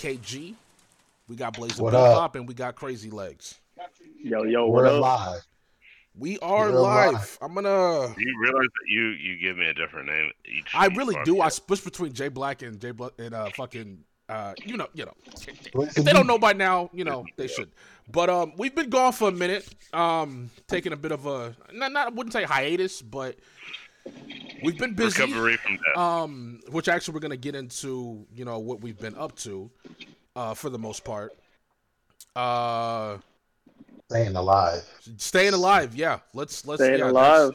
KG, we got Blazer What Bebop, up? and we got Crazy Legs. Yo, yo, We're what up? live. We are We're live. live. I'm gonna. Do you realize that you you give me a different name each? I each really do. I podcast? switch between Jay Black and Jay Black and uh fucking uh you know you know if they don't know by now, you know they should. But um, we've been gone for a minute, um, taking a bit of a not, not I wouldn't say hiatus, but we've been busy. recovery from death. Um, which actually we're gonna get into, you know, what we've been up to, uh, for the most part. Uh, Staying alive. staying alive, yeah. Let's let's Staying yeah, alive.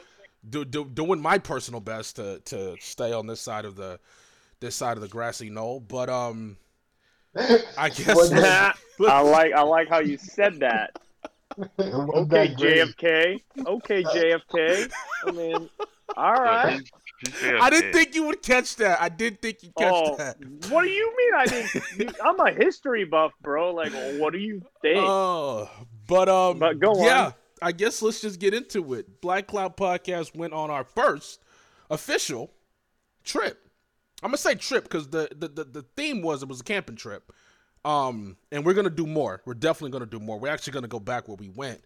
Do, do, doing my personal best to to stay on this side of the this side of the grassy knoll, but um, I guess What let's- I like I like how you said that. Okay. JFK. Okay, JFK. I mean, all right. I didn't think you would catch that. I didn't think you'd catch Oh, that. what do you mean? I didn't. you- I'm a history buff, bro. Like, what do you think? Oh, but um, But go yeah, on. I guess let's just get into it. Black Cloud Podcast went on our first official trip. I'm gonna say trip because the, the the the theme was it was a camping trip. Um, and we're gonna do more. We're definitely gonna do more. We're actually gonna go back where we went,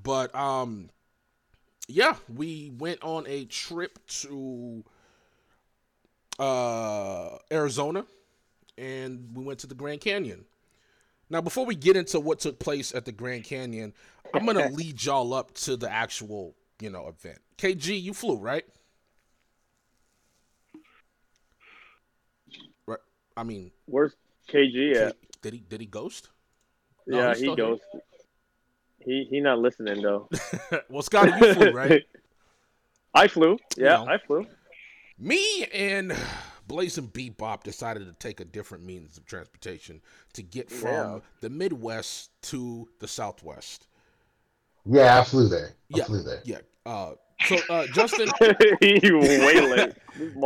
but um, yeah, we went on a trip to uh Arizona, and we went to the Grand Canyon. Now, before we get into what took place at the Grand Canyon, I'm gonna lead y'all up to the actual, you know, event. KG, you flew, right? Right. I mean, Where's KG at? did he did he ghost? No, Yeah, he's he still here. Goes. He he not listening though. well, Scotty, you flew, right? I flew. Yeah, know. I flew. Me and Blazing Bebop decided to take a different means of transportation to get from Yeah. the Midwest to the Southwest. Yeah, I flew there. I Yeah. flew there. Yeah. Uh, so, uh, Justin, he way late.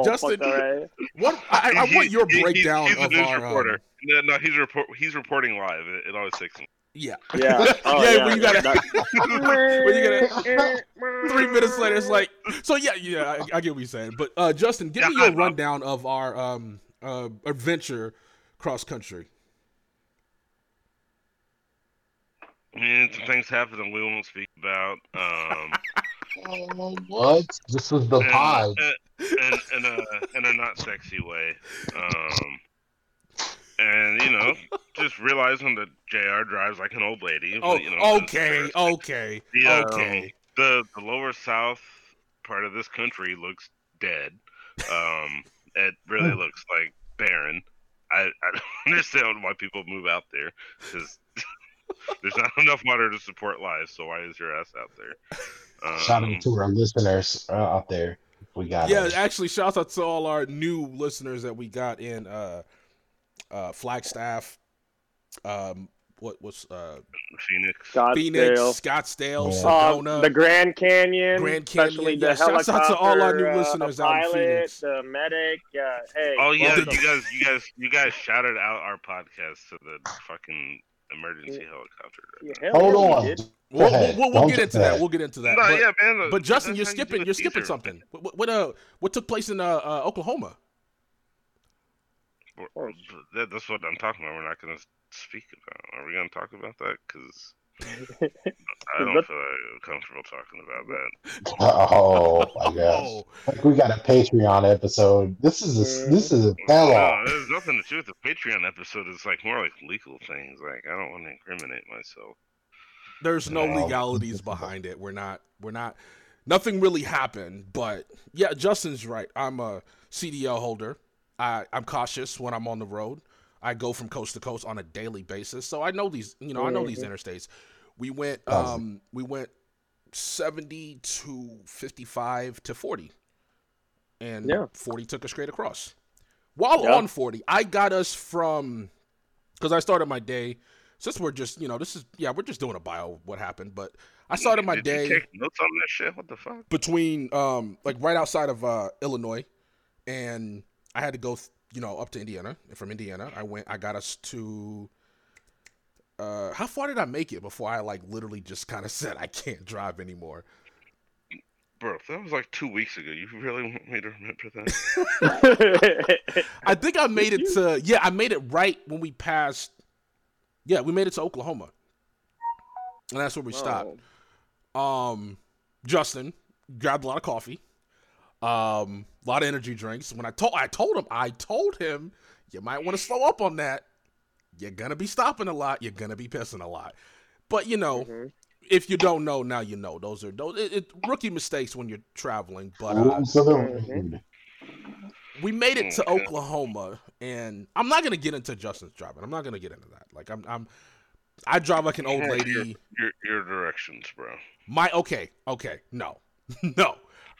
Justin- right? what I, I want your He- he- breakdown he's, he's of a news our. um, reporter. no, no, he's report. He's reporting live. It, it always takes him. Yeah. Yeah. Oh, yeah, yeah. when you got That- when you three minutes later, it's like, so yeah, yeah, I, I get what you're saying. But uh, Justin, give me Yeah, your I- rundown of our um uh adventure cross country. I mean, some things happen that we won't speak about. Um, Oh, what? This was the and, pod. and, in a in a not sexy way. Um, and you know, just realizing that Jr. drives like an old lady. Oh, but, you know, okay, okay, The, um, okay. the the lower south part of this country looks dead. Um, it really Hmm. looks like barren. I, I don't understand why people move out there because there's not enough water to support life. So why is your ass out there? Um, Shout out to our listeners uh, out there. We got Yeah, it. actually, shout out to all our new listeners that we got in uh uh Flagstaff. Um, what was uh Phoenix. Phoenix, Scottsdale. Scottsdale, Uh, Sedona. the Grand Canyon, Grand Canyon, especially yeah, the shouts out to all our new helicopter, uh, listeners the out in pilot, Phoenix. the medic. Uh, hey, Oh yeah, welcome. you guys, you guys, you guys shouted out our podcast to the fucking emergency helicopter. Yeah, Hold yeah, we on. did. We'll, we'll, we'll Don't get into that. We'll get into that. No, but, yeah, man. but Justin, you're that's you skipping. You're skipping teaser. something. What, what, what uh what took place in uh, uh Oklahoma? We're- that- That's what I'm talking about. We're not going to speak about. Are we going to talk about that? Because I don't That- feel like comfortable talking about that. Oh my gosh. Oh, Like we got a Patreon episode. This is a this is a tell No, there's nothing to do with the Patreon episode. It's like more like legal things. Like I don't want to incriminate myself. there's no No. legalities behind it. We're not. We're not. Nothing really happened. But yeah, Justin's right. I'm a CDL holder. I, I'm cautious when I'm on the road. I go from coast to coast on a daily basis, so I know these. You know, I know these interstates. We went. Um, we went seventy to fifty-five to forty, and Yeah. forty took us straight across. While Yeah. on forty, I got us from because I started my day. Since we're just, you know, this is yeah, we're just doing a bio of what happened, but I started my Did day take notes on this shit. What the fuck? between um like right outside of uh Illinois and I had to go you know up to Indiana and from Indiana I went I got us to uh how far did I make it before I like literally just kind of said I can't drive anymore bro, that was like two weeks ago. You really want me to remember that? I think I made it to yeah, I made it right when we passed. Yeah, we made it to Oklahoma, and that's where we stopped. Oh. Um, Justin grabbed a lot of coffee, um, a lot of energy drinks. When I told I told him I told him you might want to slow up on that. You're gonna be stopping a lot. You're gonna be pissing a lot. But you know, Mhm. if you don't know now, you know. Those are those it, it, rookie mistakes when you're traveling. But uh, Rules of the Mhm. road. we made it to Oklahoma, and I'm not gonna get into Justin's driving. I'm not gonna get into that. Like I'm, I'm, I drive like an old Yeah, lady. Your your directions, bro. My okay, okay, no, no,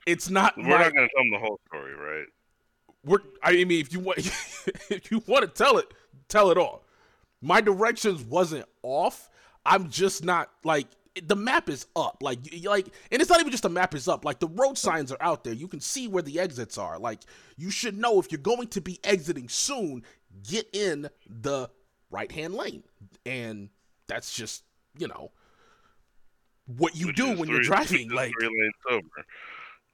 it's not We're my. not gonna tell them the whole story, right? We're, I mean, if you want, if you want to tell it, tell it all. My directions wasn't off. I'm just not like the map is up. Like, like, and it's not even just the map is up. Like the road signs are out there. You can see where the exits are. Like, you should know if you're going to be exiting soon, get in the right hand lane, and that's just you know what you Which do when you're driving. Like, three lanes over,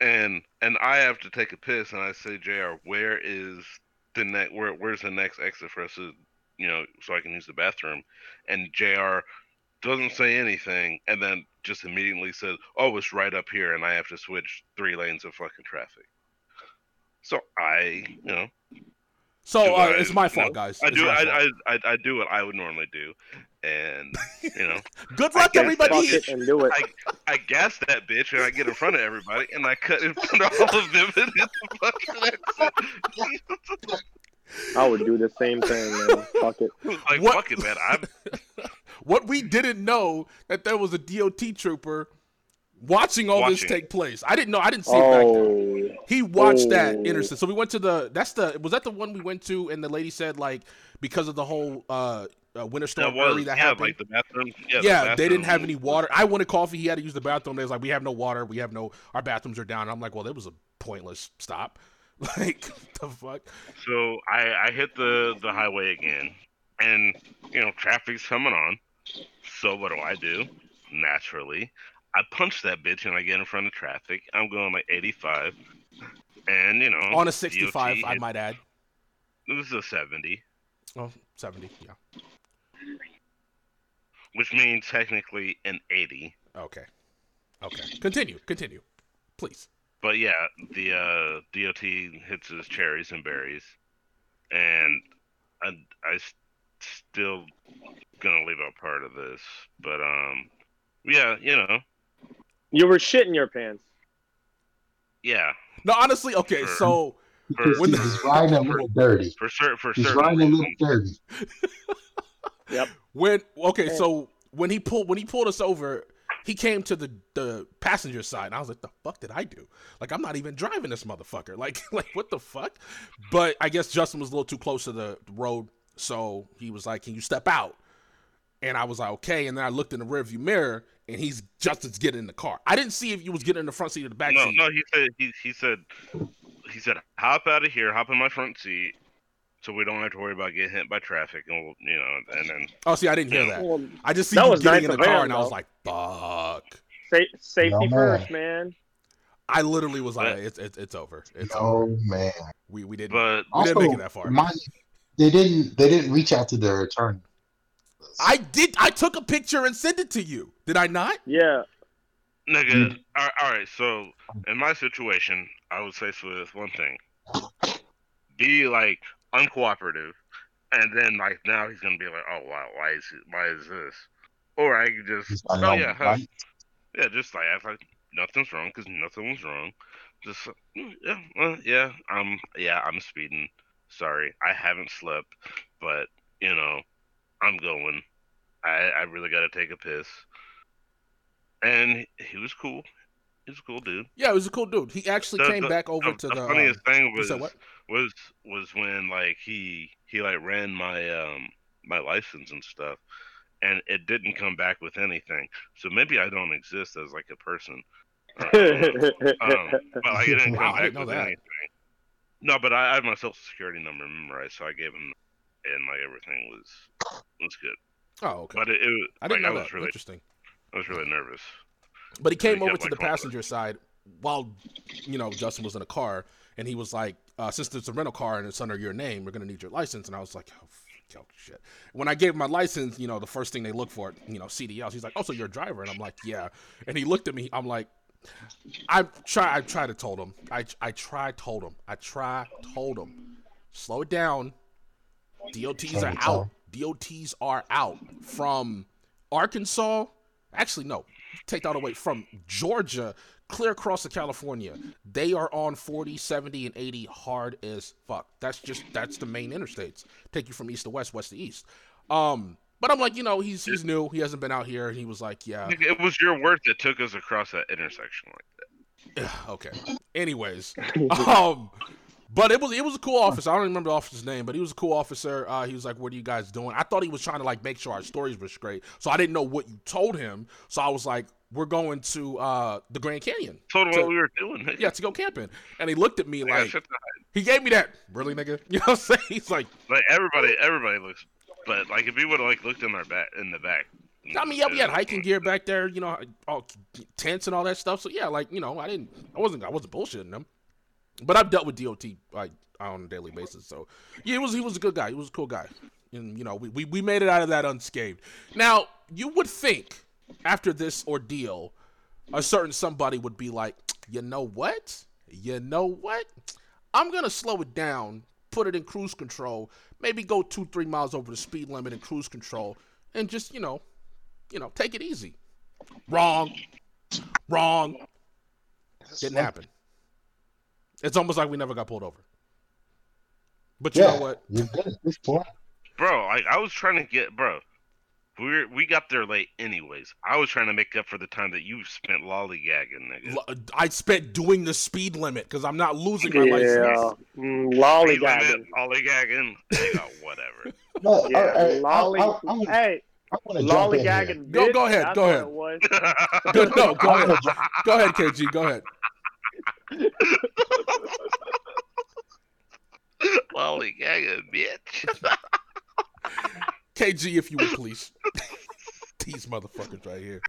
and and I have to take a piss, and I say, Jr., where is the next? Where where's the next exit for us to, you know, so I can use the bathroom? And Jr. doesn't say anything, and then just immediately says, "Oh, it's right up here," and I have to switch three lanes of fucking traffic. So I, you know, so uh, I- it's my you fault, know, guys. I do, I. I, I, I do what I would normally do, and you know. Good luck, guess everybody. Fuck and do it. I gas that bitch and I get in front of everybody and I cut in front of all of them and hit the fucking exit. I would do the same thing, man. Fuck it. like What- fuck it, man. I'm What we didn't know that there was a DOT trooper watching all this take place. I didn't know. I didn't see it back there. Oh, He watched that Oh. intersection. So we went to the. That's the. Was that the one we went to? And the lady said like because of the whole uh, uh winter that storm was early that yeah, happened. like the bathroom. Yeah, yeah, the they didn't have any water. I wanted coffee. He had to use the bathroom. They was like, we have no water. We have no. Our bathrooms are down. And I'm like, well, it was a pointless stop. Like the fuck. So I I hit the the highway again, and you know traffic's coming on. So what do I do? Naturally, I punch that bitch and I get in front of traffic. I'm going like 85, and you know On a 65, DOT I hit- might add. It was a 70. Oh, 70. Yeah. Which means technically an 80. Okay. Okay. Continue. Continue. Please. But yeah, the uh, DOT hits his cherries and berries, and I, I still gonna leave out part of this, but um, yeah, you know, you were shitting your pants. yeah, No, honestly, okay. Sure. So Because When- he's riding a little dirty. for certain for He's certain riding a little reasons. dirty. when okay, so when he pulled when he pulled us over, he came to the the passenger side, and I was like, "The fuck did I do? Like, I'm not even driving this motherfucker. Like, like what the fuck?" But I guess Justin was a little too close to the road, so he was like, "Can you step out?" And I was like, "Okay." And then I looked in the rearview mirror, and he's Justin's getting in the car. I didn't see if he was getting in the front seat or the back No, seat. no, he said he he said he said hop out of here, hop in my front seat, so we don't have to worry about getting hit by traffic, and we'll, you know, and then Oh, see, I didn't hear Yeah. that. Well, I just see That you was getting nice in the car, him, and I was like, "Fuck." sa- safety No, first, man. I literally was like, But- "It's it's, it's over. It's over. Oh man. We we didn't but we didn't Also, make it that far." mind you, they didn't they didn't reach out to their attorney. I did. I took a picture and sent it to you. Did I not? Yeah. Nigga, all, all right. So in my situation, I would say so this one thing: be like uncooperative, and then like now he's gonna be like, oh wow, why is it, why is this? Or I could just, oh yeah, huh, yeah, just like act like nothing's wrong because nothing was wrong. Just "Mm, yeah, uh, yeah, I'm yeah, I'm speeding. Sorry, I haven't slept, but you know, I'm going. I I really gotta take a piss. And he was cool. He was a cool dude. Yeah, it was a cool dude. He actually The- came the- back over the, to the the. funniest um, thing was what? was was when like he he like ran my um my license and stuff, and it didn't come back with anything. So maybe I don't exist as like a person. Uh, um, but like it didn't Wow, come I back didn't know with that. anything. No, but I, I had my social security number memorized, so I gave him, and like everything was was good. Oh, okay. But it, it was I didn't like, know I that. was really Interesting. I was really nervous. But he came he over to the car. passenger side, while you know Justin was in a car, and he was like, uh, "Since it's a rental car and it's under your name, we're gonna need your license." And I was like, "Oh, f- oh shit!" When I gave him my license, you know, the first thing they look for, you know, CDLs. He's like, "Oh, so you're a driver?" And I'm like, "Yeah." And he looked at me. I'm like, "I try. I tried to told him. I I tried told him. I try told him. Slow it down. DOTs are out. DOTs are out from Arkansas. Actually, no. Take that away from Georgia, clear across to California. They are on 40, 70, and 80 hard as fuck. That's just that's the main interstates. Take you from east to west, west to east. Um, but I'm like, you know, he's he's new. He hasn't been out here, and he was like, yeah, It was your work that took us across that intersection like that. okay. Anyways, um, but it was it was a cool officer. I don't remember the officer's name, but he was a cool officer. Uh, he was like, "What are you guys doing?" I thought he was trying to like make sure our stories were straight, so I didn't know what you told him. So I was like, "We're going to uh the Grand Canyon, Told him To- what we were doing. nigga. yeah, to go camping." And he looked at me I got like shit to hide. he gave me that really, nigga. You know what I'm saying? He's like, Like everybody, everybody looks. But like if we would have like looked in our back in the back. I mean, yeah, we had hiking gear back there, you know, all tents and all that stuff. So yeah, like you know, I didn't, I wasn't, I wasn't bullshitting them. But I've dealt with DOT like on a daily basis. So yeah, it was he was a good guy. He was a cool guy, and you know, we we, we made it out of that unscathed. Now you would think after this ordeal, a certain somebody would be like, you know what, you know what, I'm gonna slow it down, put it in cruise control, maybe go two three miles over the speed limit in cruise control, and just you know you know, take it easy. Wrong. Wrong. Didn't happen. It's almost like we never got pulled over. But you Yeah, know what? you're good at this point. Bro, like I was trying to get, bro. We were, we got there late anyways. I was trying to make up for the time that you spent lollygagging, nigga. L- I spent doing the speed limit because I'm not losing my Yeah, license. mm, lollygagging. limit, lollygagging. Whatever. No, Yeah, I, I, lolly. I, I, I, hey, I want to jump in here. lollygagging. Go- go ahead, go ahead. it was. Good, no, go ahead. Go ahead, KG. Go ahead. Lollygagging, bitch. KG, if you would please. These motherfuckers right here.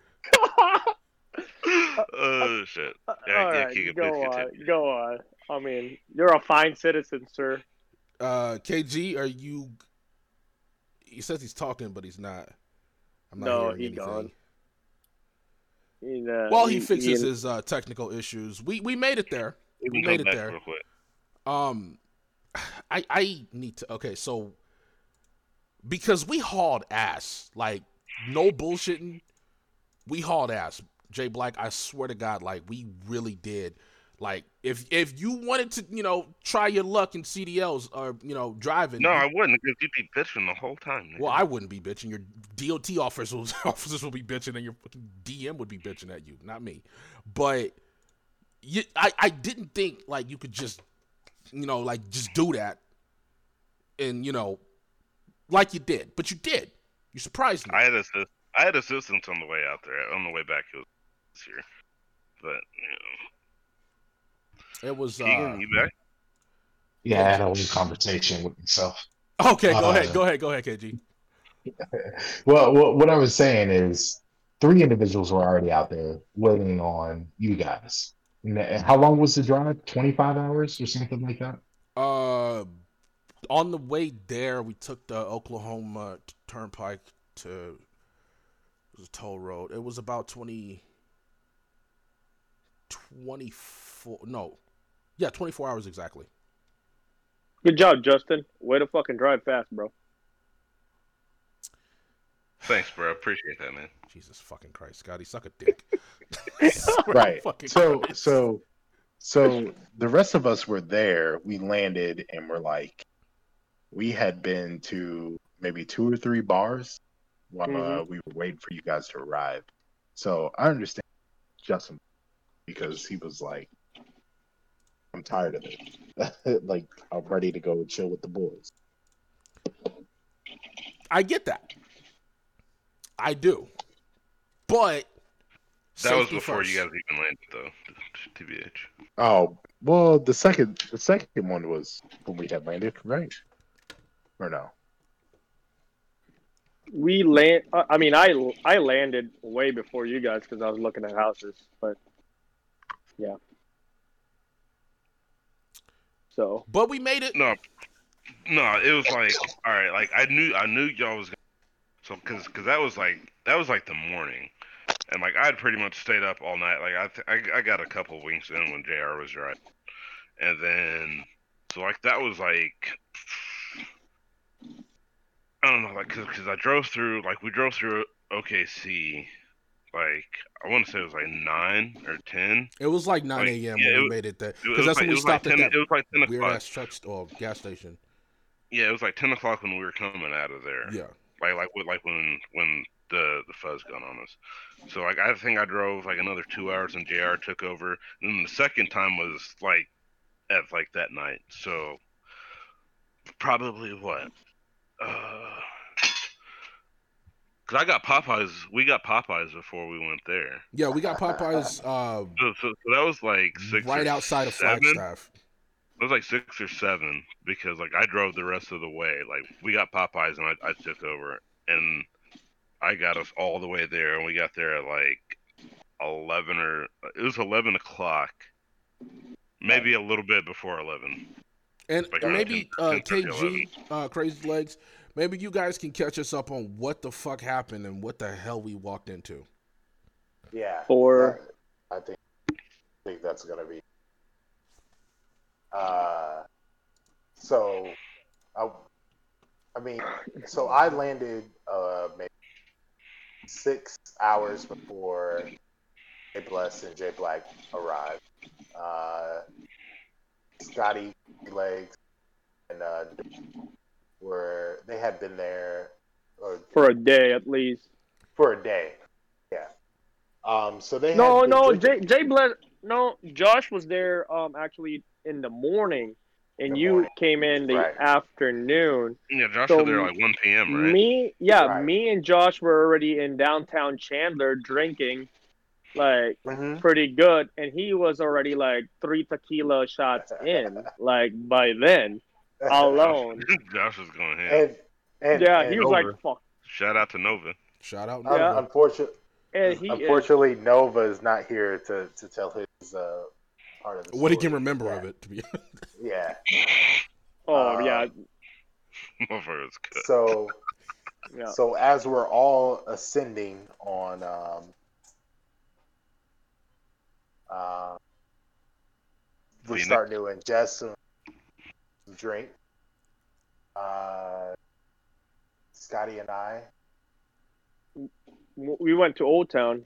oh shit. Yeah, All yeah, right, Keegan, go on, continue. go on. I mean, you're a fine citizen, sir. Uh, KG, are you? He says he's talking, but he's not. I'm not No, hearing he anything. gone. Uh, While he he- fixes he- his uh, technical issues, we we made it there. We We made it there. Um, I I need to. Okay, so because we hauled ass, like no bullshitting, we hauled ass. Jay Black, I swear to God, like we really did. Like if if you wanted to, you know, try your luck in CDLs or you know driving. No, I wouldn't because you'd be bitching the whole time. Nigga. well, I wouldn't be bitching. Your DOT officers officers will be bitching, and your fucking DM would be bitching at you, not me. But you, I I didn't think like you could just, you know, like just do that, and you know, like you did. But you did. You surprised me. I had assist- I had assistance on the way out there. On the way back, it was here. But you it was. know, Uh, Keegan, you back? Yeah, I had a little conversation with myself. okay, go uh, ahead. Go ahead. Go ahead, KG. Well, what, what I was saying is three individuals were already out there waiting on you guys. And how long was the drive? 25 hours or something like that? Uh, on the way there, we took the Oklahoma Turnpike to it was a toll road. It was about 20, 24, no, yeah, 24 hours exactly. Good job, Justin. Way to fucking drive fast, bro. Thanks, bro. Appreciate that, man. Jesus fucking Christ, Scotty, suck a dick. I swear to right. So Christ. so so the rest of us were there. We landed and we're like, we had been to maybe two or three bars while uh, Mhm. we were waiting for you guys to arrive. So I understand Justin because he was like, I'm tired of it. like I'm ready to go chill with the boys. I get that. I do, but That was before first. you guys even landed, though. TBH. Oh well, the second the second one was when we had landed, right? Or no? We land. uh, I mean, I I landed way before you guys because I was looking at houses. But So But we made it. No, no, it was like all right, like I knew I knew y'all was gonna, so because because that was like that was like the morning, and like I'd pretty much stayed up all night. Like I th- I, I got a couple winks in when Jr. was right, and then so like that was like I don't know like because I drove through like we drove through OKC. Like I want to say it was like nine or ten. It was like 9 Like, a.m. yeah, when we was- made it there. Because that's like, when we was like stopped 10, at It that was like ten weird o'clock. ass truck or gas station. Yeah, it was like ten o'clock when we were coming out of there. Yeah. like like like when when the the fuzz gun on us. So like I think I drove like another two hours and Jr. took over. And then the second time was like at like that night. So probably what? Uh, Cause I got Popeyes. We got Popeyes before we went there. Yeah, we got Popeyes uh, So, so, so that was like six. right outside of seven. Flagstaff. It was like six or seven because like I drove the rest of the way. Like we got Popeyes and I, I took over and I got us all the way there and we got there at like eleven or it was eleven o'clock, maybe a little bit before eleven. And Like around maybe 10, uh, 10, KG, uh, Crazy Legs, maybe you guys can catch us up on what the fuck happened and what the hell we walked into. Yeah. Or- I think I think that's gonna be. Uh, so, I, I mean, so I landed uh maybe six hours before Jay Bless and Jay Black arrived. Uh, Scotty Legs and uh, were they had been there or for a day at least. for a day. Yeah. Um. So they No, had no, Jay drinking- Jay Bless. No, Josh was there. Um, actually in the morning, and The you morning. came in the Right. afternoon. Yeah, Josh So was there like one p.m. Right? Me, yeah, Right. me and Josh were already in downtown Chandler drinking, like Mhm. pretty good, and he was already like three tequila shots in, like by then alone. Josh was going ham. and, and yeah, and he was over. like fuck, Shout out to Nova. Shout out. un- Yeah. unfortunately, and he unfortunately, Nova is not here to, to tell his uh, part of the what he story. can remember yeah. of it, to be honest. Yeah. oh uh, yeah, Motherfucker was good. So, yeah. so as we're all ascending on, um, uh, we start to ingest some drink. Uh, Scotty and I we went to Old Town.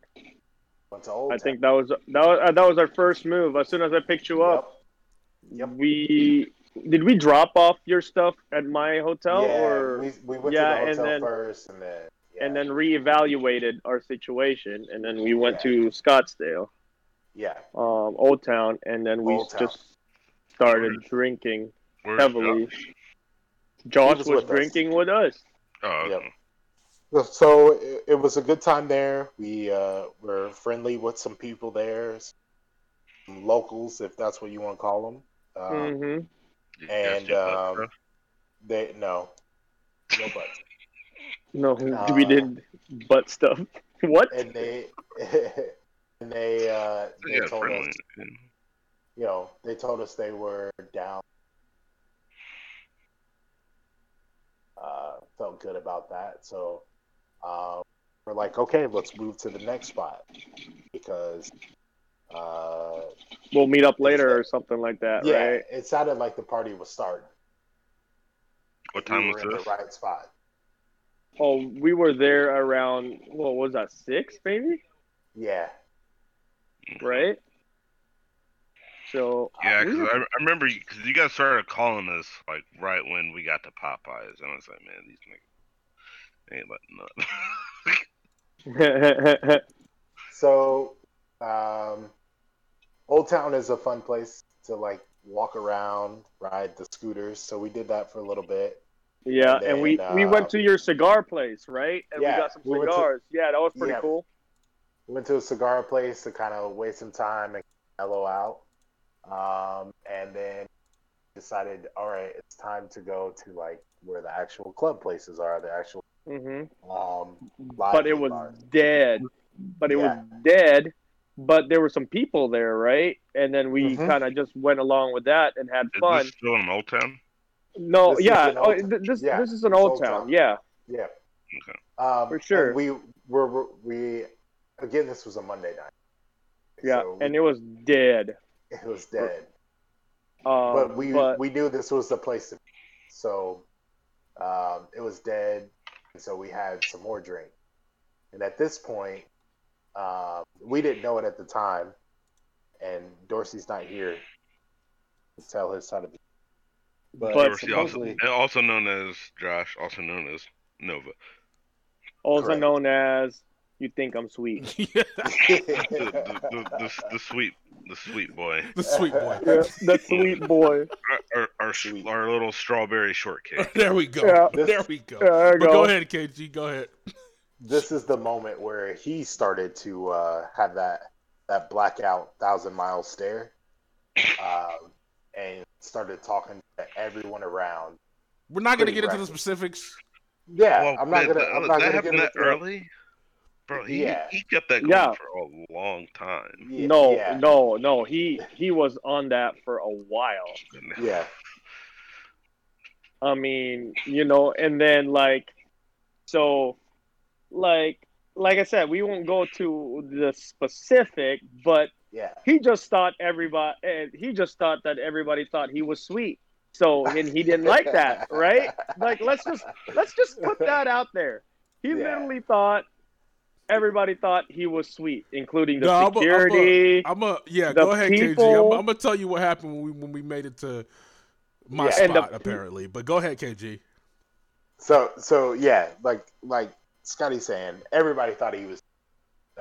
went to Old I Town. think that was that was uh, that was our first move. As soon as I picked you up, Yep. we did we drop off your stuff at my hotel yeah, or we, we went yeah, to the and then- first, and then yeah, and then reevaluated our situation, and then we went to Scottsdale, yeah, um, Old Town, and then we Old Town. just started drinking Where's heavily. Josh? Josh was was, with us. drinking with us. Oh, Yep. So it, it was a good time there. We uh, were friendly with some people there, some locals, if that's what you want to call them. Um, hmm And, um, stuff? They no, no buts. No, Uh, we did butt stuff. What? and they and they uh, they Yeah, told friendly. us, you know, they told us they were down. Uh, felt good about that. So uh, we're like, okay, let's move to the next spot because uh, We'll meet up later or something like that, yeah, right? it sounded like the party was starting. What time we was were in this? the right spot. Oh, we were there around what was that six, maybe? Yeah, Right. So Yeah, because were- I, I remember because you guys started calling us like right when we got to Popeyes, and I was like, man, these niggas ain't letting up. So, um, Old Town is a fun place to like walk around, ride the scooters. So we did that for a little bit. yeah, And and we then, we uh, went to your cigar place, right? And yeah, we got some we to- cigars. yeah, that was pretty Yeah. cool. We went to a cigar place to kind of waste some time and mellow out. Um, and then decided, all right, it's time to go to like where the actual club places are, the actual hmm um, But it was bars. dead. But it Yeah. was dead but there were some people there, right? And then we Mhm. kind of just went along with that and had Is fun. this still in Old Town? No, This yeah, an oh, Old- th- this yeah, this is an old Old town, Town. yeah, Yeah. Okay. Um, For sure. we were were- we again. This was a Monday night. yeah, So and it was dead. It was dead. Um, but we but we knew this was the place to be. So um, it was dead, and so we had some more drink. And at this point, uh, we didn't know it at the time, and Dorsey's not here to tell his side of the. But, But Dorsey also, also known as Josh, also known as Nova. also correct. known as "You Think I'm Sweet." Yeah, The, the, the, the, the sweet, the sweet boy, the sweet boy. Yeah, the sweet boy. our our, our, Sweet. our little strawberry shortcake. There we go. Yeah. There we go. Yeah, there But go go. ahead, KG. Go ahead. this is the moment where he started to uh, have that that blackout thousand mile stare, um, and started talking to everyone around. We're not gonna Pretty get into the specifics. Yeah, Well, I'm not gonna. that, I'm not that gonna happened get that into it. early, bro. He, Yeah. he kept that going Yeah. for a long time. Yeah, no, yeah, no, no. He he was on that for a while. yeah. I mean, you know, and then like, so, like, like I said, we won't go to the specific, but Yeah. he just thought everybody, eh, he just thought that everybody thought he was sweet. So, and he didn't like that, right? Like, let's just let's just put that out there. He Yeah. literally thought everybody thought he was sweet, including the No, I'm a- I'm a- security. I'm a yeah. Go ahead, KG. I'm, I'm gonna tell you what happened when we when we made it to my Yeah. And the spot apparently. But go ahead, KG. So so yeah, like like Scotty saying, everybody thought he was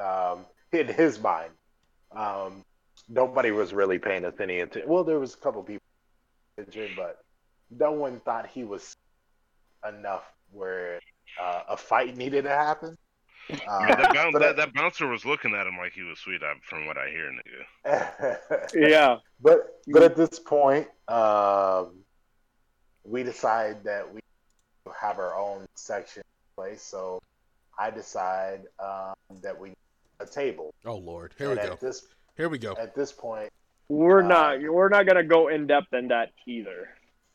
um, in his mind. Um, nobody was really paying us any attention. Well, there was a couple people but no one thought he was enough where uh, a fight needed to happen. Um, Yeah, that, boun- but that, that bouncer was looking at him like he was sweet, uh, from what I hear, nigga. yeah, But but at this point, um, we decide that we have our own section place. So I decide um, that we need a table. Oh Lord, here and we go. at this Here we go. at this point, we're Uh, not we're not gonna go in depth in that either.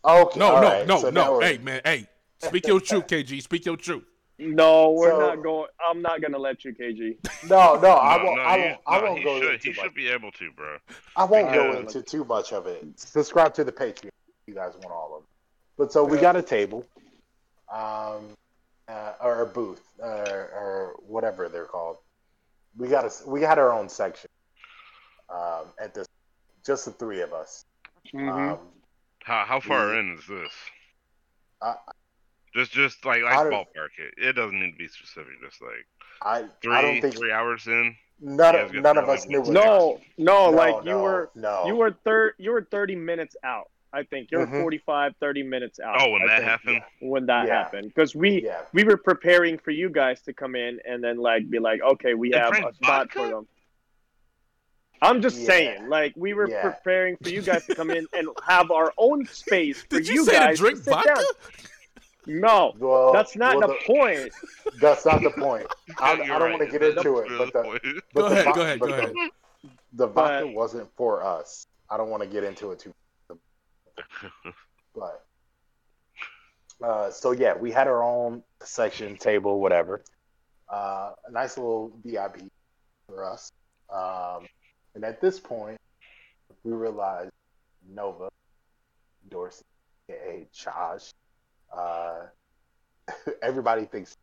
okay, No, no, right, no, so no. Hey man, hey. Speak your truth, KG. Speak your truth. No, we're So- not going. I'm not gonna let you, KG. no, no, I No, won't. no, I won't. I won't he go should, into He too should be able to, bro. I won't go into too much of it. Subscribe to the Patreon. if You guys want all of it. But so we got a table, um, uh, or a booth, uh, or whatever they're called. We got a, we had our own section. Um, at this, just the three of us. Mhm. Um, How how far Yeah. in is this? I, Just just like I like ballpark it. It doesn't need to be specific. Just like I, three I don't think three hours in. none, of, none of us knew. no, no, no, like you were, no. you were thir- you were 30 minutes out. I think you're Mhm. 45, 30 minutes out. Oh, when I that think, happened. When that Yeah. happened, because we Yeah. we were preparing for you guys to come in and then like be like, okay, we They have drank a spot vodka? for them. I'm just Yeah. saying, like we were Yeah. preparing for you guys to come in and have our own space for Did you, you say guys to drink sit vodka? down. No, Well, that's not well, the point. That's not the point. I, I don't right. want to get into it, but the, point. but Go the ahead, vo- go ahead, go ahead. The vodka But- wasn't for us. I don't want to get into it too. But uh, so yeah, we had our own section, table, whatever. Uh, a nice little VIP for us. Um, and at this point, we realized Nova, Dorsey, aka Josh, uh, everybody thinks.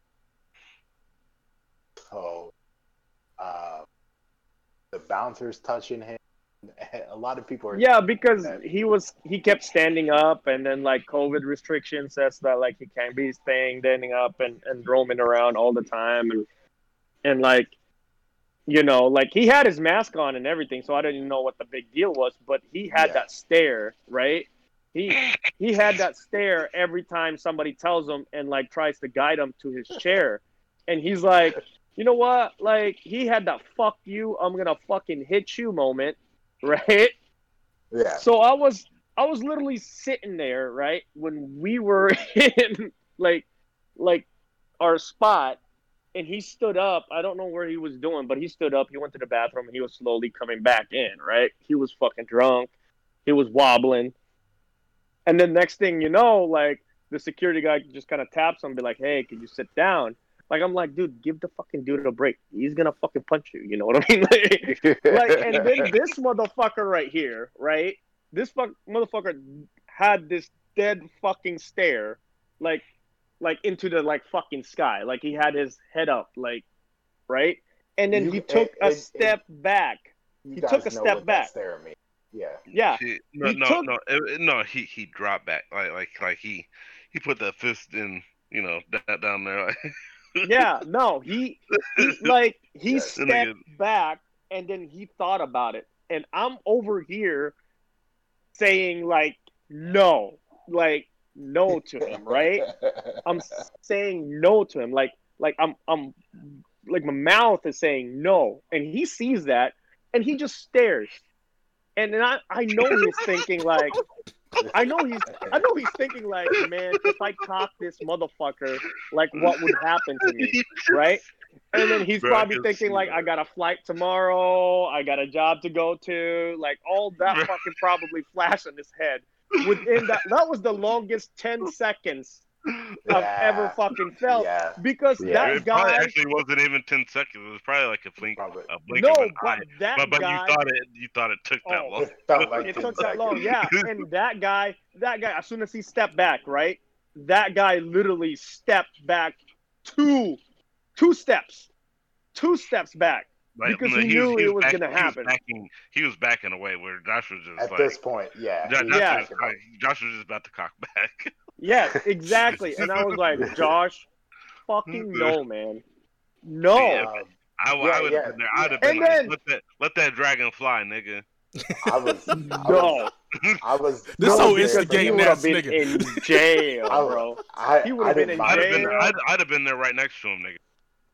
So, uh, the bouncers touching him. A lot of people are. Yeah, because he was he kept standing up, and then like COVID restrictions says that like he can't be staying standing up and and roaming around all the time, and and like you know like he had his mask on and everything, so I didn't know what the big deal was, but he had Yeah. that stare, right? He he had that stare every time somebody tells him and like tries to guide him to his chair, and he's like, you know what? Like he had that fuck you, I'm gonna fucking hit you moment, right? Yeah. So I was I was literally sitting there, right, when we were in like like our spot and he stood up. I don't know where he was doing, but he stood up. He went to the bathroom and he was slowly coming back in. Right? He was fucking drunk. He was wobbling. And then next thing you know, like the security guy just kind of taps him, be like, "Hey, can you sit down?" Like I'm like, dude, give the fucking dude a break. He's gonna fucking punch you. You know what I mean? Like, like and then this motherfucker right here, right? This fuck motherfucker had this dead fucking stare, like, like into the like fucking sky. Like he had his head up, like, right? And then You- he took it- a it- step back. You He took a step back. Stare at me. Yeah. Yeah, He, no, He no, took- no, it- it- no. He he dropped back like like like he he put that fist in, you know, that down there. Like, yeah. No, he, he like he Yeah, stepped nigga- back and then he thought about it, and I'm over here saying like no, like no to him, right? I'm saying no to him. Like like I'm I'm like my mouth is saying no, and he sees that, and he just stares, and then I I know he's thinking like I know he's I know he's thinking like man if I cock this motherfucker like what would happen to me right. And then he's Bro, probably thinking like. I got a flight tomorrow, I got a job to go to, like all that fucking probably flashed in his head. Within that, that was the longest ten seconds I've ever fucking felt Yeah. because Yeah. that it guy. actually wasn't even ten seconds. It was probably like a blink, Probably. a blink No, of an but eye. that But but guy. you thought it you thought it took that Oh. long. It felt like it 10 took that long, yeah. And that guy, that guy, as soon as he stepped back, right? That guy literally stepped back two, two steps, two steps back. Like, Because no, he knew it was back- gonna he was happen. backing, he was backing away where Josh was just At like, this point, yeah. Jo- he Josh, Yeah. was, like, Josh was just about to cock back. Yes, exactly. And I was like, Josh, fucking no, man, no. Yeah. Um, I, Yeah, I would yeah. have been there. I'd have been And like, then- let that let that dragon fly, nigga. I was, I No, was, I was. This whole was there, because he instigating would have ass been nigga. in jail, I- bro. I, he would've been in mind I'd have been jail. I'd, I'd have been there right next to him, nigga.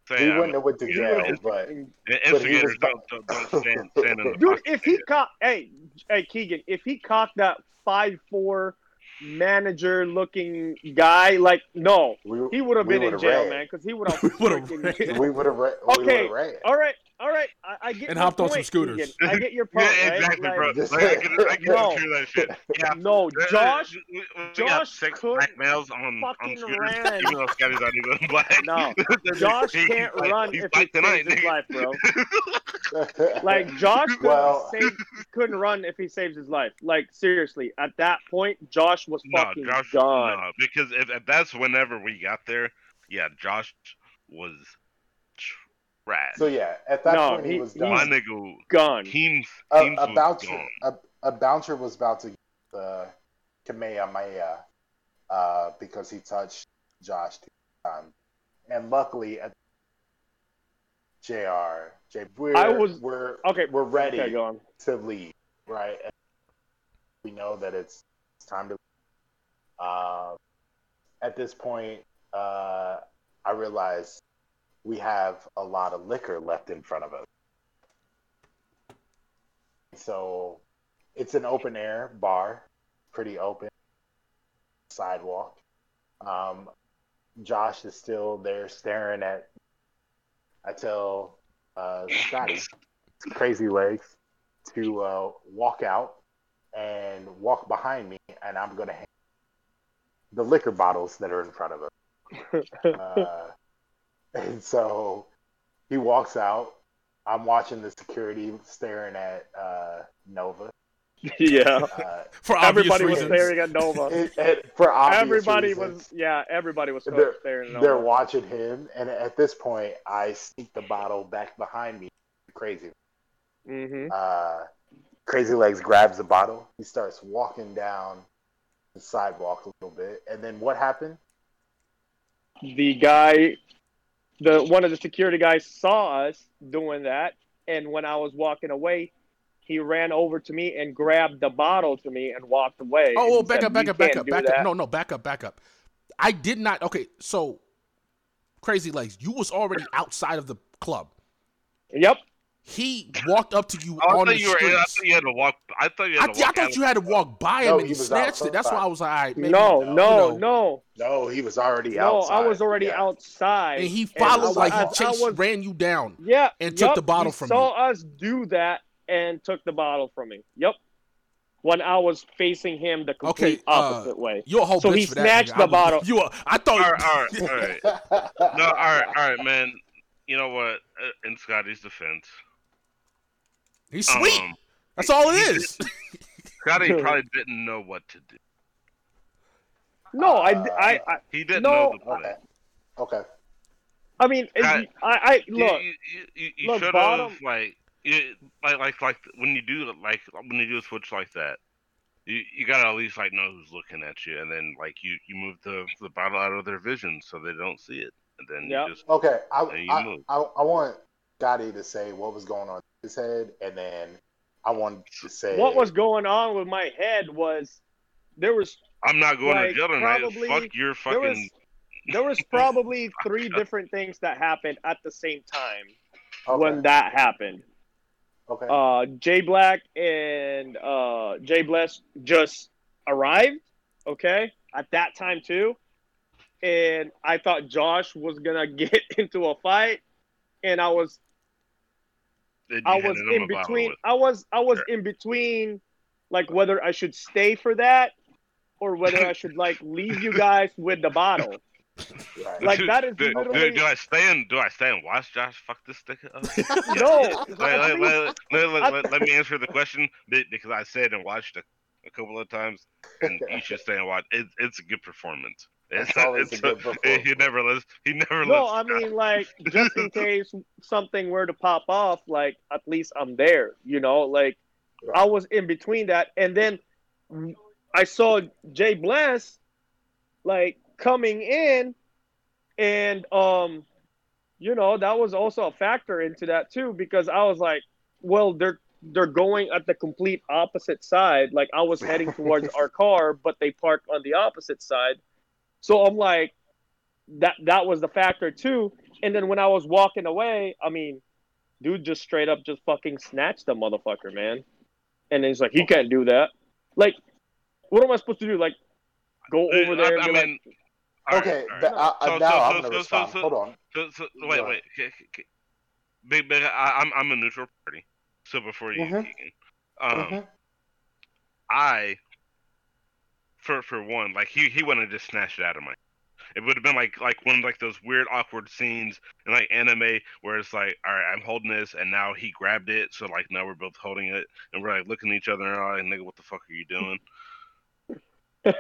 He Say, wouldn't have went to jail, would've but been- but he instigators was- don't, don't, don't stand, stand in the Dude, if he caught, hey, hey, Keegan, if he caught that five four manager looking guy, like, no, we, he would have been in jail, ran. man, because he would have. We would've freaking- We would have. Okay. Ran. All right, all right, I, I get And your hopped on some scooters. Keegan. I get your point, yeah, right? exactly, Like, bro. Just- Like, I can, I can No. hear that shit. Yeah. No, Josh, we, we Josh six black males on, on fucking scooters, ran. even though Scotty's not even black. No, Josh He- can't he's run he's if he tonight, saves his life, bro. Like Josh couldn't, Well- save, couldn't run if he saves his life. Like seriously, at that point, Josh was No, fucking Josh, gone. no, because if, if that's whenever we got there, yeah, Josh was trash. So yeah, at that No, point he, he- was he- done. My nigga, Gone. Teams, a, teams a was bouncer, gone. a, a bouncer was about to get the Kamehameha uh, because he touched Josh two times, and luckily at Jr. J, we're I was- we're Okay, we're ready Okay, go on. to leave, right? And we know that it's, it's time to. Um, at this point, uh, I realize we have a lot of liquor left in front of us. So it's an open air bar, pretty open sidewalk. Um, Josh is still there staring at. I tell uh, Scotty, crazy legs, to uh, walk out and walk behind me, and I'm gonna hang the liquor bottles that are in front of us. Uh, and so he walks out. I'm watching the security staring at uh, Nova. yeah. Uh, For obvious Everybody was staring at Nova. it- it- for obvious Everybody reasons. was, yeah. Everybody was They're- staring at Nova. They're watching him, and at this point, I sneak the bottle back behind me. Crazy. Mm-hmm. Uh, Crazy Legs grabs the bottle. He starts walking down the sidewalk a little bit, and then what happened? The guy, the one of the security guys saw us doing that, and when I was walking away, he ran over to me and grabbed the bottle to me and walked away. Oh, oh, back said, up, back up, back up, back that." up. No, no, back up, back up. I did not. Okay, so crazy legs. You was already outside of the club. Yep. He walked up to you I on thought the you were. I thought you had to walk. I thought you I, had to I walk. out thought you had to walk by him No, and he he snatched it. That's why. I was like, all right, maybe, no, you no, know. no, No, he was already outside. no. outside. I was already Yeah. outside, And he and followed I- like I- he chased, was- ran you down. Yeah, and took yup, the bottle from me. he from saw us do that and took the bottle from me. Yep. When I was facing him the complete Okay, uh, opposite way. You're a whole So bitch he for snatched nigga. the bottle. You, were, I thought. All right, all right, all right. No, all right, all right, man. You know what? Uh, In Scotty's defense, He's sweet. um, That's all it is. he is. Scotty probably didn't know what to do. No, I, I, I, He didn't No. know the play. Okay. Okay. I mean, I- I, I look. you, you, you, you should have like, you, like, like, like when you do like when you do a switch like that, you you gotta at least like know who's looking at you, and then like you you move the the bottle out of their vision so they don't see it, and then Yep. you just Okay. I, you I. I, I want Gotti to say what was going on in his head, and then I wanted to say What was going on with my head was there was I'm not going Like, to jail tonight. probably- Fuck your there was fucking. there was probably three different things that happened at the same time okay. when that happened. okay. Uh, Jay Black and uh, Jay Bless just arrived, okay, at that time too, and I thought Josh was gonna get into a fight, and I was then you I was in between. I was I was Sure. in between, like whether I should stay for that or whether I should like leave you guys with the bottle. right. Like that is do, do, literally do I stay and do I stay and watch Josh fuck this sticker up? no. Let, let, let, I- let- let me answer the question because I said and watched a, a couple of times, and you should stay and watch. It, it's a good performance. It's, That's always it's a good performance. He never lets. He never No, lets. I mean like just in case something were to pop off, like at least I'm there. You know, like I was in between that, and then I saw Jay Bless like coming in, and um, you know that was also a factor into that too because I was like, well, they're they're going at the complete opposite side. Like I was heading towards our car, but they parked on the opposite side. So I'm like, that that was the factor too. And then when I was walking away, I mean, dude just straight up just fucking snatched the motherfucker, man. And then he's like, he can't do that. Like, what am I supposed to do? Like, go Uh, over there I, and I be like, mean, okay. all right. th- I- I- So- now so- I'm so- gonna so- respond. so- Hold on. So, so wait, wait. K- k- k- Big, big. I, I'm, I'm a neutral party. So before you, Mhm. Keegan, um, Mhm. I, for for one, like he he wouldn't have just snatched it out of my. It would have been like like one of like those weird awkward scenes in like anime where it's like, all right, I'm holding this, and now he grabbed it, so like now we're both holding it, and we're like looking at each other and like, nigga, what the fuck are you doing?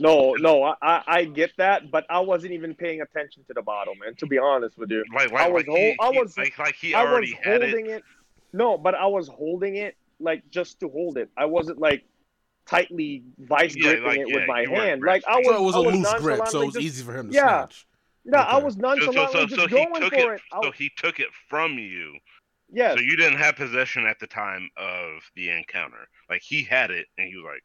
no, no, I, I get that, but I wasn't even paying attention to the bottle, man. To be honest with you, Like like I was like, he, I he- was- like like he I was already had it. holding it. No, but I was holding it like just to hold it. I wasn't like tightly vice Yeah, gripping like, it yeah, with my hand. Like I was, so it was a I was loose grip, so it was just- easy for him to Yeah. snatch. No, I Okay. was So, so, so, just so going for it. it. So he took it from you. yes, So you didn't have possession at the time of the encounter. Like he had it, and he was like,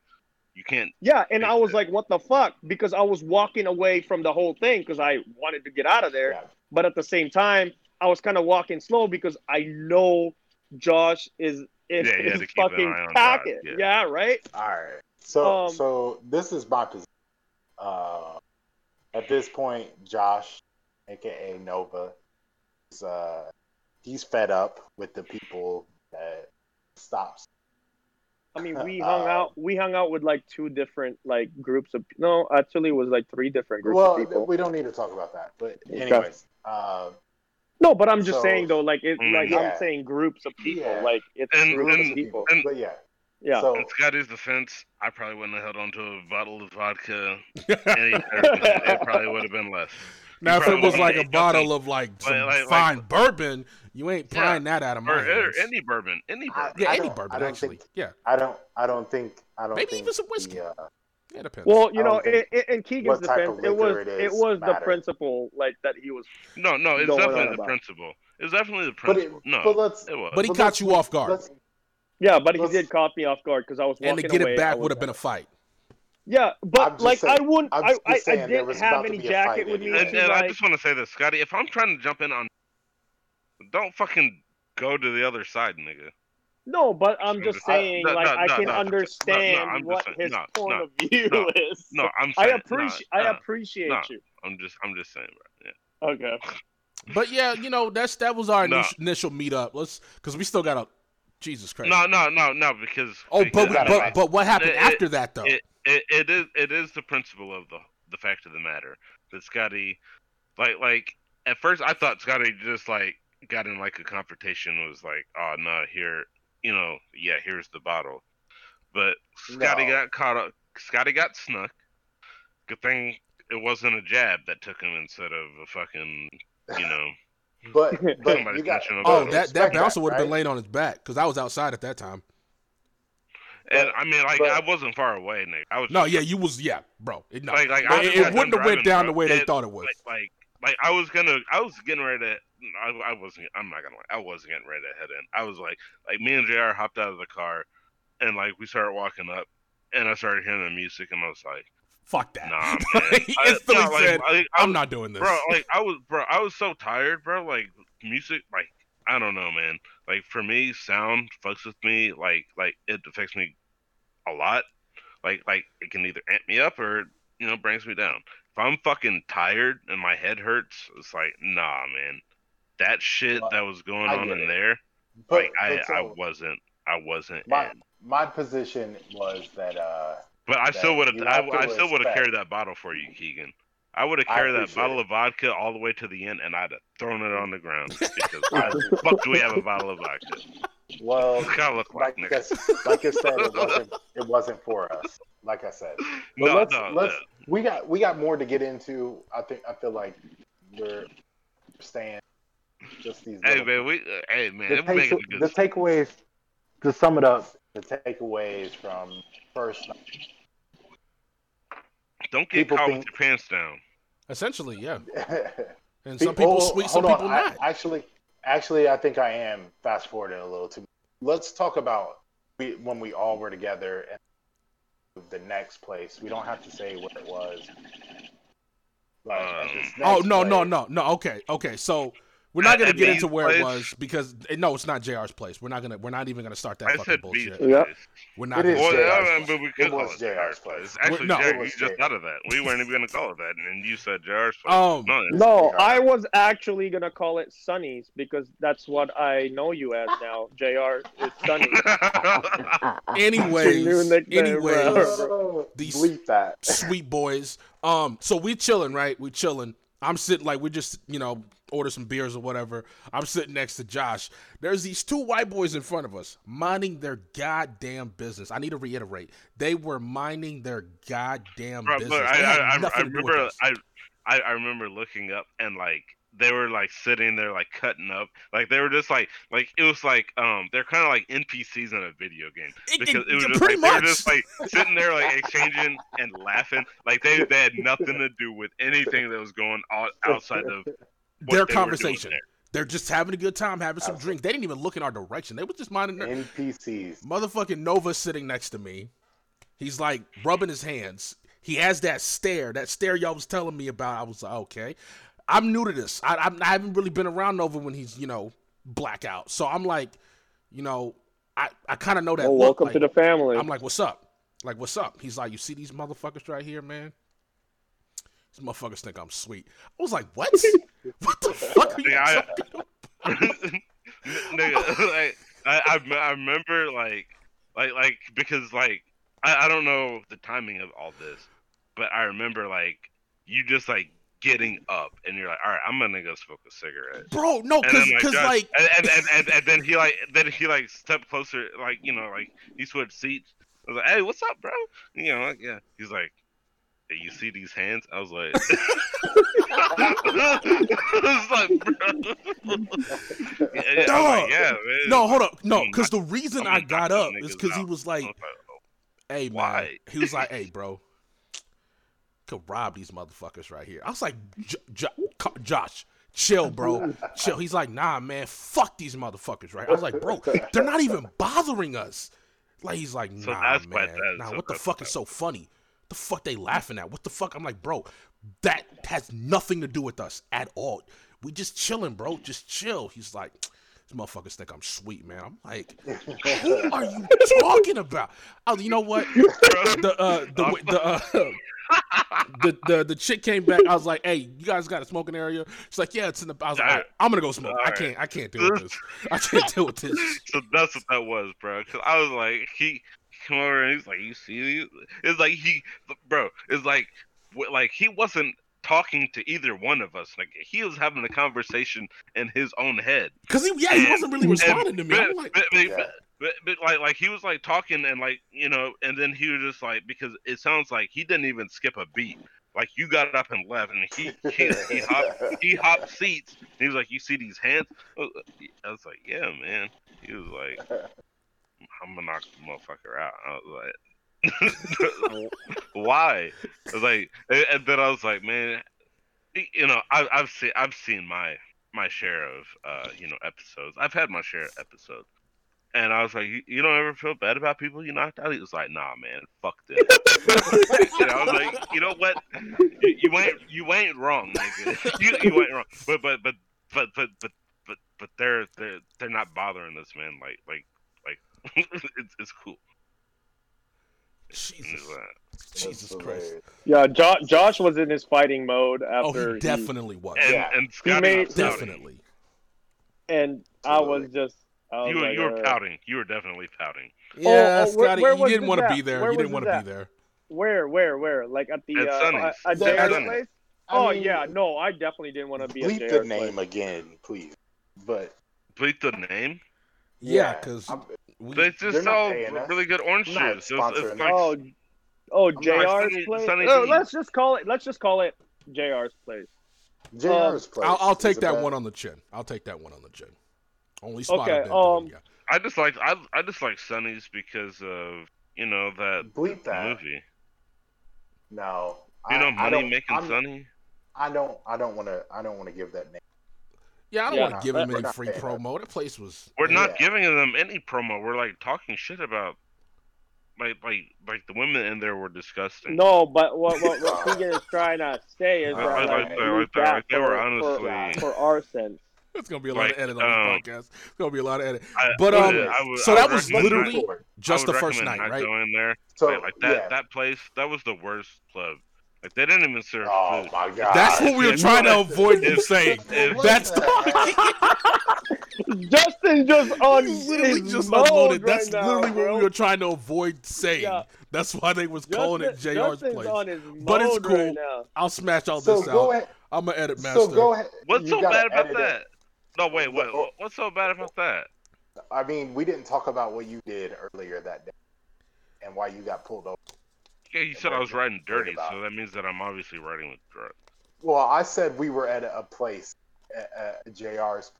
"You can't." yeah, and I Makes was like, "What the fuck?" Because I was walking away from the whole thing because I wanted to get out of there. Yeah. But at the same time, I was kind of walking slow because I know Josh is in Yeah, you had his to keep an fucking eye on Josh, pocket. yeah. yeah, right. All right. So Um, so this is my position. Uh, at this point, Josh, aka Nova, is uh he's fed up with the people that stops. I mean, we hung Uh, out. We hung out with like two different like groups of. No, actually, it was like three different groups Well, of people. we don't need to talk about that. But Okay. anyways, uh, No, but I'm just So- saying though, like it, Mm. like Yeah. I'm saying groups of people. Yeah. Like it's And- groups and- of people. and- but yeah. Yeah. So In Scotty's defense, I probably wouldn't have held on to a bottle of vodka. Any, it probably would have been less. Now, if it was like a have bottle of like some Like- like- fine bourbon, you ain't Yeah. prying that out of my Or, or hands. any bourbon, any I- bourbon. yeah, I any bourbon actually. think- yeah, I don't I don't think I don't Maybe think even some whiskey. the, uh, yeah, it depends. Well, you know, don't in, in- in Keegan's what type of defense, it was it it, is was the principle like that he was. No, no, it's definitely the about. principle. It's definitely the but it, principle. no, but let's it was. but he but caught you off guard, Yeah, but he did caught me off guard because I was walking and to get away. it back would have been a fight. Yeah, but like saying- I wouldn't. I'm I, I, I saying there didn't have any jacket with me. anyway. and, to, and I just want to say this, Scotty. If I'm trying to jump in on, don't fucking go to the other side, nigga. No, but I'm I'm just just- saying, no, like no, I can no, no, understand I'm what saying- his no, point no, of view no, is. No, I'm I saying, appreciate. no, I appreciate no. you. I'm just, I'm just saying, bro. Yeah. Okay. But yeah, you know that's that was our No. initial, initial meetup. Let's because we still got a Jesus Christ. No, no, no, no, because oh, because but we, but but what happened It- after that though? it, it, it is it is the principle of the the fact of the matter that Scotty, like like at first I thought Scotty just like got in like a confrontation and was like oh no here you know yeah here's the bottle, but Scotty No. got caught up Scotty got snuck. Good thing it wasn't a jab that took him instead of a fucking you know But but you got oh, about that that bouncer would have been right? laying on his back because I was outside at that time. and But- I mean like but- I wasn't far away Nick I was No, just- yeah, you was yeah, bro. It, no, Like- like, I it, it wouldn't have went down bro. the way they It- thought it would. like like like I was gonna I was getting ready to I, I wasn't I'm not gonna lie I wasn't getting ready to head in. I was like like me and Jr hopped out of the car and like we started walking up and I started hearing the music and I was like Fuck that. nah man. He I- instantly no, like, said, like, I "I'm was- not doing this." bro like I was bro I was so tired bro like music like I don't know man. Like for me sound fucks with me like like it affects me a lot. Like like it can either amp me up or you know brings me down. If I'm fucking tired and my head hurts it's like nah man that shit that was going I on in it. there but, like I so I wasn't I wasn't my in. my position was that uh but I still would have I, I still would have carried that bottle for you Keegan I would have carried that bottle it. of vodka all the way to the end and I'd have thrown it on the ground because why the fuck do we have a bottle of vodka? well kind of look like, like? I, like I said it wasn't it wasn't for us like I said but No, let's no, let's no. we got we got more to get into I think I feel like we're staying just these Hey man, we uh, hey man, the, it making take, the takeaways to sum it up the takeaways from first Don't get people caught think- with your pants down. Essentially, yeah. night And some people Oh, sweet, some on. people I- not. actually actually I think I am fast forwarding a little too let's talk about we, when we all were together and the next place we don't have to say what it was but at this Um, Oh next no, no, no, no. Okay, okay. So we're not gonna get into where it was because eh, no, it's not Jr's place. We're not gonna. We're not even gonna start that I fucking said bullshit. beach. Yeah. We're not. It gonna is Well, start JR's that. yeah, place. but we It could was it JR's JR's place. place. Actually, no. Jerry, It you was just JR's. thought of that. We weren't even gonna call it that, and you said JR's place. Um, no, No, I was actually gonna call it Sunny's because that's what I know you as now. Jr. is Sunny. Anyways, Your anyways. These- bleep that sweet boys. Um, so we chilling, right? We chilling. I'm sitting like we're just, you know, order some beers or whatever. I'm sitting next to Josh. There's these two white boys in front of us minding their goddamn business. I need to reiterate, they were minding their goddamn Bro, business. look, I, I, I, I nothing to do with remember. I, I remember looking up and like they were like sitting there like cutting up like they were just like like it was like um they're kind of like NPCs in a video game because it- was just pretty like, they were just like sitting there like exchanging and laughing like they they had nothing to do with anything that was going on outside of their they conversation. They're just having a good time, having some uh, drinks. They didn't even look in our direction. They were just minding their NPCs Motherfucking Nova sitting next to me. He's like rubbing his hands. He has that stare, that stare y'all was telling me about. I was like, okay. I'm new to this. I, I'm- I haven't really been around Nova when he's, you know, blackout. So I'm like, you know, I, I kind of know that. Well, look. welcome Like, to the family. I'm like, what's up? Like, what's up? He's like, you see these motherfuckers right here, man? These motherfuckers think I'm sweet. I was like, what? what the fuck are you Yeah, I- talking about? Nigga, like, I, I I remember like like like because like I, I don't know the timing of all this, but I remember like you just like getting up and you're like, all right, I'm gonna go smoke a cigarette. Bro, no, because then, cause, like, and, and, and, and, and then he like then he like stepped closer, like you know, like he switched seats. I was like, "Hey, what's up, bro?" You know, like, yeah. He's like, hey, "You see these hands?" I was like, I was like, bro. yeah, yeah, I was Dog. like, yeah, man. no, hold up. No, because the reason I'm I got up is because he was like, was like, oh, hey, man. Why? He was like, hey, bro, could rob these motherfuckers right here. I was like, J- J- Josh, chill, bro. chill. He's like, nah, man, fuck these motherfuckers, right? I was like, bro, they're not even bothering us. Like, he's like, nah, So man. nah, so what the fuck is so funny? The fuck they laughing at? What the fuck? I'm like, bro, that has nothing to do with us at all. We just chilling, bro. Just chill. He's like, These motherfuckers think I'm sweet, man. I'm like, who are you talking about? Oh, you know what? The uh, the the uh, the, the the chick came back. I was like, "Hey, you guys got a smoking area?" She's like, "Yeah, it's in the." I was like. "I'm gonna go smoke. I can't. I can't deal with this. I can't deal with this." so that's what that was, bro. Cause I was like, he come over and he's like, "You see these?" It's like he, bro. It's like, like he wasn't talking to either one of us. Like he was having a conversation in his own head. Because he, yeah, he wasn't really And- responding to me. But, I'm like, but, but, Yeah. but, but, but, like, like he was like talking and like you know, and then he was just like because it sounds like he didn't even skip a beat. Like you got up and left, and he he he hopped he hopped seats. And he was like, "You see these hands?" I was like, "Yeah, man." He was like, "I'm gonna knock the motherfucker out." I was like, "Why?" I was like, and, then I was like, "Man, you know, I, I've seen I've seen my my share of uh you know episodes. I've had my share of episodes." And I was like, you, you don't ever feel bad about people you knocked out? He was like, nah, man, fuck this. I was like, you know what? You, you ain't you ain't wrong, nigga. You, you ain't wrong. But but but but but but but they're they're they're not bothering us, man. Like like it's it's cool. Jesus, Jesus Christ. Yeah, jo- Josh was in his fighting mode Oh, after he he- definitely was. and Yeah. and Scotty made- was. Definitely. and I was just. I was You were like, you were uh, pouting. You were definitely pouting. Yeah, oh, where- Scotty, where you didn't want to be there. Where you didn't want to be there. Where, where, where? Like at the At uh, Sonny's. at At place? I Oh mean, yeah, no, I definitely didn't want to be at Bleep the name place. again, please. But Bleep the name. Yeah, because I'm- we, They They're just sell really good orange I'm not juice. It's, it's like Oh, oh, not- JR's Sonny- place. Sonny Oh, let's just call it. Let's just call it JR's place. JR's place. I'll, I'll take that bad- one on the chin. I'll take that one on the chin. Only spot Okay, I did um, yeah. I just like I I just like Sonny's because of you know that Bleep that. movie. No. You know, I- I money don't- making I'm- Sonny. I don't. I don't want to. I don't want to give that name. Yeah, I don't Yeah, want to give them any free paying promo. That place was. We're not Yeah. giving them any promo. We're like talking shit about like like like the women in there were disgusting. No, but what what, what Keegan is trying to say is I- that I like, like we that, like that, that like they were for- honestly- for, for our sense. It's gonna be a lot Like, of edit on um, this podcast. It's gonna be a lot of edit. I- But, I um, would- I would- so that was literally not- Just the first recommend night, not right? Going there, So like, like that yeah. that place that was the worst club. Like they didn't even serve Oh food. my god. That's what we were if- trying to avoid you saying. if- That's Justin just on literally just unloaded. right That's now, literally what we were trying to avoid saying. Yeah. That's why they was calling it JR's Justin's place. But it's cool. right now. I'll smash all So this go out. ahead. I'm gonna edit master. So go ahead. What's You so bad about edit it. that? No, wait, wait. What's so bad about that? I mean, we didn't talk about what you did earlier that day and why you got pulled over. Yeah, you said I was riding dirty, so that means that I'm obviously riding with drugs. Well, I said we were at a place at, at JR's.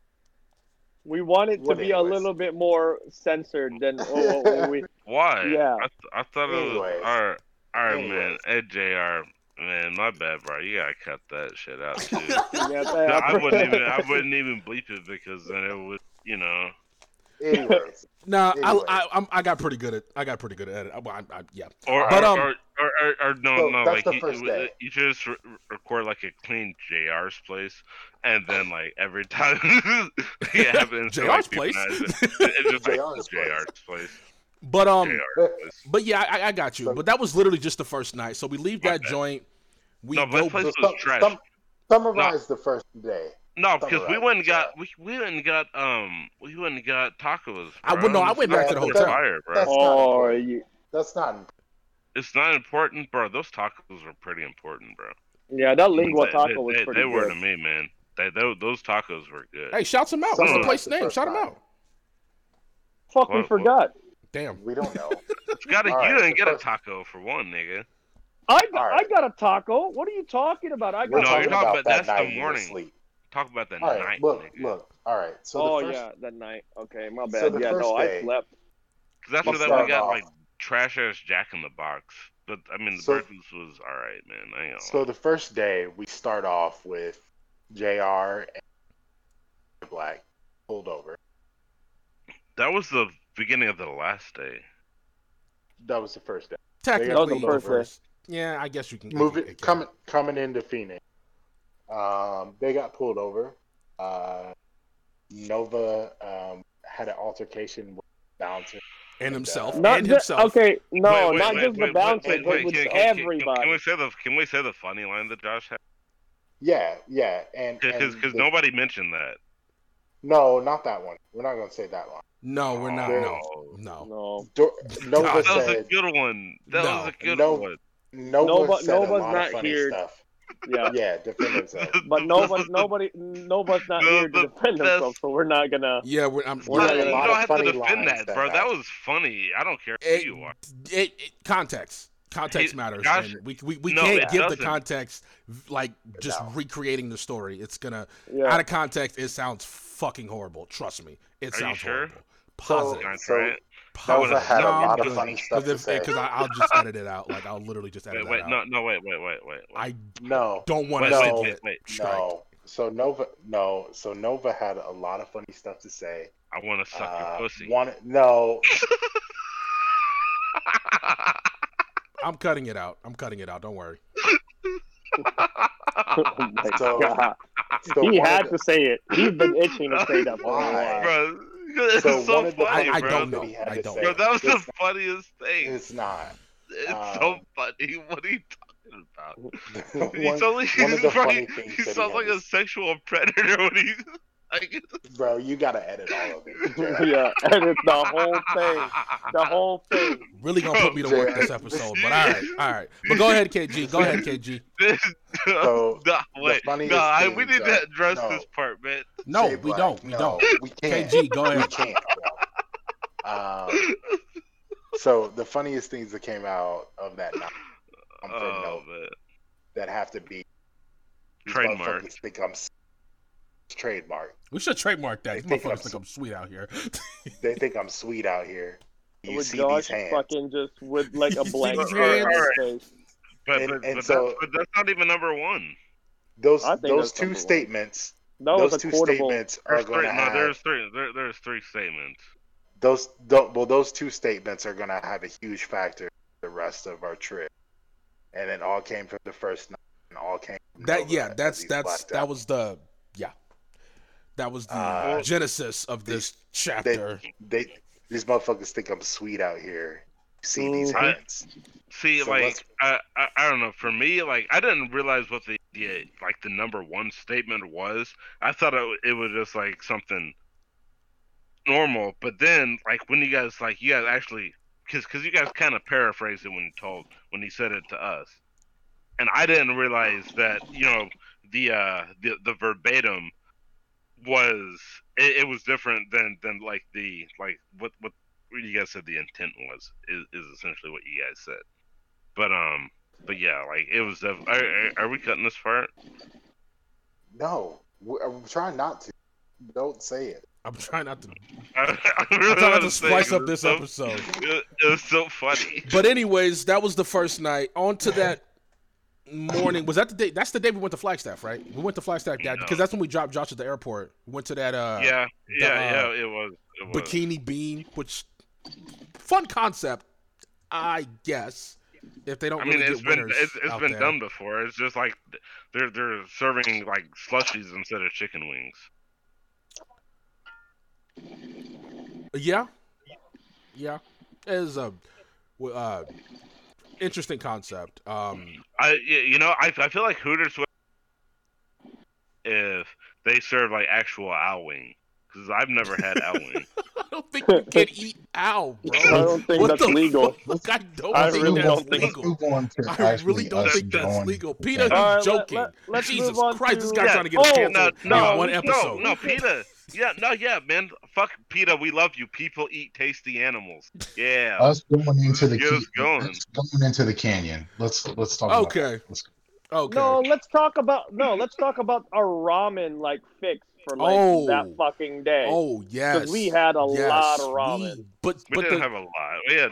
We wanted to be a little bit more censored than what, what we. Why? Yeah. I, th- I thought it was. All right, all right, man. Anyways. Hey, Jr. Man, my bad, bro. You gotta cut that shit out too. Yeah, I wouldn't even. I wouldn't even bleep it because then it would, you know. Anyways, Nah, Anyway. I, I, I'm, I got pretty good at. I got pretty good at it. I, I, I, yeah. Or, But, or, um, or, or, or, or no, So no, that's like the you, first you- day. you just re- record like a clean JR's place, and then like every time it happens, to, like, JR's place. it- it's just like JR's place. JR's place. But um, JR's place. but yeah, I, I got you. So- But that was literally just the first night. So we leave My that bad. joint. We No, go. my place so was sum- trash. sum- summarize the first day. No, because we Summarize went and got job. we, we went and got um we went and got tacos. I bro. would- no, I went not back to the hotel. Fire, bro. That's- not Oh, important. you, That's not. It's not important, bro. Those tacos were pretty important, bro. yeah, that lengua They- taco they, was they, pretty they were good. to me, man. They, they, those tacos were good. Hey, shouts him out. What's the place name? Shout him out. Fuck, we What- what- forgot. Damn. We don't know. Scotty, All right, you didn't the get a taco for one, nigga. I got, right. I got a taco. What are you talking about? I We're got. No, you're talking about about- that that's the night you were morning. asleep. Talk about that All right, night, look, nigga. look. All right. So oh the first, yeah, that night. Okay, my bad. So the yeah, first no, day- I slept. Because after that, we got off. like trash ass Jack in the Box. But I mean, the So- breakfast was all right, man. I ain't So lie. the first day we start off with Jr. and Black pulled over. that was the beginning of the last day. That was the first day. Technically, the first first. Yeah, I guess you can Move it it coming coming into Phoenix. Um, they got pulled over. Uh, Nova um, had an altercation with the Bouncer. and himself Not and ju- himself. okay, no, Wait, wait, not wait, just the wait, bouncer, wait, but with can- can- can- everybody. Can, we say the Can we say the funny line that Josh had? Yeah, yeah, and Because nobody mentioned that. no, not that one. We're not gonna say that one. No, we're not. No, no. No, Dor- Nova God, That was a said good one. That No, was a good no. one. Nova, Nova- said a Nova's lot not of funny here. stuff. Yeah, Yeah, defend himself. but nobody, nobody, nobody's not The- here to the defend best- himself, so we're not gonna. Yeah, we're, I'm. We're No, not you gonna- lot don't of have funny to defend lines that, that bro. That was funny. I don't care who it, you are. it, it- context. Context He- matters. Josh- and we we, we No, can't give the doesn't. context like just No. recreating the story. It's gonna Yeah, out of context. It sounds fucking horrible. Trust me, it Are you sounds sure? horrible. Positive. Can I so- try it? positive. Nova had a I'm lot of funny stuff Because to say. because I'll just edit it out. Like I'll literally just edit Wait, wait, that no, out. no, wait, wait, wait, wait. wait. I No, don't want Wait, us wait, to wait, get wait. strike. no. So Nova, no. So Nova had a lot of funny stuff to say. I want to suck Uh, your pussy. Wanted, no, I'm cutting it out. I'm cutting it out. Don't worry. oh my So- god, so he had to say it. He's been itching to say that for a Why? bro, it's So so, of the funny, I, I bro. don't that know. I don't say. that was the It's- funniest thing. It's not. It's um, so funny. What are you talking about? one, he's only, one of the he's probably- funny things he sounds like a sexual predator when he like. bro, you gotta edit all of it. Yeah, edit the whole thing. The whole thing. Really gonna put me to work this episode. But all right, all right. But go ahead, KG. Go ahead, KG. This, So, no, wait, funniest no, I, thing, we need uh, to address no. this part, man. No, Jay we Black, don't. We no, don't. We can't. KG, go ahead. We can't. bro. Um, so the funniest things that came out of that night um, for Oh Nova man, that have to be these Trademark. Think I'm s- trademark. We should trademark that. They These think motherfuckers I'm think I'm sweet out here. They think I'm sweet out here. You with see Josh these hands. fucking just with like a You blank these stare on hands? his face. but And- but, and but, so- that's, but that's not even number one. Those those two statements. That Those two quotable. statements are There's going three, to no, have there's three. There, there's three statements. those. tho- well, those two statements are going to have a huge factor the rest of our trip, and it all came from the first night, and all came. From That yeah, that's that's that was the yeah. That was the Uh, genesis of this chapter. they these motherfuckers think I'm sweet out here. See these Mhm. I- hands. See, So like I, I, I don't know. For me, like I didn't realize what the, the like the number one statement was. I thought it, it was just like something normal. But then, like when you guys like you guys actually, because because you guys kind of paraphrased it when you told when he said it to us, and I didn't realize that you know the uh the the verbatim was it, it was different than than like the like what what what you guys said the intent was is, is essentially what you guys said. But um, but yeah, like it was. Def- are, are, are we cutting this part? No, we- I'm trying not to. Don't say it. I'm trying not to. I, I I'm trying not wanna to spice up this so- episode. It, it was so funny. But anyways, that was the first night. On to that morning. Was that the day? That's the day we went to Flagstaff, right? We went to Flagstaff that No. because that's when we dropped Josh at the airport. We went to that uh, yeah, yeah, the, uh, yeah. It was. It was. bikini bean, which fun concept, I guess. If they don't I mean, really it's been it's, it's been there. done before. It's just like they're they're serving like slushies instead of chicken wings. Yeah, yeah, it is a uh, interesting concept. Um, I y- you know I I feel like Hooters would if they serve like actual owl wing because I've never had owl wing. I don't think you can eat owl, bro. I don't think What that's legal. fuck? I don't I think really that's think- legal. Move on to I really don't think that's going- legal. Peter, Okay. he's All right, joking. let- let's Jesus move on Christ, this to- guy's Yeah. trying to get us Oh, canceled no, in no, one episode. No, no, Peter. Yeah, no, yeah, man. Fuck Peter. We love you. People eat tasty animals. Yeah. Us going into the Get us going. us going into the canyon. Let's let's talk. About Okay. Let's- Okay. No, let's talk about no. Let's talk about our ramen like fix for like Oh. that fucking day. Oh yes. because we had a Yes, lot of we- ramen. but we but didn't the, have a lot. We had,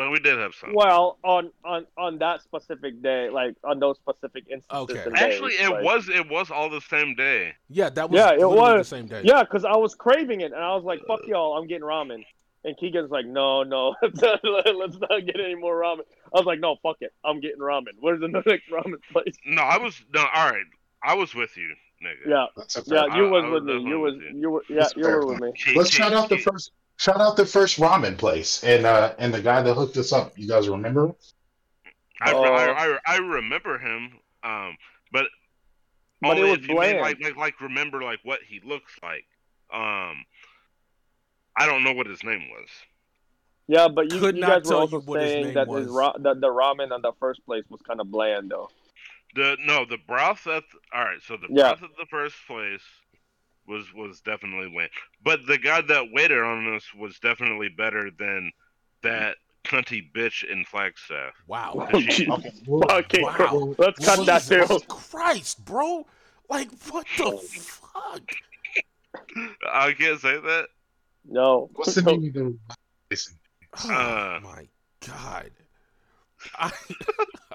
but we did have some. Well, on on on that specific day, like on those specific instances. Okay. and days, Actually, it like- was it was all the same day. yeah, that was Yeah, it was. the same day. Yeah, because I was craving it, and I was like, "Fuck uh. y'all, I'm getting ramen." And Keegan's like, "No, no, let's not, let's not get any more ramen." I was like, "No, fuck it, I'm getting ramen. Where's the next ramen place?" No, I was no. All right, I was with you. nigga. Yeah, That's a yeah, you was I with was me. You was you. you were yeah, That's you fair. were with me. Let's K- shout out the first shout out the first ramen place and uh and the guy that hooked us up. You guys remember? I, Oh. I, I, I remember him, um, but But it was if you mean, bland. like, like like remember like what he looks like. Um, I don't know what his name was. Yeah, but you, Could you not guys were also you what his saying name that his ra- that the ramen on the first place was kind of bland though. The no, the broth at all right. So the Yeah. broth at the first place was was definitely win, but the guy that waited on us was definitely better than that cunty bitch in Flagstaff. Wow. The she- Okay. well, Okay, Wow. let's cut that too. Christ, bro. Like, what the fuck? I can't say that. No. What's the name of the place? Oh, Uh. my God. I,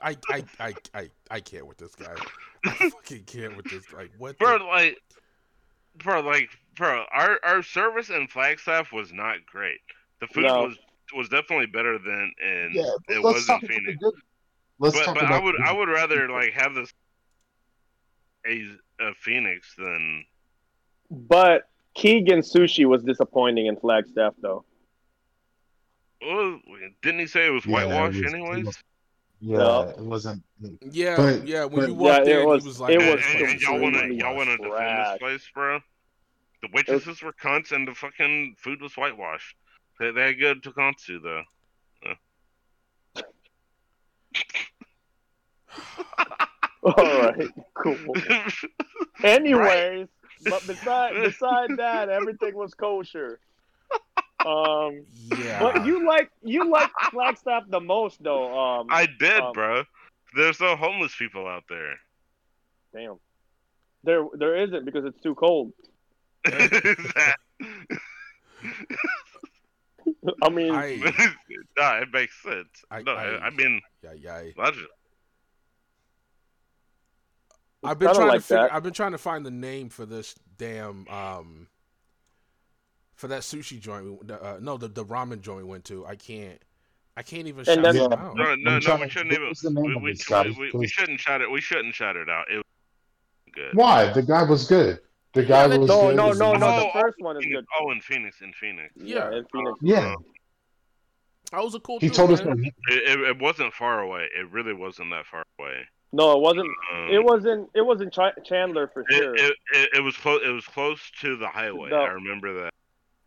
I, I, I, I, I can't with this guy. I fucking can't with this guy. What? bro, the- like, bro, like, bro, our our service in Flagstaff was not great. The food No. was was definitely better than in Yeah, it was in Phoenix. good. Let's but talk but about I would the I would rather like have this a, a Phoenix than But Keegan Sushi was disappointing in Flagstaff though. well, didn't he say it was Yeah, it whitewash was- anyways? Was- Yeah, No. it wasn't. yeah, but- yeah. When but- you walked Yeah, it there, and was- he was like, it was and- and y'all wanna y'all wanna defend this place, bro? The waitresses were cunts and the fucking food was whitewashed. They they had good tonkatsu though. All right, cool. Anyways, but beside beside that, everything was kosher. Um, yeah. but you like you like Flagstaff the most though. Um, I did, Um, bro. There's no homeless people out there. damn. There there isn't because it's too cold. That- I mean, I, nah, it makes sense. I- no, I- I, I mean, yeah, yeah. logic. I've been trying like to figure. I've been trying to find the name for this damn um for that sushi joint. Uh, no, the the ramen joint we went to. I can't. I can't even shout it out. No, no, no. We shouldn't what even. the name We, of we, shouldn't shout it. We shouldn't shout it out. It was good. Why? The guy was good. The guy that- was no, good. no, His no, name- no. Oh, The first one is good. Oh, in Phoenix, in Phoenix. Yeah. in Phoenix. Yeah, That was a cool. he told us. It, it, it wasn't far away. It really wasn't that far away. No, it wasn't. Um, It wasn't. It wasn't Ch- Chandler for It, sure. it, it, it was close. It was close to the highway. No. I remember that.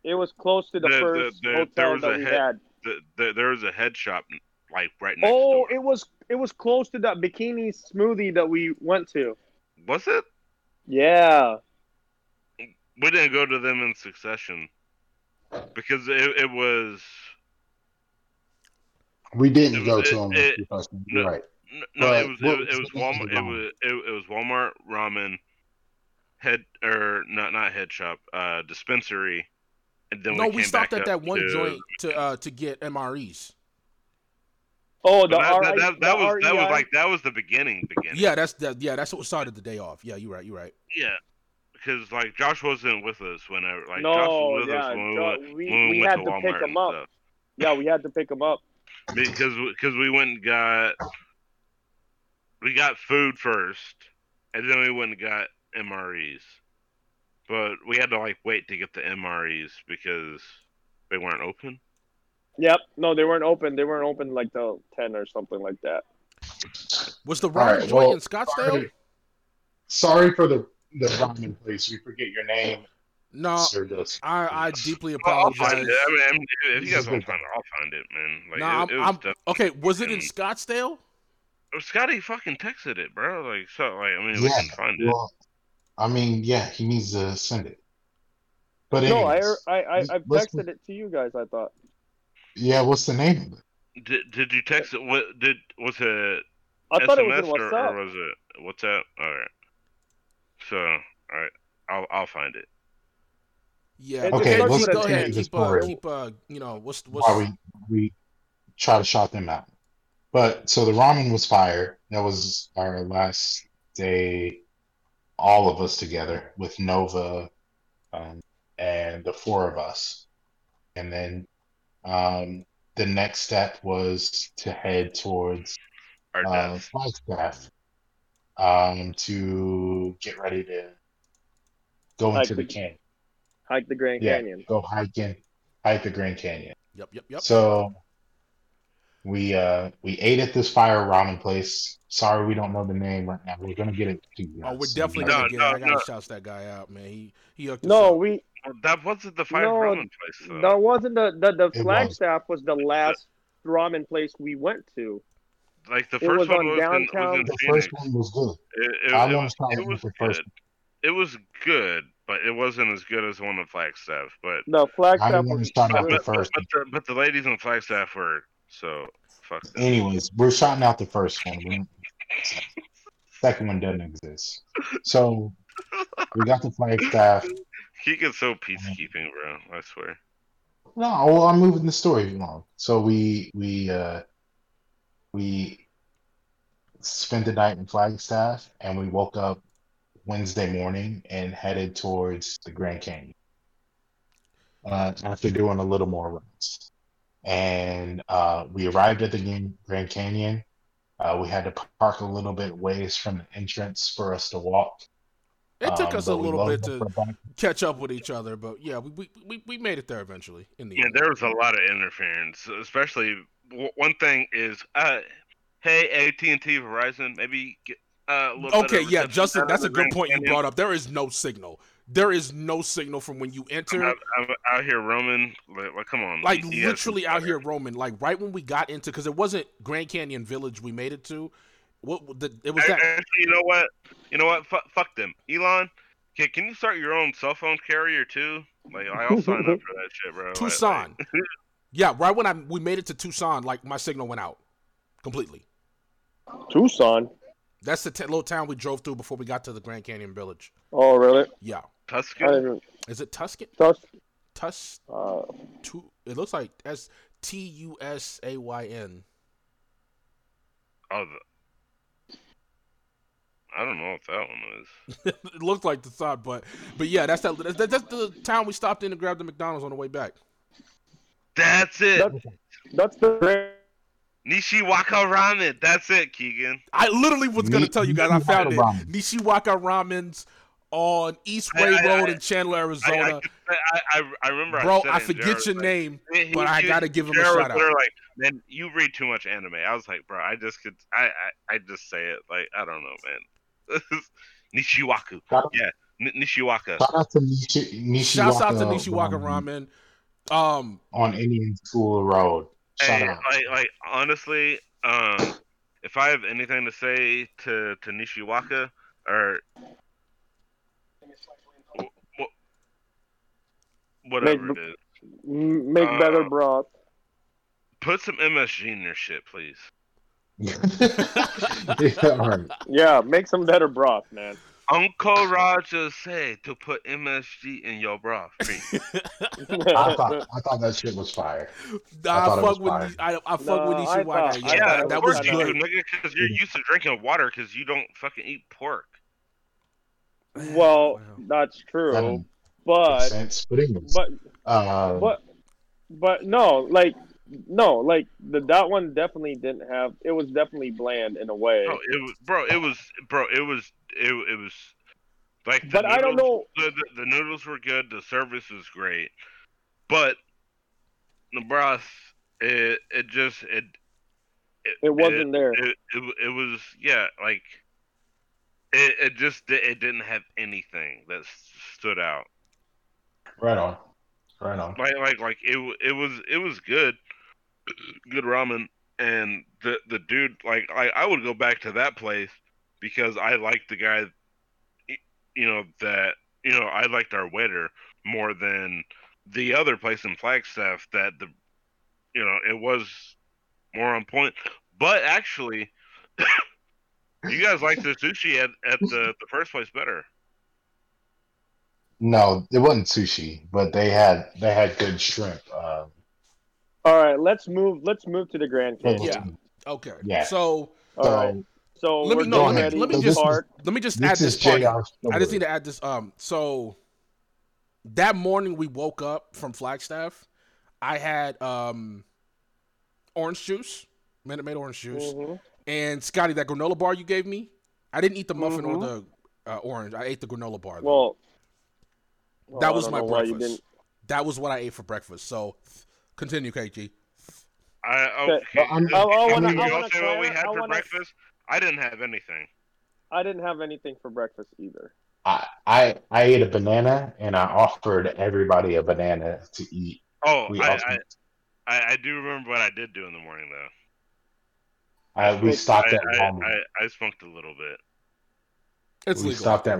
It was close to the, The- the- first the- there hotel was that a we head- had. The, the, there was a head shop like right next Oh, door. it was it was close to that bikini smoothie that we went to. Was it? Yeah. We didn't go to them in succession because it, it was We didn't It go was- to it- him. it- because you're no. right. no. But it was what it, it was was the name of Walmart. the It was it, it was Walmart ramen head or not not head shop uh dispensary. And then No, we, we stopped at that one to- joint to uh to get MREs. Oh, the But that, that, that, the that was that was like that was the beginning beginning. Yeah, that's that. Yeah, that's what started the day off. Yeah, you're right. You're right. Yeah, because like Josh wasn't with us whenever like no, Josh was with yeah, us when we went, we, when we, we went had to to pick and him up. stuff. Yeah, we had to pick him up. because because we went and got we got food first, and then we went and got MREs, but we had to like wait to get the MREs because they weren't open. Yep. No, they weren't open. They weren't open like till ten or something like that. Was the ramen right, joint well, in Scottsdale? Sorry, sorry for the the ramen place. We forget your name. No, Served. I I deeply I'll, I'll apologize. find it. I mean, if you guys want to find it, I'll find it, man. Like Nah, it, it I'm, was I'm okay. Was it in Scottsdale? Scotty fucking texted it, bro. Like so, like I mean, we can find it. Well, I mean, yeah, he needs to send it. But No, I I I, I texted it to you guys. I thought. yeah, what's the name of it? Did did you text it? What did was it I thought it was SMS in or, WhatsApp. or was it WhatsApp? All right. So, all right, I'll I'll find it. Yeah. It Okay, starts keep, with go ahead. 10. Keep uh, keep uh, you know, what's what's While we we try to shout them out. But so the ramen was fire. That was our last day, all of us together with Nova, um, and the four of us. And then um, the next step was to head towards Our uh, death. Flagstaff um, to get ready to go Hike into the the- canyon. Hike the Grand Yeah, Canyon. go hiking, hike the Grand Canyon. Yep, yep, yep. So we uh we ate at this fire ramen place. Sorry, we don't know the name right now. We're gonna get it to you. Oh, we're definitely No, gonna get. no, I gotta no. shout that guy out, man. He he hooked us No, up. we that wasn't the five No, ramen place though. that wasn't the the, the. Flagstaff was the last ramen place we went to. Like the first was one on was in, was downtown- in The Phoenix. first one was good. It, it, I it want was, to it was the good. first. It was good, but it wasn't as good as the one in Flagstaff. But No, Flagstaff want was but, the but, first. but, the, but the ladies in Flagstaff were so fuck. Anyways, we're shouting out the first one. Second one doesn't exist. So we got the Flagstaff. He gets so peacekeeping, bro. I swear. No, well, I'm moving the story along. So we we uh we spent the night in Flagstaff, and we woke up Wednesday morning and headed towards the Grand Canyon. Uh, after doing a little more runs, and uh, we arrived at the Grand Canyon. Uh, we had to park a little bit ways from the entrance for us to walk. It took Um, us a little bit to catch up with each other, but yeah, we we, we, we made it there eventually. In the Yeah, end. there was a lot of interference. Especially w- one thing is, uh, hey AT and T, Verizon, maybe get uh, a little. Okay, yeah, Justin, that's a good Grand point you brought up. There is no signal. There is no signal from when you I'm enter. out, I'm out here roaming. Like, like, come on, like you- you literally out here roaming. Like right when we got into, because it wasn't Grand Canyon Village we made it to. What the, it was Hey, that? actually, you know what? You know what? Fuck, fuck them, Elon. Can, can you start your own cell phone carrier too? Like, I'll sign up for that shit, bro. Like- Tucson. yeah, right when I we made it to Tucson, like my signal went out completely. Tucson. That's the t- little town we drove through before we got to the Grand Canyon Village. Oh, really? Yeah, I Tuscan. is it Tuscan? Tus- Tus? uh, Tu- It looks like S T U S A Y N. Oh, the... I don't know what that one is. It looked like the thought, but but yeah, that's that. That's, that's the town we stopped in to grab the McDonald's on the way back. That's it. That's- that's the Grand Nishiwaka ramen. That's it, Keegan. I literally was gonna tell you guys I found it. Nishiwaka Ramen. Nishiwaka Ramen's on East I- Ray I- Road I- in Chandler, I, I, Arizona. I, I, I remember. Bro, said I forget Jared your was name, he- but I gotta give him a Jared was shout out. literally Like, man, you read too much anime. I was like, bro, I just could. I, I, I just say it. Like, I don't know, man. Nishiwaku. Yeah, N- Nishiwaka. Shout out to Nishi, Nishiwaka, Shouts out to Nishiwaka Ramen. Um, on Indian School Road. Shout Hey, out. like, like honestly, um, if I have anything to say to to Nishiwaka or whatever Make- it is, m- make better Uh, broth. put some MSG in your shit, please. yeah, all right. Yeah, make some better broth, man. Uncle Roger say to put MSG in your broth. I thought I thought that shit was fire. nah, I I, fuck was with fire. Ni- I, I fuck with No, I Nishiwaka. thought- yeah, I yeah, that, that was course you good. nigga, because you're used to drinking water because you don't fucking eat pork. well, Wow. that's true, didn't make but sense. But anyways, but uh, but but no, like no, like the that one definitely didn't have. It was definitely bland in a way. Bro, it was, bro, it was, bro, it was, it, it was like. The But I don't know. The, the, the noodles were good. The service was great, but the broth, it, it just, it, It wasn't there. It, it, it was, yeah, like, it, it just, it didn't have anything that stood out. Right on, right on. Like, like, like it, it was, it was good, good ramen, and the the dude, like, I, I would go back to that place because I liked the guy, you know, that, you know, I liked our waiter more than the other place in Flagstaff that the, you know, it was more on point. But actually, you guys liked the sushi at, at the, the first place better. No, it wasn't sushi, but they had they had good shrimp. Uh, All right, let's move. Let's move to the Grand Canyon. Yeah. Okay. Yeah. So All so right. So let we're me go no, let me, ready let me So just is- start. let me just add this this part. JR's I just need to add this. Um, so that morning we woke up from Flagstaff. I had um orange juice, Minute Maid orange juice, Mhm. and Scotty that granola bar you gave me. I didn't eat the muffin or Mhm. the uh, orange. I ate the granola bar. Though. Well, Oh, That was my know why you breakfast. That was what I ate for breakfast. So continue, KG. I Okay. okay. Well, I'm- Can I- I you wanna- I all wanna say what we clar- had I for wanna- breakfast? I didn't have anything. I didn't have anything for breakfast either. I, I I ate a banana and I offered everybody a banana to eat. Oh, We I, also I, I I do remember what I did do in the morning though. I, we stopped I, at I, Walmart. I, I smoked a little bit. It's we legal. stopped at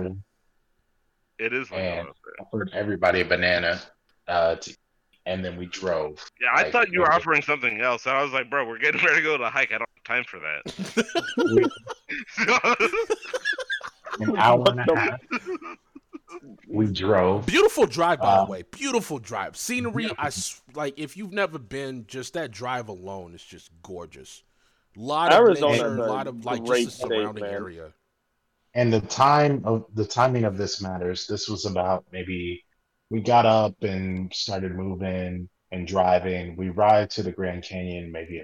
It is legal. And- offered everybody a banana, uh, to, and then we drove. Yeah, I like, thought you were offering something else. and I was like, bro, we're getting ready to go to the hike. I don't have time for that. An hour and a half. We drove. Beautiful drive, by Um, the way. Beautiful drive. Scenery. I like. If you've never been, just that drive alone is just gorgeous. lot of Arizona's nature, a a lot of like just the state, surrounding man. area. And the time of the timing of this matters. This was about maybe we got up and started moving and driving. We ride to the Grand Canyon maybe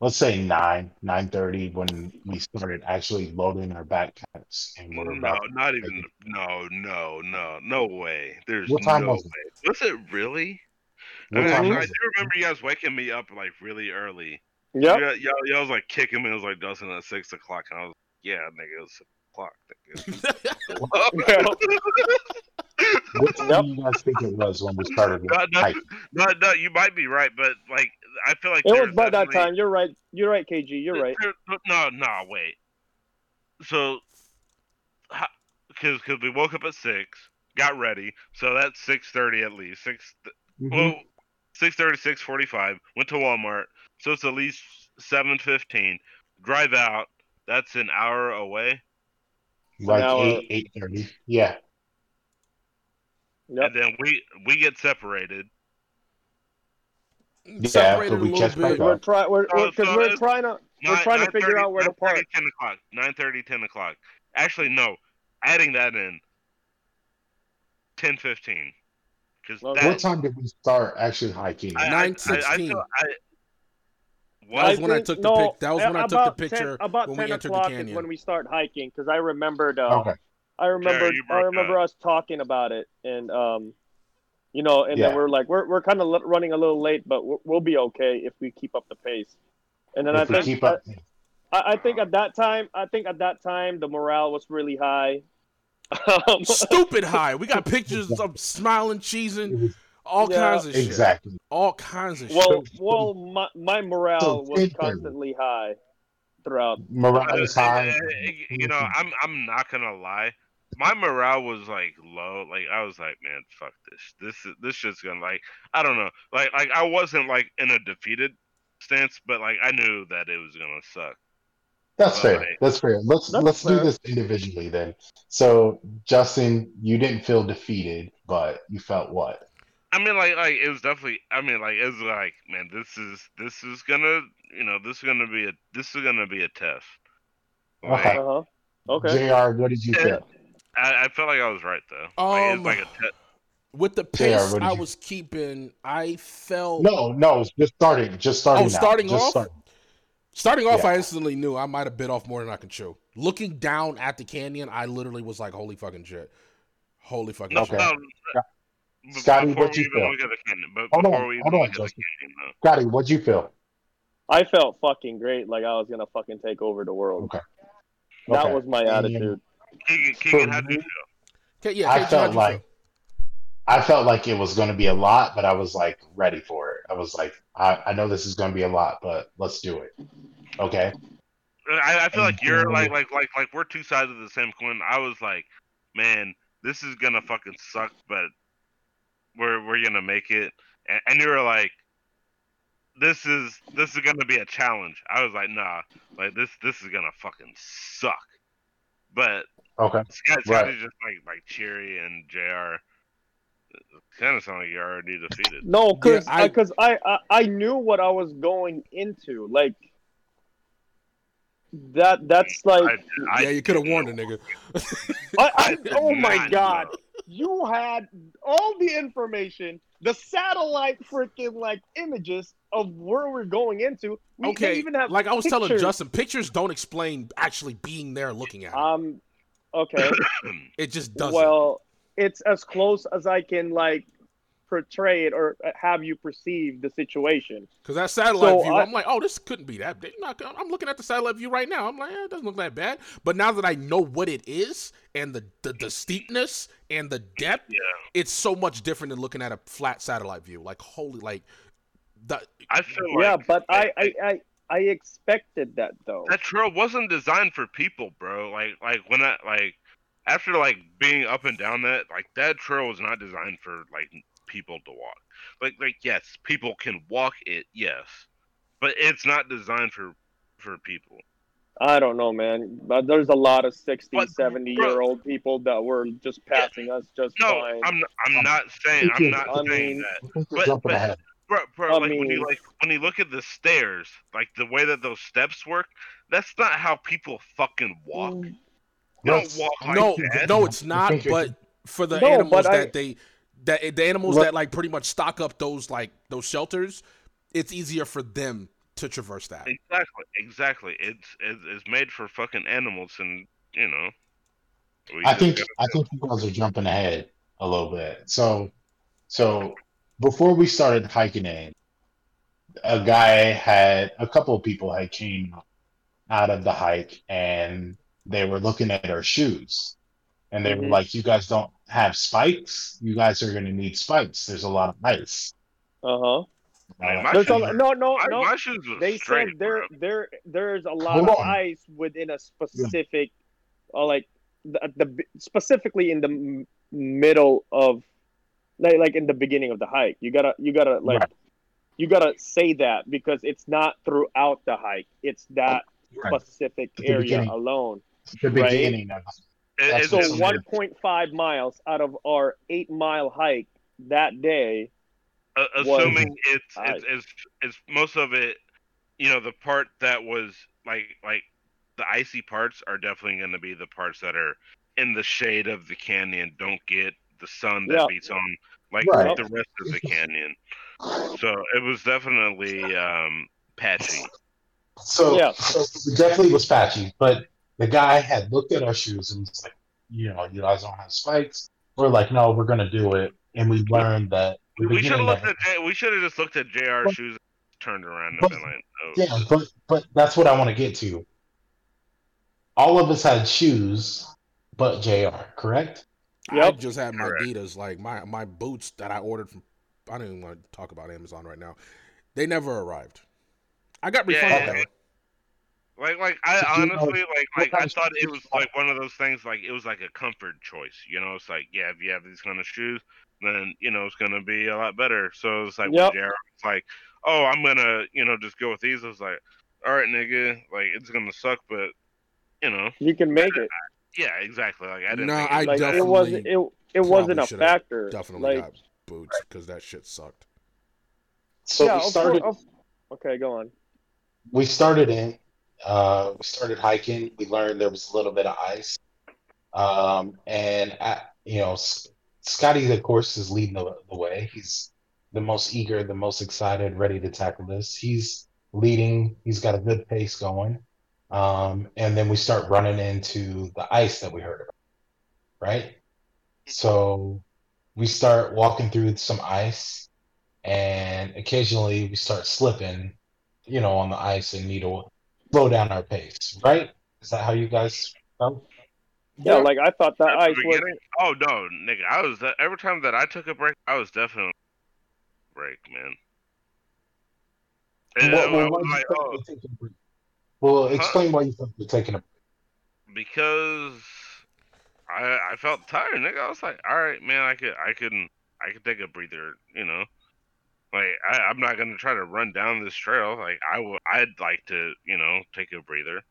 let's say nine, nine thirty when we started actually loading our backpacks and we're no, about not even. No, no, no, no way. There's What time no was it? Was it really? what I, mean, time I, I do it? remember you guys waking me up like really early. Yeah, y'all, y'all was like kicking me. It was like Dustin at six o'clock, and I was yeah, nigga, it's six o'clock. Nigga. What time do you guys think it was when we started No, no, no, no, you might be right, but like I feel like It was there's by that time. You're right. You're right, KG. You're right. no, no, wait. So, because because we woke up at six, got ready, so that's six thirty at least. Six Mhm. well, six thirty, six forty five. Went to Walmart, so it's at least seven fifteen. Drive out. That's an hour away, like Now, uh, eight, eight thirty. Yeah. Yep. and then we we get separated. Separated but we a little catch back bit. up. We're trying. We're So- because so we're trying to. We're Nine- trying to figure 9:30 out where to 9:30, park. 10 o'clock. 9.30, 10 o'clock. Actually, no. Adding that in. 10.15. Because What time did we start actually hiking? I, I, I, I, 9:16. feel- I, what? That was when I took the no, pic- that was when I took the about picture 10, about when we 10 entered the o'clock is canyon. when we start hiking because I remembered. Uh, okay. I remember. you I broke remember us talking about it, and um, you know, and Yeah. then we're like, we're we're kind of running a little late, but we'll, we'll be okay if we keep up the pace. And then If I think keep up, I, I think at that time, I think at that time the morale was really high. Um, Stupid high. We got pictures of smiling, cheesing, all Yeah. kinds of shit. exactly. All kinds of well, shit. well, my my morale So, was constantly high throughout. Morale is high. Uh, you know, I'm I'm not gonna lie. My morale was like low. Like I was like, man, fuck this. This is this shit's gonna like I don't know. Like like I wasn't like in a defeated stance, but like I knew that it was gonna suck. That's fair. Right. That's fair. Let's That's let's fair. do this individually then. So, Justin, you didn't feel defeated, but you felt what? I mean, like, like it was definitely. I mean, like, it was like, man, this is this is gonna, you know, this is gonna be a this is gonna be a test. Like, Okay. Huh. Okay. Jr. What did you Yeah. feel? I, I felt like I was right though. Like, Um, it's like a test. With the JR, pace what did I you- was keeping, I felt No, no, just starting. Just starting. Oh, now. starting just off? Start. Starting off, Yeah. I instantly knew I might have bit off more than I could chew. Looking down at the canyon, I literally was like, "Holy fucking shit! Holy fucking No, Okay. shit!" No, Yeah. b- Scotty, what we you feel? look at the canyon, but Hold on, before we even hold on, look at the Justin. canyon. Scotty, what'd you feel? I felt fucking great, like I was gonna fucking take over the world. Okay. That Okay. was my attitude. Keegan, Keegan, how do you feel? Okay, yeah, I felt like? I felt like it was going to be a lot, but I was like ready for it. I was like, I, I know this is going to be a lot, but let's do it. Okay. I, I feel like you're like like like like we're two sides of the same coin. I was like, man, this is gonna fucking suck, but we're we're gonna make it. And, and you were like, this is this is gonna be a challenge. I was like, nah, like this this is gonna fucking suck. But Okay. Scott Right. Scotty's just like like cheery and Jr. Kind of sound like you're already defeated. No, because Yeah, I- uh, because I, I I knew what I was going into. Like that. That's like I, yeah, you could have warned a nigga. I, I, oh my god, know. You had all the information, the satellite freaking like images of where we're going into. We okay, even have like I was telling. Justin, pictures don't explain actually being there, looking at it. um. Okay. It just doesn't. well, it's as close as I can like portray it or have you perceived the situation. Because that satellite So view, I- I'm like, oh, this couldn't be that bad. I'm looking at the satellite view right now. I'm like, eh, it doesn't look that bad. But now that I know what it is and the the, the steepness and the depth, Yeah. it's so much different than looking at a flat satellite view. Like, holy, like, the, I feel like yeah, but I, I, I, I expected that though. that trail wasn't designed for people, bro. Like like when I like after like being up and down that like that trail was not designed for like people to walk. Like like yes, people can walk it, yes, but it's not designed for for people. I don't know, man. But there's a lot of 60, But, 70 bro- year old people that were just passing us just No, fine. I'm I'm not saying I'm not I saying mean- that. I think you're But- but- Bro, bro, I like when you like when you look at the stairs, like the way that those steps work, that's not how people fucking walk. Mm. You don't walk like no, that. no, it's not. But for the No, animals but I- that they, that the animals What- that like pretty much stock up those like those shelters, it's easier for them to traverse that. Exactly, exactly. It's it's, it's made for fucking animals, and you know. I think gotta- I think you guys are jumping ahead a little bit. So so before we started hiking in, a guy had a couple of people had came out of the hike and they were looking at our shoes. And they were Mhm. like, You guys don't have spikes? You guys are gonna need spikes. There's a lot of ice. Uh huh. Man, Uh, shoes no, no, my, no. my shoes was They straight, said there, bro. there, there's a lot Hold of on. ice within a specific, or like the, the specifically in the m- middle of, like, like in the beginning of the hike. You gotta, you gotta like, Right. you gotta say that because it's not throughout the hike. It's that Right. specific area beginning. alone. the right. beginning of It- that's So It's it's- one- 1.5 miles out of our eight mile hike that day. uh, was assuming it's, it's it's it's most of it, you know, the part that was like like the icy parts are definitely going to be the parts that are in the shade of the canyon, don't get the sun that Yeah. beats on like Right. the rest of the canyon. So it was definitely um patchy. So, Yeah. so it definitely was patchy, but the guy had looked at our shoes and was like, you know, you guys don't have spikes. We're like, no, we're gonna do it, and we learned that. the We, we should have looked at J- we should have just looked at JR But- shoes, turned around and but- been like, oh. Yeah, but but that's what I want to get to. All of us had shoes, but Jr. Correct? I Yep. just had my Correct. Adidas, like my my boots that I ordered from. I don't even want to talk about Amazon right now. They never arrived. I got Yeah, refunded. yeah, though. Like, like I So do you know honestly like, like I thought it was like one of those things. Like it was like a comfort choice. You know, it's like yeah, if you have these kind of shoes, then you know it's gonna be a lot better. So it's like Yep. when Jared was like, oh, I'm gonna you know just go with these. I was like, all right, nigga, like it's gonna suck, but you know, You can make it. yeah, exactly. Like I didn't. No, I it Like was that- it wasn't. It it wasn't a factor. Definitely like, got boots because that shit sucked. So yeah, we of course- of- okay, go on. we started in. Uh, we started hiking. We learned there was a little bit of ice, um, and at, you know, S- Scotty, of course, is leading the, the way. He's the most eager, the most excited, ready to tackle this. He's leading. He's got a good pace going, um, and then we start running into the ice that we heard about, right? So we start walking through some ice, and occasionally we start slipping you know, on the ice and need to slow down our pace, right? Is that how you guys felt? Yeah, like I thought that At the ice was. Oh no, nigga! I was every time that I took a break, I was definitely break, man. And What- I well, was why like, you think oh, you're taking a break? Well, explain why you think you're taking a break. because I I felt tired, nigga. I was like, all right, man, I could I can I could take a breather, you know. Like I, I'm not gonna try to run down this trail. Like I would, I'd like to, you know, take a breather.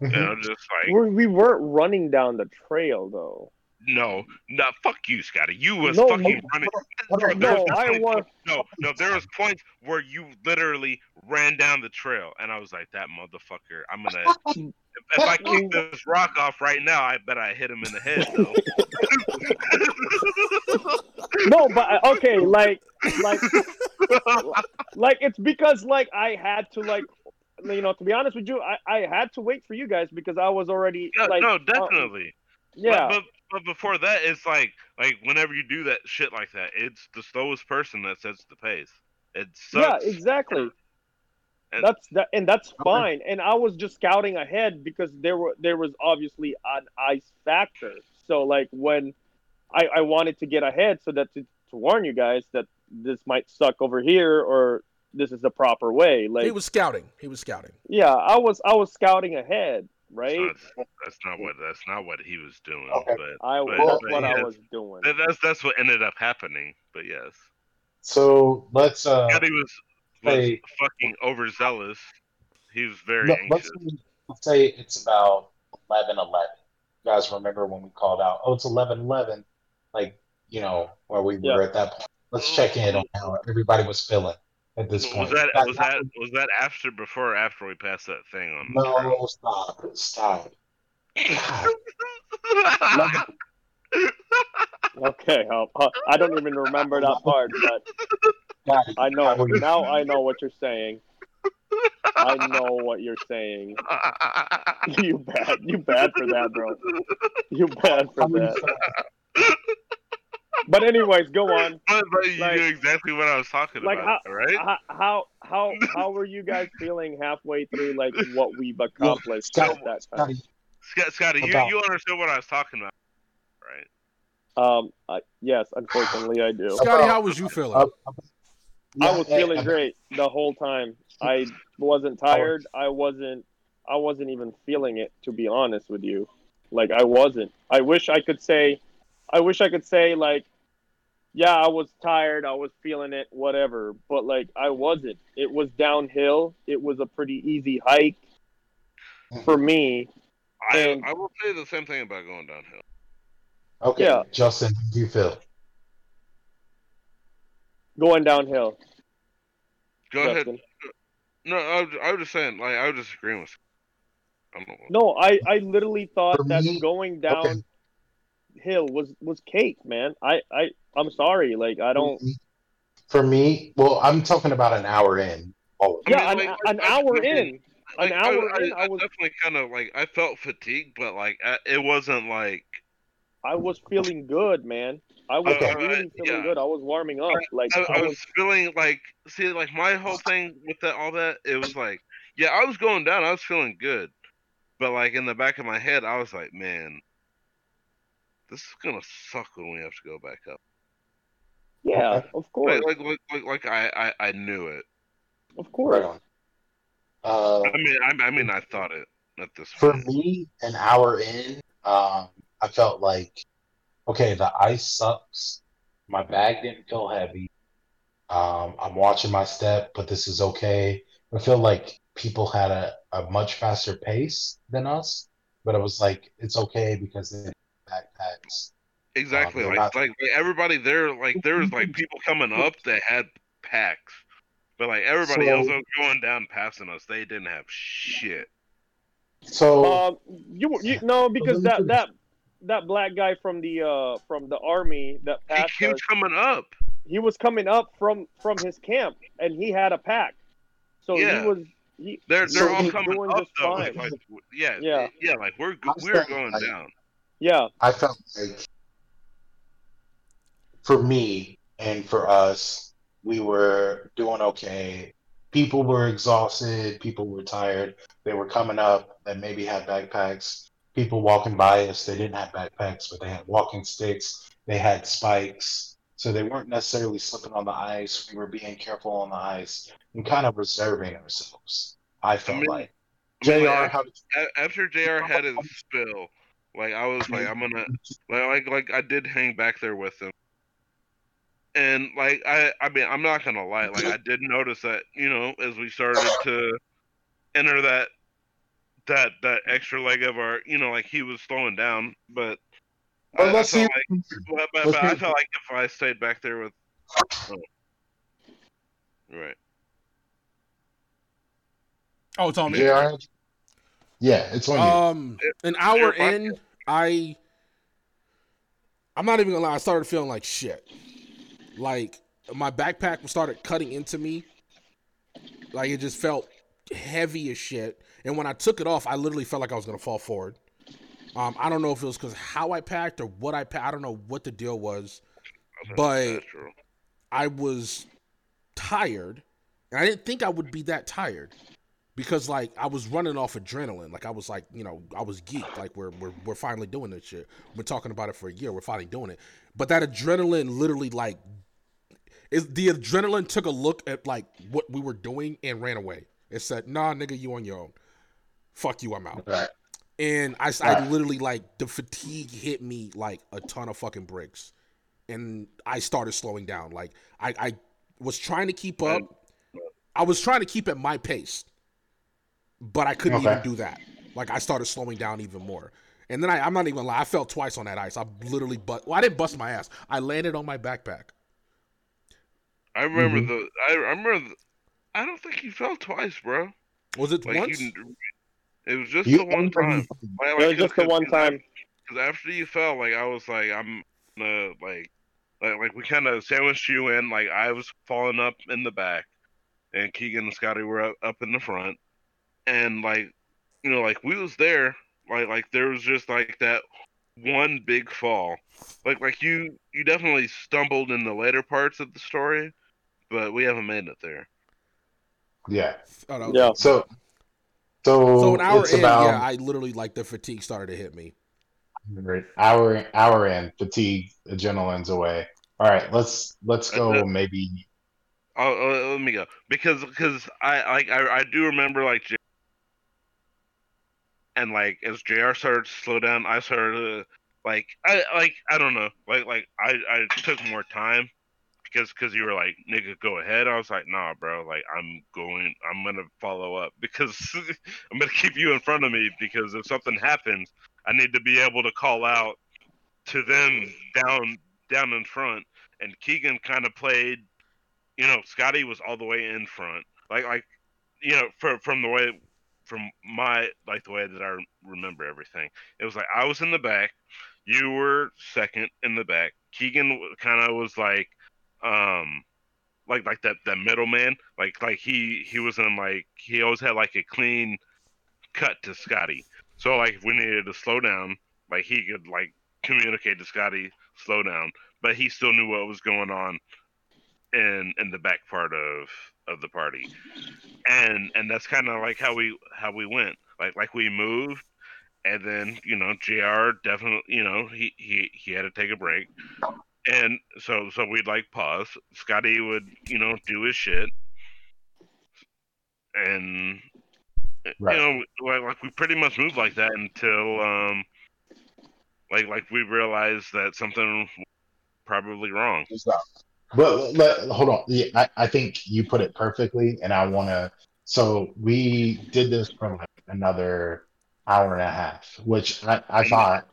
You mm-hmm. know, just like We, we weren't running down the trail though. no, no, fuck you, Scotty. You was No, fucking no, running. on, no, I was- no, no. There was points where you literally ran down the trail, and I was like, "That motherfucker! I'm gonna." if, if I kick this rock off right now, I bet I hit him in the head. Though. No, but uh, okay, like, like, like it's because like I had to like, you know, to be honest with you, I, I had to wait for you guys because I was already no, like, no, uh, definitely. Yeah, But, but but before that, it's like like whenever you do that shit like that, it's the slowest person that sets the pace. It yeah, exactly. And- That's that, and that's fine. And I was just scouting ahead because there were there was obviously an ice factor. So like when I, I wanted to get ahead so that to, to warn you guys that this might suck over here or this is the proper way. Like he was scouting. He was scouting. yeah, I was I was scouting ahead, right? That's, that's not what that's not what he was doing. Okay. But I but- that's but what I was doing. that's that's what ended up happening. But yes, So let's uh Scotty was was say- fucking overzealous. He was very no, anxious. let's, let's say it's about 11 11. You guys remember when we called out, oh, it's 11 11, like, you know, where we were at that point. Let's check in on how everybody was feeling at this Was point. that That- was that was that after before or after we passed that thing on? No, stop. Stop. Okay, uh, uh, I don't even remember that part, but God, I know how were you now. feeling? I know what you're saying. I know what you're saying. You bad. You bad for that, bro. You bad for How were you that. Feeling? But anyways, go on. But, but you Like- knew exactly what I was talking Like about, right? How how how how were you guys feeling halfway through like what we've accomplished Scott- at that time? Scotty, Scott, Scotty, you, you understood what I was talking about, right? Um, I, yes, unfortunately, I do. Scotty, how was you feeling? uh, I was yeah, feeling uh, great the whole time. I wasn't tired. I wasn't. I wasn't even feeling it, to be honest with you. Like I wasn't. I wish I could say. I wish I could say like, yeah, I was tired. I was feeling it, whatever. But like I wasn't. It was downhill. It was a pretty easy hike for me. I, And- I will say the same thing about going downhill. Okay, Yeah. Justin, how do you feel? Going downhill. Go ahead. No, I was, I was just saying, like, I was just agreeing with. I don't know. No, I I literally thought For that me- going down okay. Hill was was cake, man. I I I'm sorry. Like I don't. For me, well, I'm talking about an hour in. Oh, I Yeah, mean, an, like, an I- hour I- in. An hour I, in, I I was definitely kind of like I felt fatigued, but like I, it wasn't like I was feeling good, man. I was Okay. really feeling Yeah. good. I was warming up. Like I, I, I was. was feeling like see like my whole thing with that all that it was like yeah I was going down I was feeling good, but like in the back of my head I was like man, this is gonna suck when we have to go back up. Yeah, Okay. of course, Like like like, like, like I, I I knew it. of course. on. Uh, I mean I, I mean I thought it at this for point. me, an hour in, um, I felt like, okay, the ice sucks. My bag didn't feel heavy. Um, I'm watching my step, but this is okay. I feel like people had a, a much faster pace than us, but it was like it's okay because they had backpacks. Exactly. they're like, not- like like everybody there, like there was like people coming up that had packs, but like everybody So- else was going down passing us, they didn't have shit. So Um, you you no because that that that black guy from the uh from the army that He passed us, keeps coming up. he was coming up from from his camp and he had a pack, so Yeah. he was he They're they're all coming up though. fine. Like, yeah, Yeah. yeah, Like we're we're going like- down. Yeah I felt like for me and for us, we were doing okay. People were exhausted, people were tired. They were coming up that maybe had backpacks. People walking by us, they didn't have backpacks, but they had walking sticks, they had spikes. So they weren't necessarily slipping on the ice. We were being careful on the ice and kind of reserving ourselves. I felt like. I mean, JR, like, how a- after Jr. had his spill, like I was like I'm gonna like like like I did hang back there with him. And like I I mean I'm not gonna lie, like I did notice that, you know, as we started to enter that that that extra leg of our you know, like he was slowing down, but Well, I, I let's felt see. like but, but, let's but I felt like if I stayed back there with oh. Right. Oh, it's on me. JR? Yeah, it's on you. Um, an hour in, I, I'm not even gonna lie. I started feeling like shit. Like my backpack started cutting into me. Like it just felt heavy as shit. And when I took it off, I literally felt like I was gonna fall forward. Um, I don't know if it was because how I packed or what I packed. I don't know what the deal was. But- I was tired, and I didn't think I would be that tired because like I was running off adrenaline. Like I was like, you know, I was geeked. Like we're we're we're finally doing this shit. We're talking about it for a year. We're finally doing it. But that adrenaline literally like is the adrenaline took a look at like what we were doing and ran away. It said, "Nah, nigga, you on your own. Fuck you, I'm out." Right. And I, I literally like the fatigue hit me like a ton of fucking bricks, and I started slowing down. Like I, I was trying to keep up. I was trying to keep at my pace, but I couldn't Okay. even do that. Like I started slowing down even more. And then I, I'm not even gonna lie, I fell twice on that ice. I literally but well, I didn't bust my ass. I landed on my backpack. I remember Mhm. the. I, I remember. The, I don't think you fell twice, bro. Was it Like once? you. It was just You the one time. Like, It was just the one time. Because after you fell, like I was like, I'm gonna like, like, like we kind of sandwiched you in. Like I was falling up in the back, and Keegan and Scotty were up, up in the front, and like, you know, like we was there. Like, like there was just like that one big fall. Like, like you, you definitely stumbled in the later parts of the story, but we haven't made it there. Yeah. Oh, no. Yeah. So, so, So an hour it's in, about yeah, I literally like the fatigue started to hit me. hour hour in fatigue, adrenaline's away. All right, let's let's go. Uh, Maybe Oh, uh, let me go because because I like I, I do remember like J- and like as Jr. started to slow down, I started to like I like I don't know like like I I took more time because because you were like nigga go ahead. I was like nah bro like I'm going I'm gonna follow up because I'm gonna keep you in front of me because if something happens I need to be able to call out to them down down in front and Keegan kind of played you know, Scotty was all the way in front. Like like you know, for, from the way from my like the way that I remember everything. It was like I was in the back, you were second in the back. Keegan kind of was like um like like that that middleman. Like like he he was in like he always had like a clean cut to Scotty. So like if we needed to slow down, like he could like communicate to Scotty slow down, but he still knew what was going on in in the back part of of the party. And and that's kind of like how we how we went. Like like we moved and then you know jr definitely you know he he he had to take a break. And so so we'd like pause. Scotty would you know do his shit. And Right. you know like, like we pretty much moved like that until um like like we realized that something was probably wrong But let, hold on. Yeah, I, I think you put it perfectly, and I want to. So we did this for like another hour and a half, which I, I thought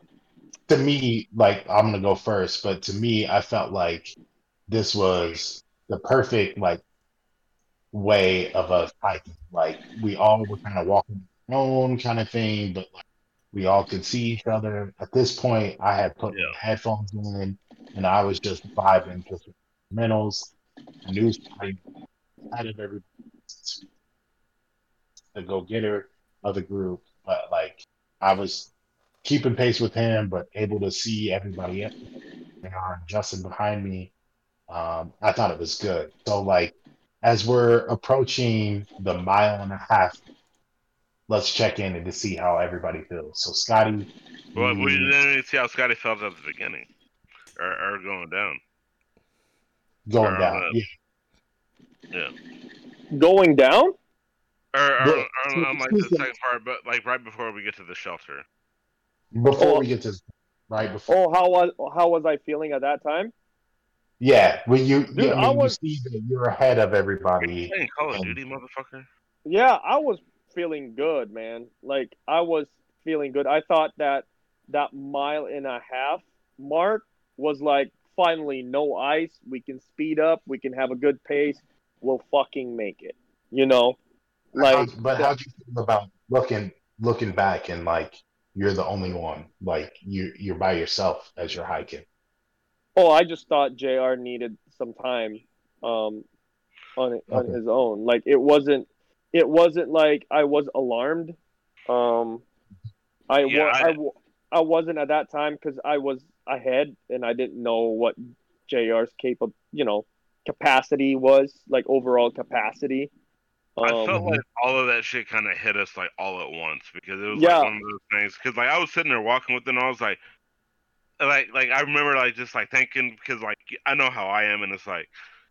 to me, like I'm gonna go first, but to me, I felt like this was the perfect like way of us hiking. Like we all were kind of walking our own kind of thing, but like we all could see each other. At this point, I had put Yeah. headphones in, and I was just vibing, just fundamentals, news out of every the go getter of the group. But like I was keeping pace with him, but able to see everybody else and Justin behind me. Um, I thought it was good. So like as we're approaching the mile and a half, let's check in and to see how everybody feels. So Scotty, Well, we didn't see how Scotty felt at the beginning, or, or going down. Going or, down. uh, Yeah. Going down? Or, or, Well, or on like the second part, but like right before we get to the shelter. Before Oh. we get to right before Oh, how was how was I feeling at that time? Yeah, when you, Dude, yeah, I I mean, was- you see that you're ahead of everybody. Playing Call of Um, Duty, motherfucker. Yeah, I was feeling good, man. Like I was feeling good. I thought that that mile and a half mark was like finally no ice. We can speed up. We can have a good pace. We'll fucking make it. You know, like How- but how do you feel about looking looking back and like you're the only one, like you you're by yourself as you're hiking? Oh, I just thought Jr. needed some time um, on on Okay. his own. Like it wasn't it wasn't like I was alarmed. Um, I, Yeah, wa- I- I wa- I wasn't at that time because I was ahead and I didn't know what JR's capable, you know, capacity was like overall capacity. I Um, felt like all of that shit kind of hit us like all at once because it was Yeah. like one of those things. Because like I was sitting there walking with them, and I was like, like, like I remember like just like thinking because like I know how I am, and it's like,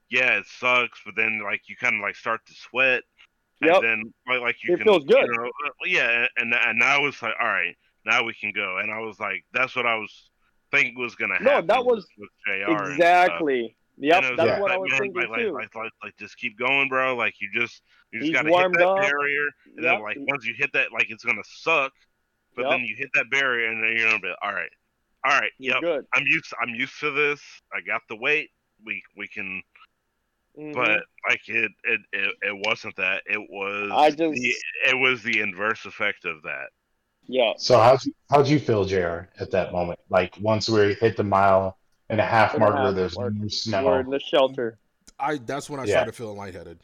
yeah, it sucks, but then like you kind of like start to sweat, and Yep. then like like you It can, feels good. you know, uh, yeah, and and now it's like, all right, now we can go, and I was like, that's what I was thinking was gonna happen. No, that was- with JR exactly. Yep, that's like, what I was man, thinking like, too. Like, like, like, just keep going, bro. Like, you just, you just He's gotta hit that up. barrier, and then like once you hit that, like it's gonna suck, but Yep. then you hit that barrier, and then you're gonna be, all right, all right, yep, good. I'm used, I'm used to this. I got the weight. We, we can, Mhm. but like it, it, it, it wasn't that. It was I just- the, it was the inverse effect of that. Yeah, So how'd you, how'd you feel, Jr. At that moment? Like once we hit the mile and a half And a marker, half there's mark. no we're in the shelter. I that's when I Yeah. started feeling lightheaded.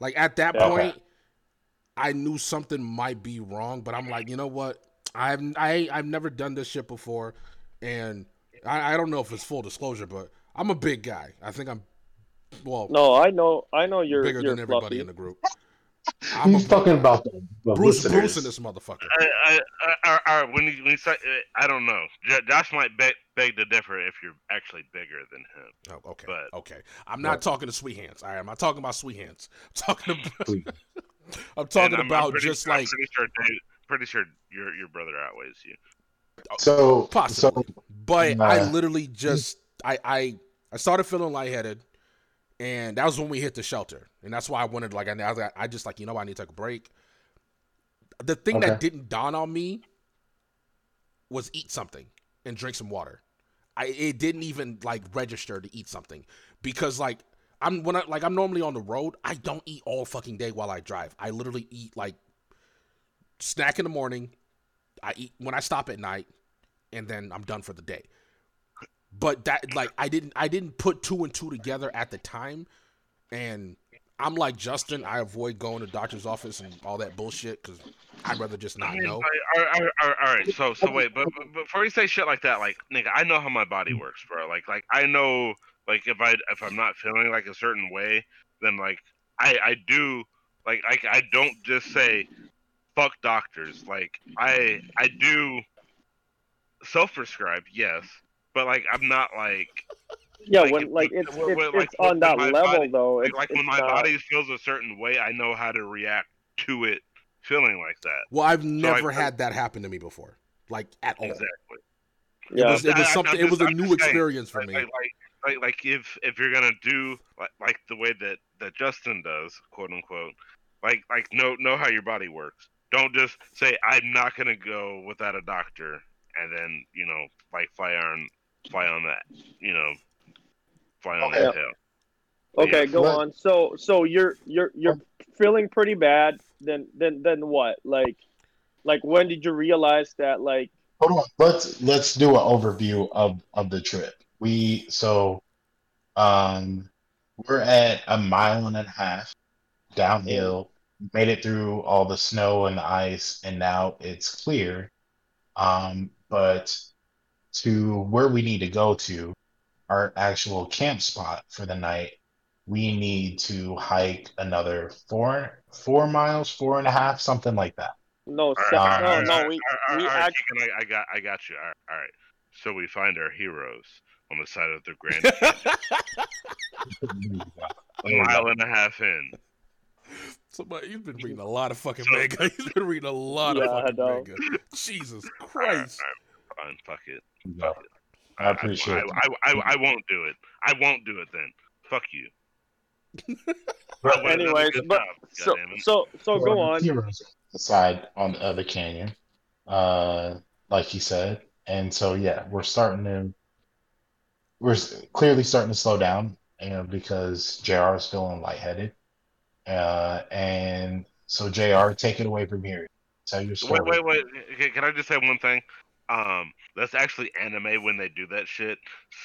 Like at that Yeah. point, I knew something might be wrong, but I'm like, you know what? I've I I've never done this shit before, and I, I don't know if it's full disclosure, but I'm a big guy. I think I'm well No, I know, I know you're bigger you're than everybody fluffy. in the group. I'm He's a- talking about the, the Bruce listeners. Bruce in this motherfucker. I, I, I, I, when you, when you say, I don't know. Josh might beg, beg to differ if you're actually bigger than him. Oh, okay, But- okay. I'm not But- talking to sweet hands. All right, I'm not talking about sweet hands. I'm talking about I'm talking And I'm- I'm about pretty- just I'm like pretty sure, Dave- pretty sure your your brother outweighs you. Oh, so, possibly. so but I literally just I I I started feeling lightheaded, and that was when we hit the shelter, and that's why I wanted like I I, was like- I just like you know I need to take a break. The thing that didn't dawn on me was eat something and drink some water. I it didn't even like register to eat something because like I'm when I like I'm normally on the road. I don't eat all fucking day while I drive. I literally eat like snack in the morning. I eat when I stop at night, and then I'm done for the day. But that like I didn't I didn't put two and two together at the time, and I'm like Justin. I avoid going to doctor's office and all that bullshit because I'd rather just not I mean, know. all right, all right, all right. So, so wait, but, but before you say shit like that, like nigga, I know how my body works, bro. Like, like I know, like if I if I'm not feeling like a certain way, then like I I do like I I don't just say fuck doctors. Like I I do self-prescribe, yes, but like I'm not like Yeah, Like, when if- like if- it's when- it's, when- like, it's on that level body- though. like, It's, like when my not- body feels a certain way, I know how to react to it feeling like that. Well, I've never I- had that happen to me before, like at all. Exactly. It Yeah, was it was I- I'm something. It was a I'm new just saying, experience for like, me. like, like, like, like if if you're gonna do like, like the way that that Justin does, quote unquote, like like know know how your body works. Don't just say I'm not gonna go without a doctor, and then you know like fly on fly on that, you know, fly on Okay. that tail. Okay, Yeah. go Let- on. So so you're you're you're feeling pretty bad. Then then then what? Like like when did you realize that like hold on. Let's let's do an overview of of the trip. We so um we're at a mile and a half downhill. Made it through all the snow and the ice, and now it's clear. Um, but to where we need to go to, our actual camp spot for the night, we need to hike another four four miles, four and a half, something like that. no All se- right, no all right, no all right, we all right, we all right, act- Keegan, I, I got I got you. All right, all right. So we find our heroes on the side of the Grand a mile and a half in. Somebody, you've been mm-hmm. reading a lot of fucking So- manga. He's been reading a lot Yeah, of fucking know. manga. Jesus All right, Christ. all right, fine, fuck it. Yeah. I appreciate I, it. I, I, I won't do it. I won't do it then. Fuck you. But I would've done a anyways, but job, so so so go on. Heroes aside on the other canyon, uh, like he said, and so yeah, we're starting to, we're clearly starting to slow down, you know, because Jr. is feeling lightheaded, uh, and so Jr. take it away from here. Tell your story. Wait, wait, wait. Can- Can I just say one thing? Um, that's actually anime when they do that shit.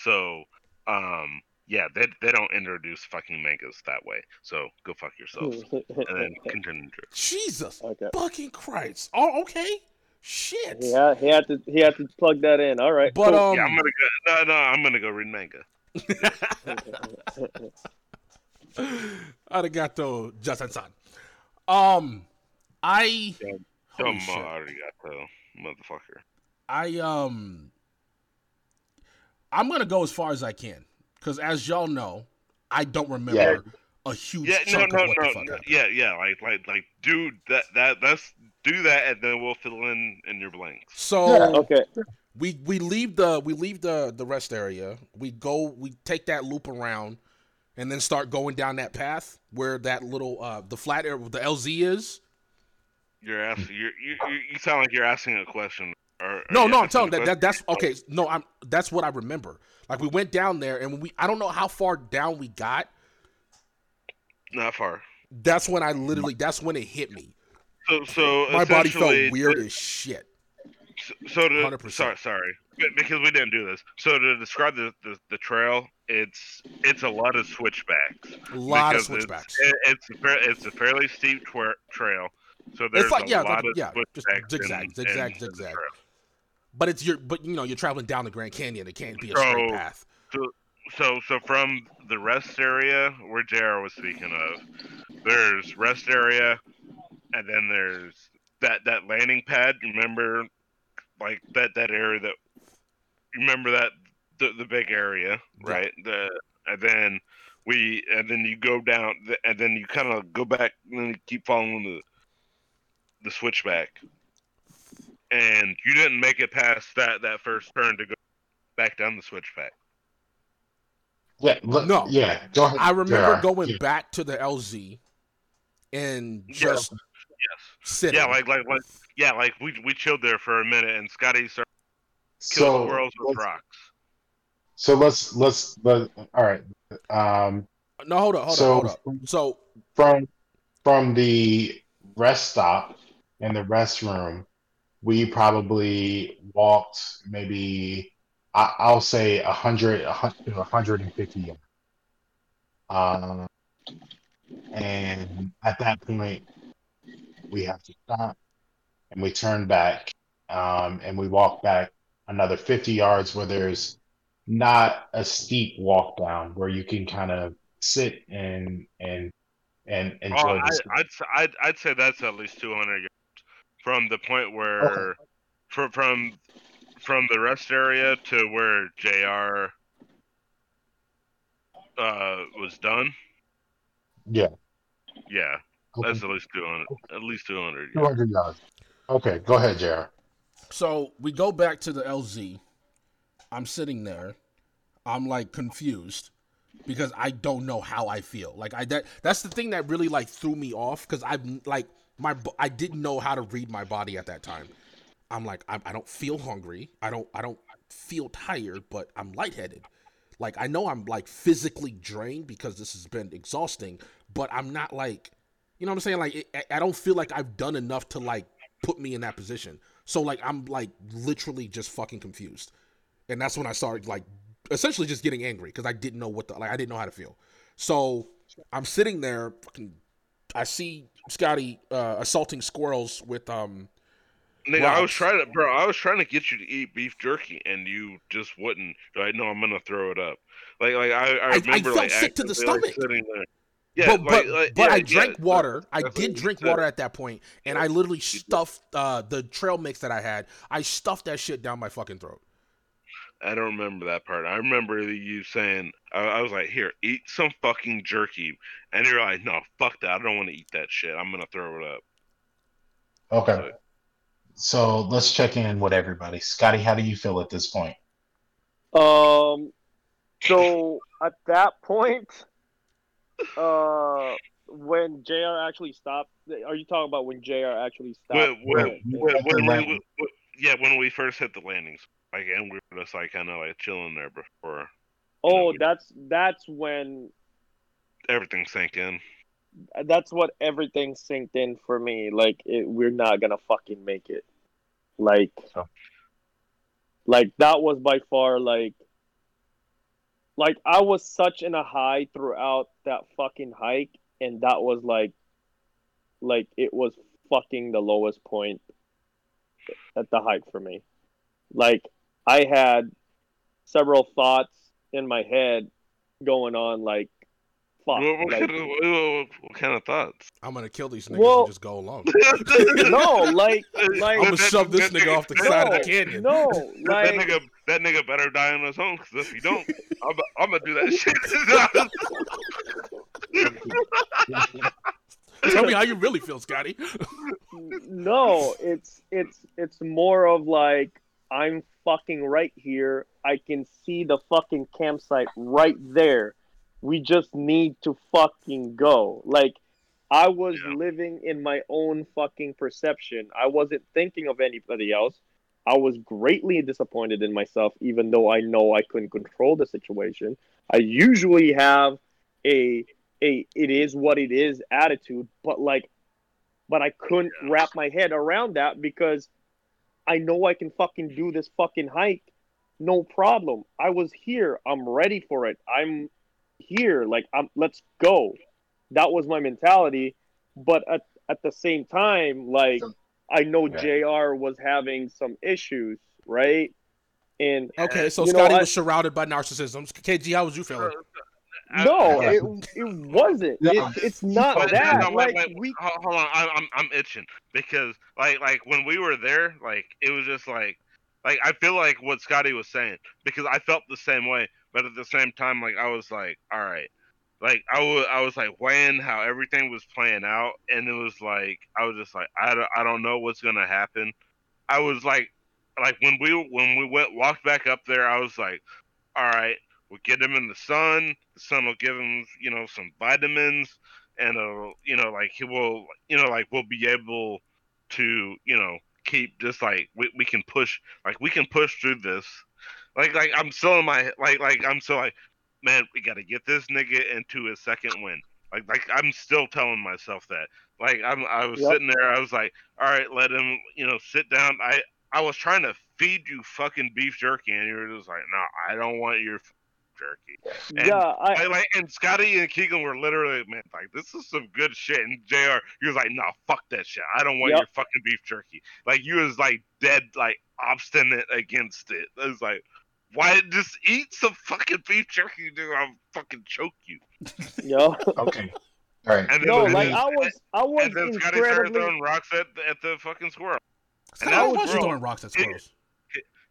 So, um, yeah, they they don't introduce fucking mangas that way. So go fuck yourselves. And then continue. Jesus okay. fucking Christ. Oh, okay. Shit. Yeah, he had to he had to plug that in. All right. But cool. um, yeah, I'm gonna go. No, no, I'm gonna go read manga. arigato, Jasen-san. Um, I holy Dumb shit. arigato, motherfucker. I um I'm gonna go as far as I can because as y'all know, I don't remember Yeah. a huge Yeah, no, chunk no, of what no, the fuck no, happened. yeah, yeah, like, like, like, dude, that, that, that's do that, and then we'll fill in in your blanks. So Yeah. okay. we we leave the we leave the the rest area. We go we take that loop around, and then start going down that path where that little uh the flat area the LZ is. You're asking, you're, you, you, you sound like you're asking a question. Or, No, no, I'm telling that, that that's oh. okay. No, I'm that's what I remember. Like we went down there and we I don't know how far down we got. Not far. That's when I literally that's when it hit me. So, so My body felt weird as shit. So to 100%. sorry, sorry, because we didn't do this. So to describe the, the, the trail, it's it's a lot of switchbacks. A lot of switchbacks. It's, it, it's a it's a fairly steep twer- trail. So there's like- a yeah, lot like- of yeah, just zigzag, in- zigzag, in zigzag. But it's your but you know you're traveling down the Grand Canyon. It can't be a straight So- path. So so so from the rest area where JR was speaking of, there's rest area, and then there's that that landing pad. Remember, like that that area that remember that the the big area, Yeah. right? The and then we and then you go down and then you kind of go back and then you keep following the the switchback, and you didn't make it past that that first turn to go back down the switchback. Yeah, look, No. yeah. Go ahead. I remember JR. going Yeah. back to the LZ and just Yes. sitting. Yeah, like like like yeah, like we we chilled there for a minute, and Scotty started So killing squirrels with let's, rocks. so let's let's let all right. Um, no, hold up, hold so up, hold up. So from from the rest stop and the restroom, we probably walked maybe I, I'll say a hundred, a hundred, a hundred and fifty yards. Um, and at that point, we have to stop and we turn back, um, and we walk back another fifty yards where there's not a steep walk down where you can kind of sit and and and Oh, enjoy I, this. I'd, I'd I'd say that's at least two hundred yards from the point where from from from the rest area to where Jr. Uh, was done. Yeah. Yeah, Okay. that's at least two hundred. At least two hundred. 200 yards. Okay, go ahead, JR. so we go back to the LZ. I'm sitting there. I'm like confused because I don't know how I feel. Like I that that's the thing that really like threw me off because I'm like my I didn't know how to read my body at that time. I'm like I, I don't feel hungry. I don't I don't feel tired, but I'm lightheaded. Like I know I'm like physically drained because this has been exhausting, but I'm not like you know what I'm saying. Like it, I- I don't feel like I've done enough to like put me in that position. So like I'm like literally just fucking confused, and that's when I started like essentially just getting angry because I didn't know what the like I didn't know how to feel. So I'm sitting there, fucking. I see Scotty uh, assaulting squirrels with um. Nigga, I was trying to, bro. I was trying to get you to eat beef jerky, and you just wouldn't. Like, no, I'm gonna throw it up. Like, like I, I I remember felt like sick to the like, stomach. sitting. Yeah, but like, but, like, but yeah, I drank so water. I did drink water at that point, and I literally stuffed uh, the trail mix that I had. I stuffed that shit down my fucking throat. I don't remember that part. I remember you saying, I, I was like, here, eat some fucking jerky, and you're like, no, fuck that. I don't want to eat that shit. I'm gonna throw it up. Okay. So let's check in with everybody. Scotty, how do you feel at this point? Um, so at that point, uh, when Jr. actually stopped, are you talking about when Jr. actually stopped? When, when, Right. when, At when, when- when- yeah, when we first hit the landings, like, and we were just like kind of like chilling there before oh, that's that's when everything sank in. that's what everything synced in for me. Like it, we're not gonna fucking make it. Like, like that was by far like, like I was such in a high throughout that fucking hike, and that was like, like it was fucking the lowest point at the hike for me. Like I had several thoughts in my head going on like fuck. What, what, like- kind of, what, what kind of thoughts? I'm gonna kill these niggas Well- and just go along. no, like like I'm gonna shove this that nigga off the no, side of the canyon. No, that like nigga, that nigga better die on his own. Because if he don't, I'm, I'm gonna do that shit. Tell me how you really feel, Scotty. no, it's it's it's more of like I'm fucking right here. I can see the fucking campsite right there. We just need to fucking go. Like I was Yeah. living in my own fucking perception. I wasn't thinking of anybody else. I was greatly disappointed in myself, even though I know I couldn't control the situation. I usually have a a it is what it is attitude, but like but I couldn't Yeah. wrap my head around that because I know I can fucking do this fucking hike. No problem. I was here. I'm ready for it. I'm here. Like I'm let's go. That was my mentality. But at, at the same time, like I know Yeah. JR was having some issues, right? And Okay, so You know, Scotty I- was surrounded by narcissism. KG, how was you feeling? I- no, Yeah. it, it wasn't. Yeah. It, it's not But- that. no, wait, like wait, we hold, hold on, I'm, I'm I'm itching because like like when we were there, like it was just like like I feel like what Scotty was saying because I felt the same way, but at the same time, like I was like, all right, like I was I was like weighing how everything was playing out, and it was like I was just like I don't, I don't know what's gonna happen. I was like like when we when we went walked back up there, I was like, all right, we'll get him in the sun. The sun will give him you know some vitamins and uh, you know, like he will, you know, like we'll be able to, you know, keep just like we, we can push, like we can push through this. Like, like I'm still in my, like, like I'm still like, man, we got to get this nigga into his second win. Like, like I'm still telling myself that. Like, I'm, I was Yep. sitting there, I was like, all right, let him, you know, sit down. I, I was trying to feed you fucking beef jerky, and you were just like, no, I don't want your jerky. And yeah, I I, like and Scotty and Keegan were literally man like this is some good shit and Jr. He was like no fuck that shit I don't want Yep. your fucking beef jerky like you was like dead like obstinate against it it was like why just eat some fucking beef jerky dude I'll fucking choke you yo. Okay. All right. and then, No, and like then, I was I was and then Scotty started throwing rocks at the, at the fucking squirrel Scotty, that why was was throwing rocks at squirrels?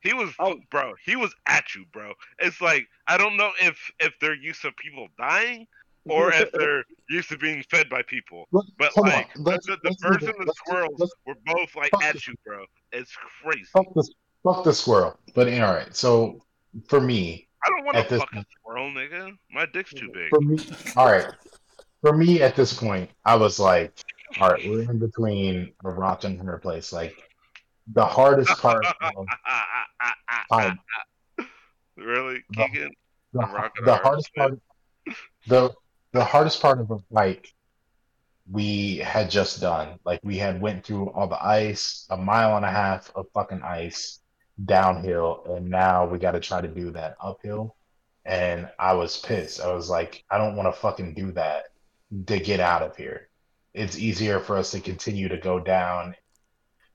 He was Oh. bro he was at you bro it's like I don't know if if they're used to people dying or if they're used to being fed by people But on. like the, Let's- the, the birds and the Let's squirrels let's- were both like at this. you, bro. It's crazy. Fuck the fuck the squirrel. But all right. So for me, I don't want to fuck a squirrel, nigga. My dick's too big. for me, all right. For me, at this point, I was like, all right, we're in between a rock and her place. Like the hardest part of time, really, The- Keegan? the, and the hardest part, the the hardest part of a hike we had just done. Like we had went through all the ice, a mile and a half of fucking ice downhill, and now we got to try to do that uphill. And I was pissed. I was like, I don't want to fucking do that to get out of here. It's easier for us to continue to go down.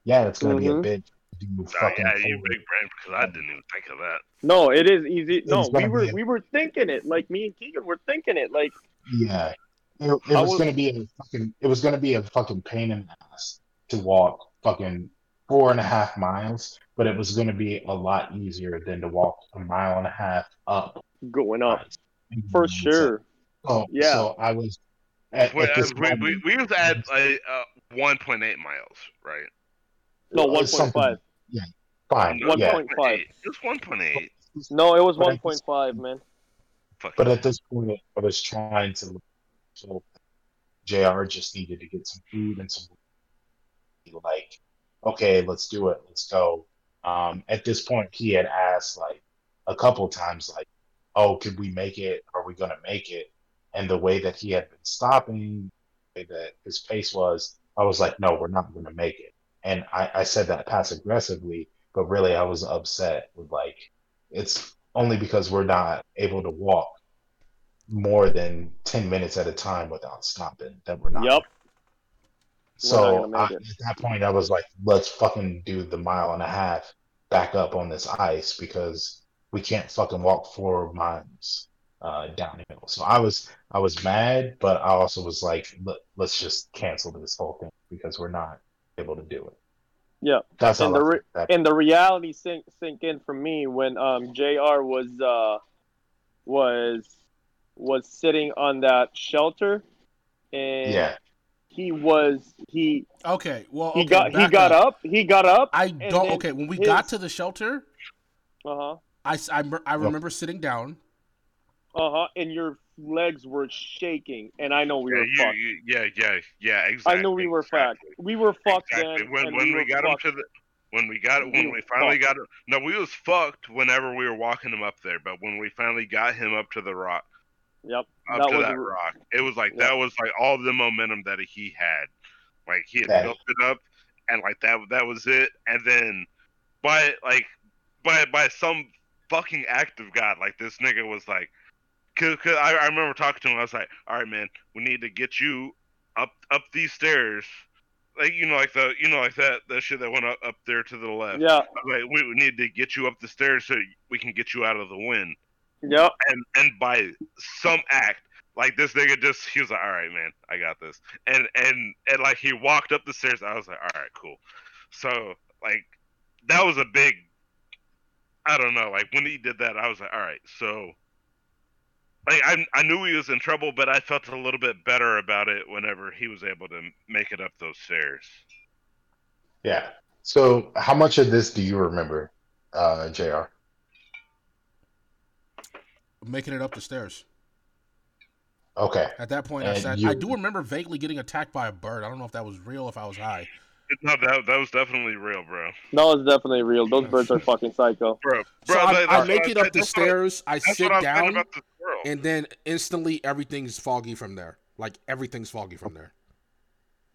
Yeah, it's gonna be a Mhm. bit. to Do Oh, fucking yeah, you forward. big brain because I didn't even think of that. No, it is easy. No, It's we were a- we were thinking it. Like me and Keegan were thinking it. Like Yeah, it, it was was- gonna be a fucking. It was gonna be a fucking pain in the ass to walk fucking four and a half miles, but it was gonna be a lot easier than to walk a mile and a half up. going up ice. for So- sure. So, Yeah. so I was at, We, at this we, we, we was at like, uh, 1.8 miles, right? No, one point five. one point something- five. Fine, yeah. point- 1.5. It was 1.8. No, it was one point five, man. But at this point, I was trying to. So Jr. just needed to get some food and some. Like, okay, let's do it. Let's go. Um, at this point, he had asked like a couple times, like, "Oh, could we make it? Are we gonna make it?" And the way that he had been stopping, the way that his pace was, I was like, "No, we're not gonna make it." And I, I said that pass aggressively, but really, I was upset with like, it's only because we're not able to walk more than 10 minutes at a time without stopping that we're not Yep. So gonna I, at that point, I was like, let's fucking do the mile and a half back up on this ice because we can't fucking walk four miles uh, downhill. So I was I was mad, but I also was like, let's just cancel this whole thing because we're not able to do it. Yeah. That's And the re- think that- and the reality sink sink in for me when um Jr. was uh was was sitting on that shelter and yeah, he was he Okay, well, he got he got up he got up I don't. Okay, when we his- got to the shelter, uh-huh I, mer- I remember sitting down. Uh-huh and your legs were shaking and I know we yeah, were you, fucked you, yeah, yeah, yeah, exactly. I knew we were exactly. fucked we were fucked Exactly. then When when we, we, were got him to the when we got We when were we finally fucked. got him no we was fucked whenever we were walking him up there but when we finally got him up to the rock yep up That to was that a- rock it was like Yeah. that was like all the momentum that he had like he had Yeah. built it up and like that that was it and then by like by by some fucking act of God like this nigga was like cause, 'cause I, I remember talking to him I was like all right man we need to get you up up these stairs. Like you know like the you know like that that shit that went up, up there to the left. Yeah. Like we, we need to get you up the stairs so we can get you out of the wind. Yep. And and by some act like this nigga just he was like all right man i got this. And and and like he walked up the stairs i was like all right cool. So like that was a big i don't know like when he did that i was like all right so like I, I knew he was in trouble but i felt a little bit better about it whenever he was able to make it up those stairs yeah. So how much of this do you remember, uh, Jr. making it up the stairs. Okay. At that point, I And said, you- I do remember vaguely getting attacked by a bird. I don't know if that was real, if I was high. no that, that was definitely real bro that was definitely real those birds are fucking psycho bro, So bro I, I make it up the that's what I- stairs. I sit what I'm saying down, the and then instantly everything's foggy from there. Like everything's foggy from there.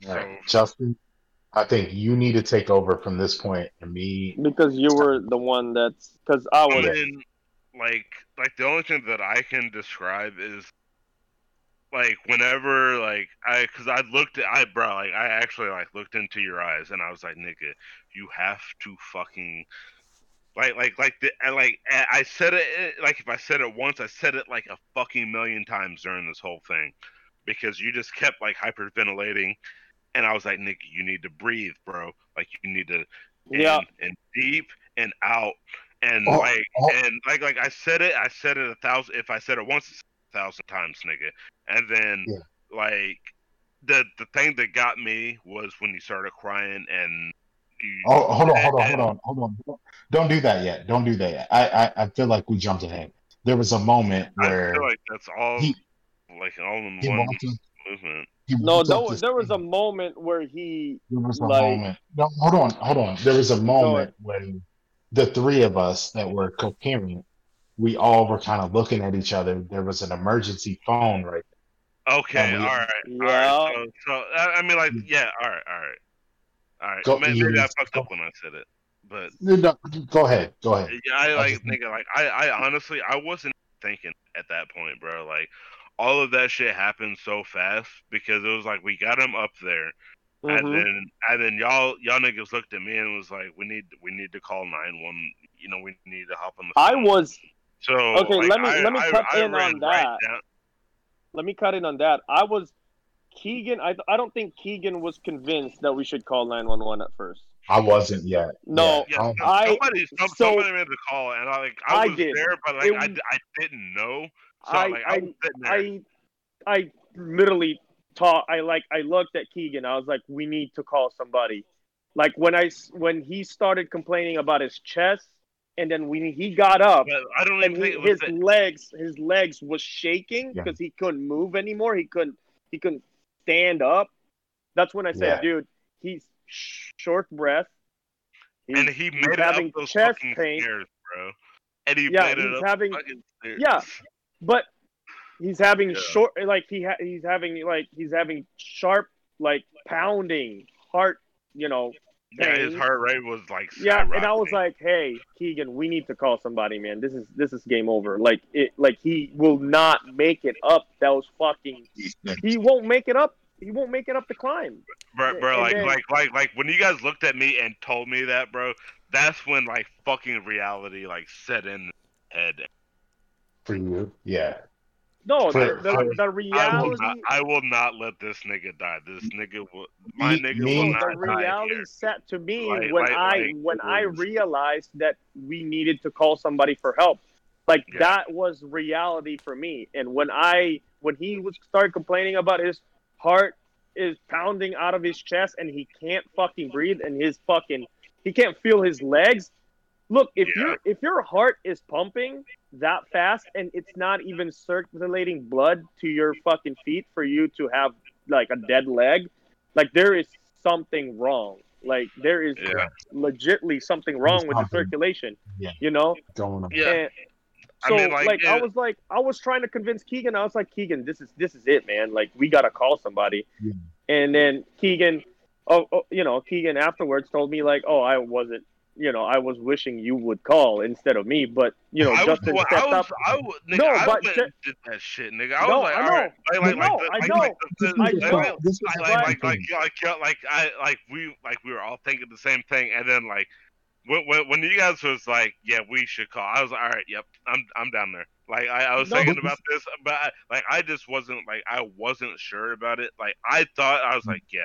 All right. Justin, I think you need to take over from this point, and me. because you were the one that's because I I was mean, like, like the only thing that I can describe is, like, whenever, like, I, cause I looked at, I, bro, like, I actually, like, looked into your eyes and I was like, nigga, you have to fucking, like, like, like, the, like, I said it, eh, like, if I said it once, I said it like a fucking million times during this whole thing, because you just kept, like, hyperventilating. And I was like, nigga, you need to breathe, bro. Like, you need to, yeah and deep and out and Oh, like oh. and like like I said it I said it a thousand if I said it once a thousand times nigga and then Yeah. like the the thing that got me was when you started crying and you, Oh, hold on, hold on, hold on, hold on. Don't- Don't do that yet. Don't do that yet. I, I, I feel like we jumped ahead. There was a moment I where feel like that's all he- like all in he one walked movement He no walked there up was, there was a moment where he There was a like- moment. No, hold on, hold on. There was a moment when the three of us that were coherent, we all were kind of looking at each other. There was an emergency phone right okay And we- all right all Yeah. right so, so I, I mean like yeah all right all right all right Go- maybe, you- maybe I fucked up when I said it but there. No, go ahead, go ahead. Yeah, I like just- nigga, like I, I honestly, I wasn't thinking at that point, bro. Like all of that shit happened so fast because it was like we got him up there, and Mhm. then and then y'all y'all niggas looked at me and was like, we need we need to call nine one. You know, we need to hop on the. I was so Okay, like, let me- I, let me I, cut I in ran on right that. down- let me cut in on that I was Keegan I I don't think Keegan was convinced that we should call 911 at first I wasn't yet. No, Yeah, I- some- I- somebody some, so- somebody made the call and I like I I was did. there, but like I, It- I didn't know. So I- like I, I- was. I I literally taught I like I looked at Keegan I was like we need to call somebody like when I when he started complaining about his chest and then when he got up but I don't and even he, think it his that- legs his legs was shaking Yeah. because he couldn't move anymore he couldn't he couldn't stand up that's when I said Yeah. dude he's short breath He's- and he he's made it having those chest fucking pain stairs, bro. And he Yeah, made he's up having- the yeah. but he's having Yeah. short like he ha- he's having like he's having sharp like pounding heart you know Yeah, his heart rate was like yeah and i was like hey keegan we need to call somebody man. This is this is game over. Like it like he will not make it up. That was fucking he won't make it up. He won't make it up the climb. bro, bro and like then- like like like when you guys looked at me and told me that, bro, that's when like fucking reality like set in head. For you, yeah. No, For- the, the, for- the I will reality, not. I will not let this nigga die. This nigga will. My Me- nigga me- will not die The reality here. set to me Like- when like- I like, when I realized that we needed to call somebody for help. Like Yeah. that was reality for me. And when I when he was started complaining about his heart is pounding out of his chest and he can't fucking breathe and his fucking he can't feel his legs. Look, if Yeah. your if your heart is pumping that fast and it's not even circulating blood to your fucking feet for you to have like a dead leg, like there is something wrong. Like there is Yeah. legitly something wrong with the circulation. Yeah. You know? Going on. Yeah. And I so mean, like, like, I was like I was trying to convince Keegan. I was like, Keegan, this is this is it, man. Like we gotta call somebody. Yeah. And then Keegan oh, oh you know, Keegan afterwards told me like, Oh, I wasn't you know, I was wishing you would call instead of me, but you know, I Justin well, stepped I was, up. I was, nigga, No, I but went and did that shit, nigga. I No, was like, I know. right, like, like, No, like, I know. like, the- This the- was I like, know. was like, like, like, like, like, like, I, like, we, like, we were all thinking the same thing, and then, like, when, when, when you guys was like, yeah, we should call, I was like, all right, yep, I'm, I'm down there. Like, I, I was No, thinking about this, but I, like, I just wasn't, like, I wasn't sure about it. Like, I thought, I was mm. like, yeah,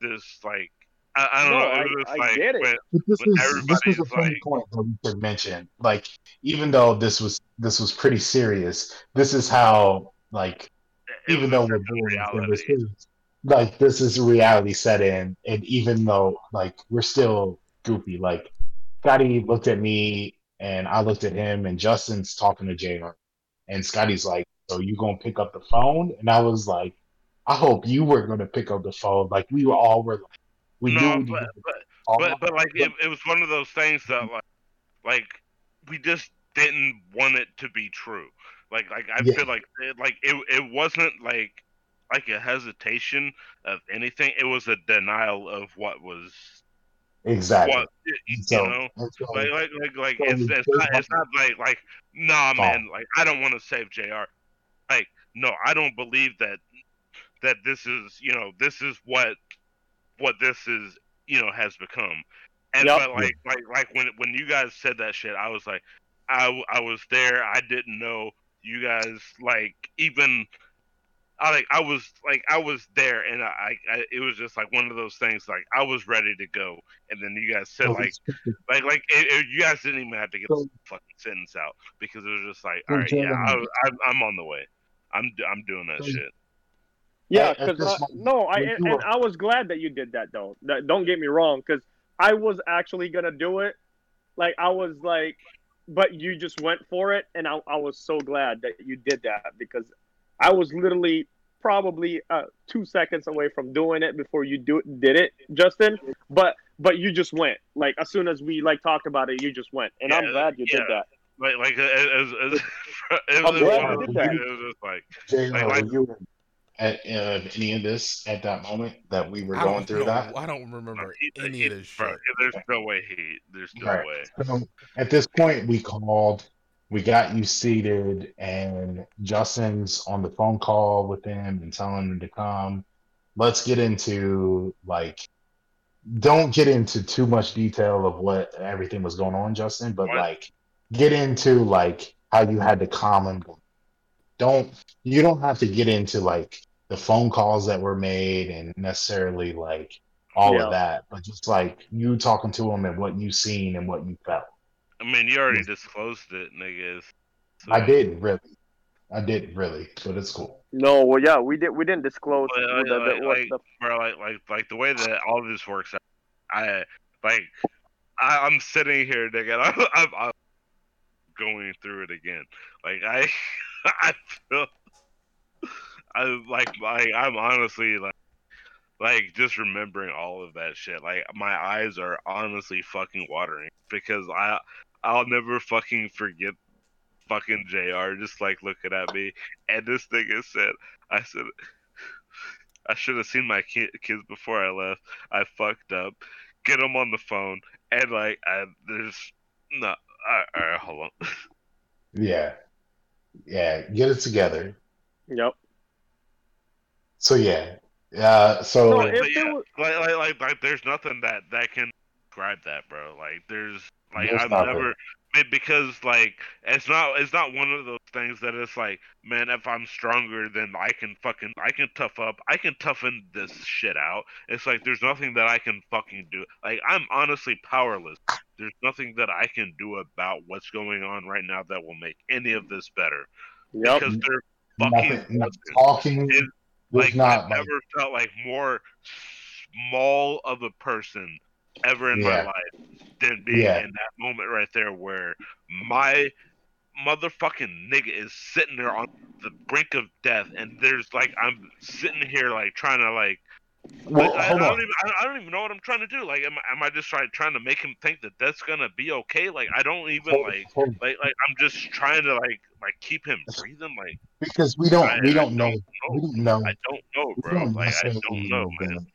this, like, I, I don't No, know, I- it was I like, get it. when- But this when was this was a funny like- point that we should mention. Like, even though this was this was pretty serious, this is how like it even though we're different doing this and we're reality. serious, like this is a reality set in, and even though like we're still goofy, like Scotty looked at me and I looked at him, and Justin's talking to Jr. and Scotty's like, "So you gonna pick up the phone?" And I was like, "I hope you were gonna pick up the phone." Like we were all were like, we no, we but, but, but but like it, it was one of those things that like like we just didn't want it to be true. Like like i Yeah. feel like it, like it, it wasn't like like a hesitation of anything. It was a denial of what was exactly. what you so, know? like like like, like it's, it's not it's not like like nah man like i don't want to save jr like no i don't believe that that this is you know this is what what this is you know has become. And Yep. but like like like when when you guys said that shit i was like I I was there. I didn't know you guys like even I like I was like I was there and I, I it was just like one of those things like I was ready to go. And then you guys said so like like like it, it- you guys didn't even have to get So- the fucking sentence out because it was just like all right yeah I, I'm, I'm on the way. I'm I'm doing that So- shit Yeah, At- at because uh, no, I and, and I was glad that you did that though. That, don't get me wrong, because I was actually gonna do it. Like I was like, but you just went for it, and I, I was so glad that you did that because I was literally probably uh, two seconds away from doing it before you do did it, Justin. But but you just went. Like as soon as we like talked about it, you just went, and I'm glad you did that. like like uh, as, as, as, it I'm was glad one you did that. it was just like Jay, Like, like- you at uh, any of this at that moment that we were going through know. that? I don't remember he- any he- of this shit. there's no way he there's no Right. way So at this point, we called, we got you seated, and Justin's on the phone call with him and telling him to come. Let's get into like, don't get into too much detail of what everything was going on, Justin, but What? like, get into like how you had to calm him. Don't you don't have to get into like the phone calls that were made and necessarily like all Yeah. of that, but just like you talking to him and what you seen and what you felt. I mean you already Yes. disclosed it niggas so- I uh, didn't really. I didn't really, but it's cool. No, well, yeah, we did. We didn't disclose Well, what the, like- the, what like- the bro, like like like the way that all of this works out, I like I, I'm sitting here, nigga, I'm, I'm, I'm going through it again. Like I I feel I like like I'm honestly like like just remembering all of that shit. Like my eyes are honestly fucking watering because I I'll never fucking forget fucking Jr. just like looking at me and this nigga said I said I should have seen my ki- kids before I left. I fucked up. Get them on the phone and like I, there's no. All right, all right, hold on. Yeah. Yeah. Get it together. yep. So yeah. Yeah. So No, if yeah, was- like, like, like, like, there's nothing that that can describe that, bro. Like, there's like There's I've never be- because like it's not it's not one of those things that it's like, man, if I'm stronger, then I can fucking I can tough up, I can toughen this shit out. It's like there's nothing that I can fucking do. Like I'm honestly powerless. There's nothing that I can do about what's going on right now that will make any of this better Yep. because they're fucking nothing, not listen, talking it- like not I've like never felt like more small of a person ever in my life than being Yeah. in that moment right there where my motherfucking nigga is sitting there on the brink of death and there's like I'm sitting here like trying to like Well, like, I, I don't on. even I, I don't even know what I'm trying to do like am, I- am I just trying trying to make him think that that's gonna be okay like I don't even Hold- like hold- like like I'm just trying to like like keep him breathing like because we don't I- we don't know don't we know. don't know I don't know we bro don't like I don't know man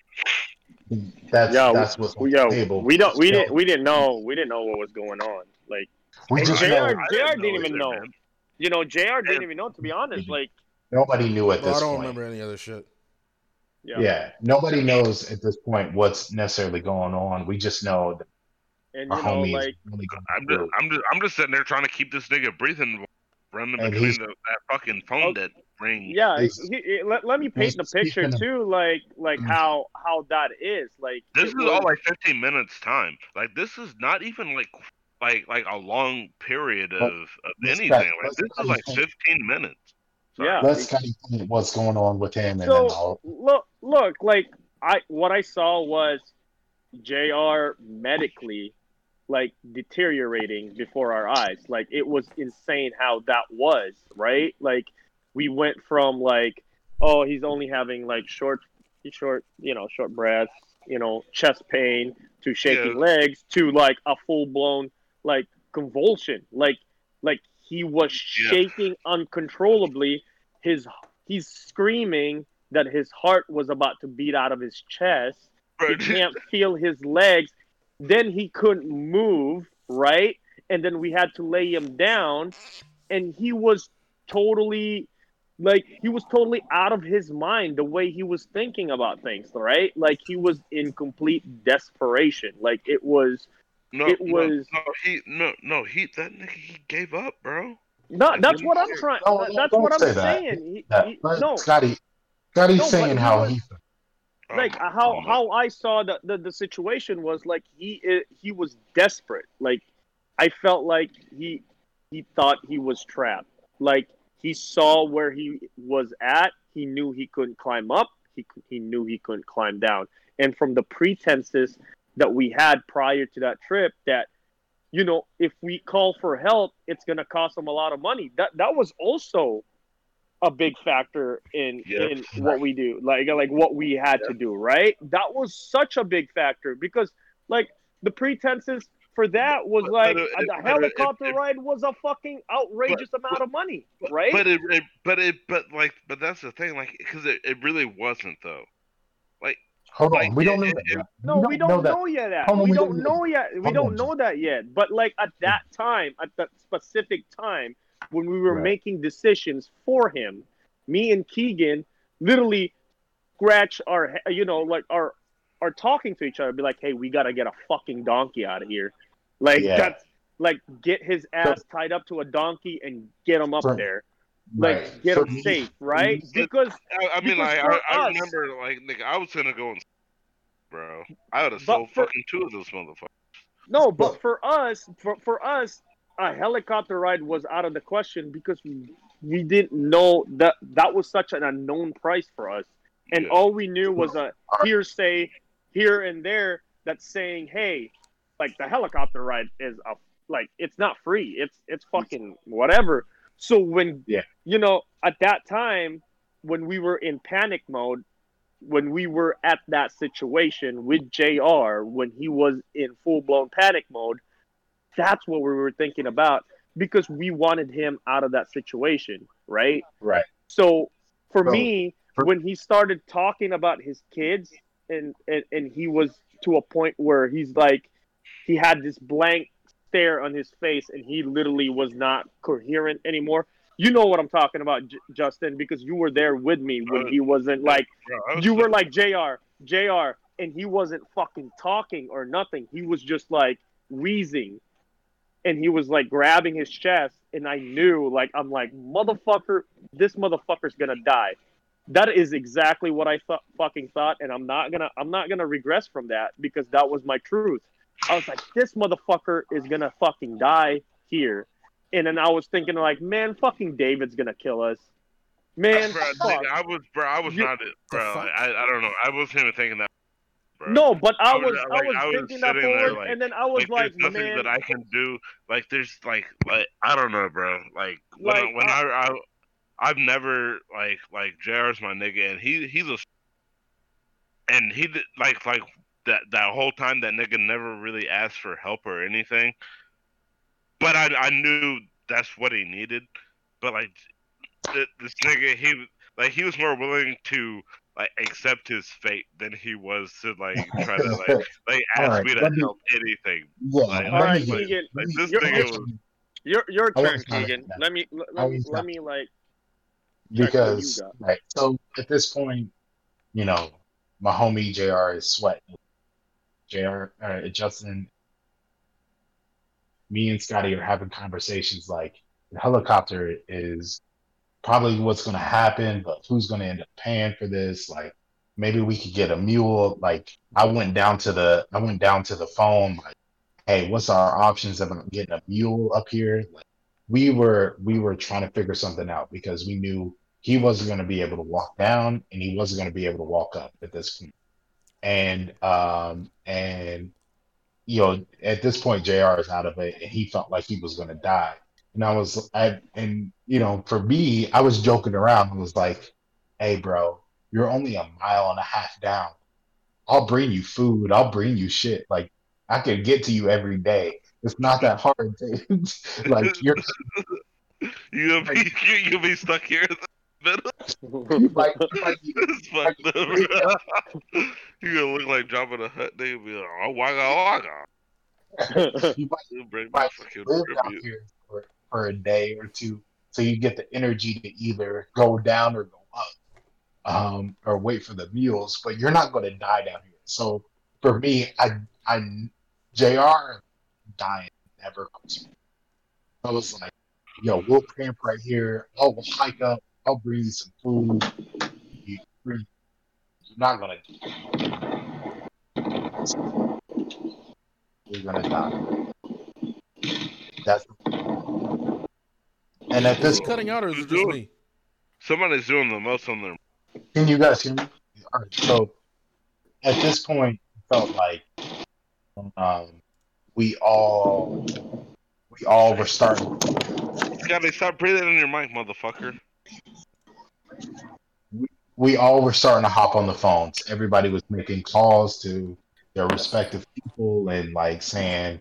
the- That's Yeah, that's what's on We, the yo, table. we don't we So, didn't we didn't know we didn't know what was going on. Like We and just JR know I JR didn't even either, know. man. You know, JR didn't even know. To be honest, like nobody knew at this. Well, I don't point. remember any other shit. Yeah. Yeah, nobody knows at this point what's necessarily going on. We just know that And our you know, homie like is really going I'm just. I'm just, I'm just sitting there trying to keep this nigga breathing, running And between the, that fucking phone Oh, that ring. yeah, he, he- let, let me paint the speaking picture of- too, like like Mm. how how that is. Like This it is all like 15 minutes time. Like this is not even like, like, like a long period of, of anything. Like this is like 15 minutes. Sorry. Yeah. Let's kind of what's going on with him, and So then I'll. look, look, like I what I saw was Jr. medically like deteriorating before our eyes. Like it was insane how that was, right? Like we went from like, oh, he's only having like short, short, you know, short breaths, you know, chest pain to shaking Yeah. legs to like a full blown like convulsion. Like like he was Yeah. shaking uncontrollably. His he's screaming that his heart was about to beat out of his chest. He can't feel his legs. Then he couldn't move, right? And then we had to lay him down, and he was totally like he was totally out of his mind the way he was thinking about things, right? Like he was in complete desperation. Like it was no, it no, was- no, he, no, no, he, that nigga, he gave up, bro. not. That's what I'm trying. No, no, that's don't what I'm say that. saying. He- Yeah, he- but no, Scotty, Scotty's No, but saying he how was- he. Oh like my how God. how I saw the, the the situation was like he he was desperate. Like I felt like he he thought he was trapped. Like he saw where he was at. He knew he couldn't climb up. He he knew he couldn't climb down. And from the pretenses that we had prior to that trip, that you know if we call for help, it's gonna cost them a lot of money. That that was also a big factor in Yes. in what we do like like what we had to do right that was such a big factor because like the pretenses for that was But- like but the but it- helicopter it- ride was a fucking outrageous amount of money right But it, it, but it, but like, but that's the thing, like, because it, it really wasn't though. Hold on, we don't know it- that. it- no we don't, know yet that on, we, we don't don't know yet. we don't on, know that yet. But like at that time at that specific time when we were Right. making decisions for him me and keegan literally scratch our you know like our are talking to each other be like hey we gotta get a fucking donkey out of here. Like Yeah. that's like get his ass tied up to a donkey and get him up there like Right. get him me- safe right because I, I mean, Because like, I, I remember, like, nigga, I was gonna go and, bro, I would have sold for- fucking two of those motherfuckers. No, but But- for us, for, for us, a helicopter ride was out of the question because we, we didn't know that that was such an unknown price for us, and Yeah. all we knew was a hearsay here and there that's saying, "Hey, like the helicopter ride is a like it's not free. It's it's fucking whatever." So when Yeah. you know at that time when we were in panic mode, when we were at that situation with JR when he was in full blown panic mode, that's what we were thinking about because we wanted him out of that situation, right? Right. So for Bro, me, for- when he started talking about his kids and, and and he was to a point where he's like he had this blank stare on his face and he literally was not coherent anymore. You know what I'm talking about, J- Justin, because you were there with me when Uh, he wasn't like I was you were like Jr. Jr. and he wasn't fucking talking or nothing. He was just like wheezing, and he was like grabbing his chest, and I knew like I'm like motherfucker, this motherfucker's gonna die. That is exactly what I th- fucking thought, and I'm not gonna I'm not gonna regress from that because that was my truth. I was like, this motherfucker is gonna fucking die here, and then I was thinking like, man, fucking David's gonna kill us. Man, bro, fuck. I was, bro, I was You- not it, bro. I, I don't know. I wasn't even thinking that. Bro. No, but I I was, was I like, was I was thinking that sitting there, forward, like- and then I was like, like, nothing man, that I can do. Like, there's like, like I don't know, bro. Like when, Like, I, when I, I, I've never like like Jr's my nigga, and he he's a, and he did like like that that whole time that nigga never really asked for help or anything. But I I knew that's what he needed. But like th- this nigga, he like he was more willing to like accept his fate than he was to like try to like like ask Alright, me to let me- help anything. Yeah, Like, let all right, me Keegan, let This You're- nigga was your your turn, was Keegan. Let me let, let me let me like because right. So at this point, you know, my homie Jr. is sweating. Jr. Uh, Justin, me and Scotty are having conversations like the helicopter is probably what's going to happen, but who's going to end up paying for this? Like maybe we could get a mule. Like I went down to the I went down to the phone like, hey, what's our options of getting a mule up here? Like we were we were trying to figure something out because we knew he wasn't going to be able to walk down and he wasn't going to be able to walk up at this point. And um and you know at this point Jr. is out of it and he felt like he was going to die. And I was I and you know for me I was joking around. I was like, "Hey, bro, you're only a mile and a half down. I'll bring you food. I'll bring you shit. Like I can get to you every day. It's not that hard. like you're you gonna be you, you'll be stuck here middle. you might, you might fucked up. you gonna look like Jabba the Hutt. They be like, oh wagga wagga. you might They'll bring my might fucking live down tribute. here for, for a day or two so you get the energy to either go down or go up um, or wait for the meals but you're not going to die down here so for me i i jr dying never comes i was like yo we'll camp right here oh we'll hike up i'll bring you some food you, you're not going to you're going to die that's and at Is this cutting out or is it just me? Somebody's doing the most on their. Can you guys hear me? All right. So at this point, it felt like um, we all we all were starting. Scotty, stop breathing in your mic, motherfucker. We all were starting to hop on the phones. Everybody was making calls to their respective people and like saying,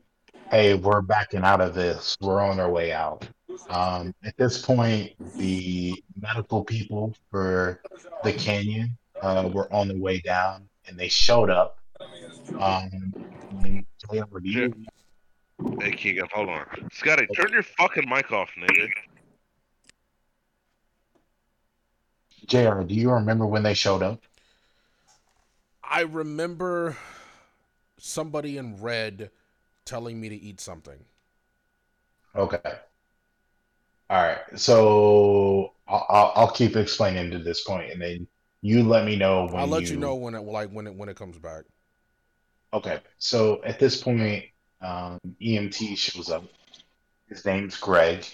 "Hey, we're backing out of this. We're on our way out." Um, at this point, the medical people for the canyon uh, were on the way down, and they showed up. Um, Hey, Keegan, hold on. Scotty, turn your fucking mic off, nigga. JR, do you remember when they showed up? I remember somebody in red telling me to eat something. Okay. All right. So I'll, I'll, I'll keep explaining to this point, and then you let me know when I'll let you know when it like when it when it comes back. Okay. So at this point, um, EMT shows up. His name's Greg.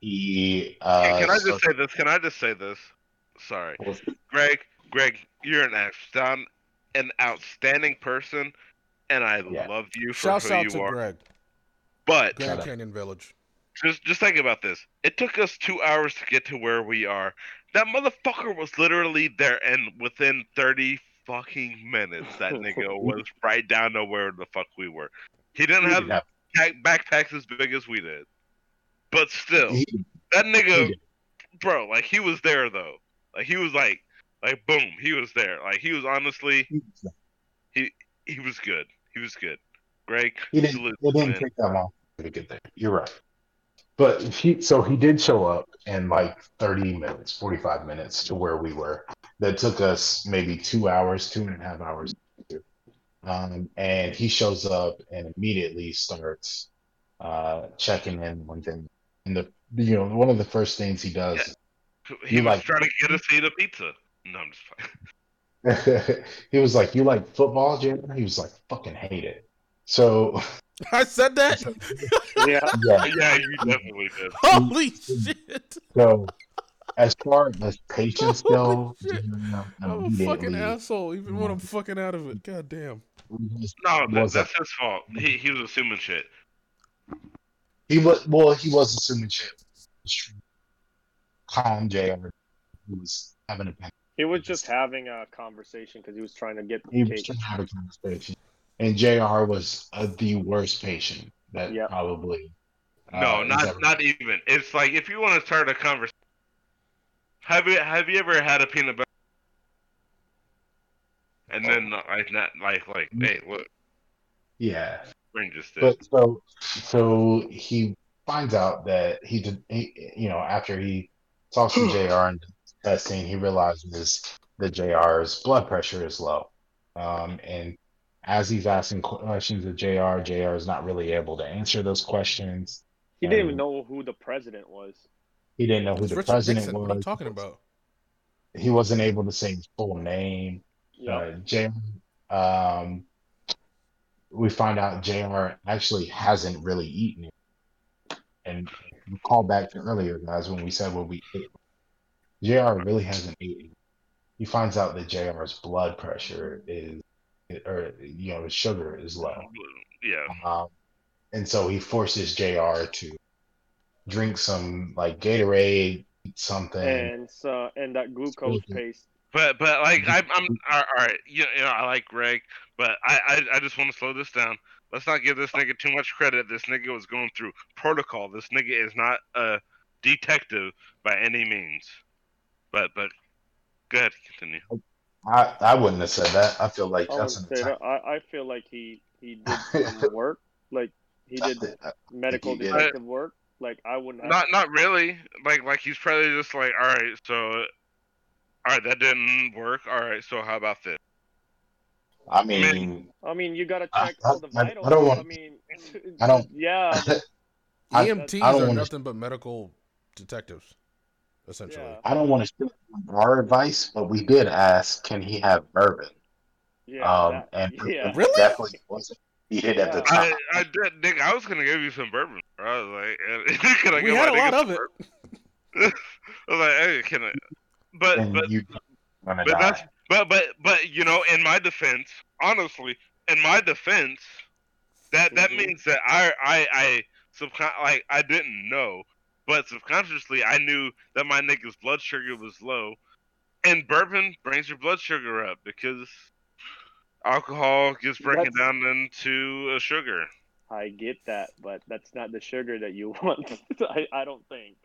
He. Uh, Hey, can I so- just say this? Can I just say this? Sorry, Greg. Greg, you're an outstanding, an outstanding person, and I Yeah. love you for Shouts who out you to are. Greg, But Grand. Canyon Village. just just think about this. It took us two hours to get to where we are. That motherfucker was literally there, and within thirty fucking minutes, that nigga was right down to where the fuck we were. He didn't have Yeah, pack, backpacks as big as we did, but still, that nigga, bro, like he was there though. Like he was like, like boom, he was there. Like he was honestly, he he was good. He was good. Greg, He didn't. It didn't man. take that long to get there. You're right. but he so he did show up in like 30 minutes, 45 minutes to where we were. That took us maybe two hours, two and a half hours. Um, and he shows up and immediately starts uh, checking in one thing. And the you know one of the first things he does, He You was like- trying to get us to eat a pizza. No, I'm just playing. he was like, "You like football, Jim?" He was like, "Fucking hate it." So I said that. Yeah. yeah, Yeah, you definitely did. Holy shit! so as far as patience go, shit. Jim I'm a fucking asshole, even when I'm fucking out of it. God damn. No, that, that's his fault. He he was assuming shit. He was well. He was assuming shit. Calm Jr. He was having a panic. He was just having a conversation because he was trying to get He the was cake. trying to have a conversation, and Jr. was uh, the worst patient that Yep. probably. uh, No, not ever- not even. It's like if you want to start a conversation. Have you have you ever had a peanut butter? And then like not like like hey look, Yeah, bring this this. but so so he finds out that he did. He, you know, after he talks to Jr. and does testing, he realizes that Jr.'s blood pressure is low, um, and as he's asking questions of Jr., Jr. is not really able to answer those questions. He didn't even know who the president was. He didn't know who It's the Richard president Nixon. was. What I'm talking about. He wasn't able to say his full name. Yeah. Uh, Jr. Um, we find out Jr. actually hasn't really eaten it. And call back to earlier, guys, when we said what we ate. Jr. really hasn't eaten. He finds out that Jr.'s blood pressure is, or you know, his sugar is low. Yeah. Um, and so he forces Jr. to drink some like Gatorade, eat something. and so and that glucose paste. But but like I'm I'm all all right. You know, you know I like Greg, but I I, I just want to slow this down. Let's not give this nigga too much credit. This nigga was going through protocol. This nigga is not a detective by any means. But but go ahead, continue. I, I wouldn't have said that. I feel like I, that's an attack. that. I, I feel like he he did some work. Like he did medical he did. detective work. Like I wouldn't. Not not really. Like like he's probably just like, all right, so all right, that didn't work. All right, so how about this? I mean, I mean, you gotta I- check all the I- I don't want- I mean, I don't- Yeah, I- EMTs I don't are wanna- nothing but medical detectives, essentially. Yeah. I don't want to steal our advice, but we did ask, can he have bourbon? yeah, um, and yeah. Really? definitely wasn't needed at the Yeah. time. I I did, Nick. I was gonna give you some bourbon. Bro. I was like, can I We give had my a lot of some it. I was like, hey, can I? But and but you gonna but that's die. But but but you know, in my defense, honestly, in my defense, that that Mhm. means that I I I subcon like I didn't know, but subconsciously I knew that my nigga's blood sugar was low, and bourbon brings your blood sugar up because alcohol gets broken That's- down into a sugar. I get that, but that's not the sugar that you want. I, I don't think.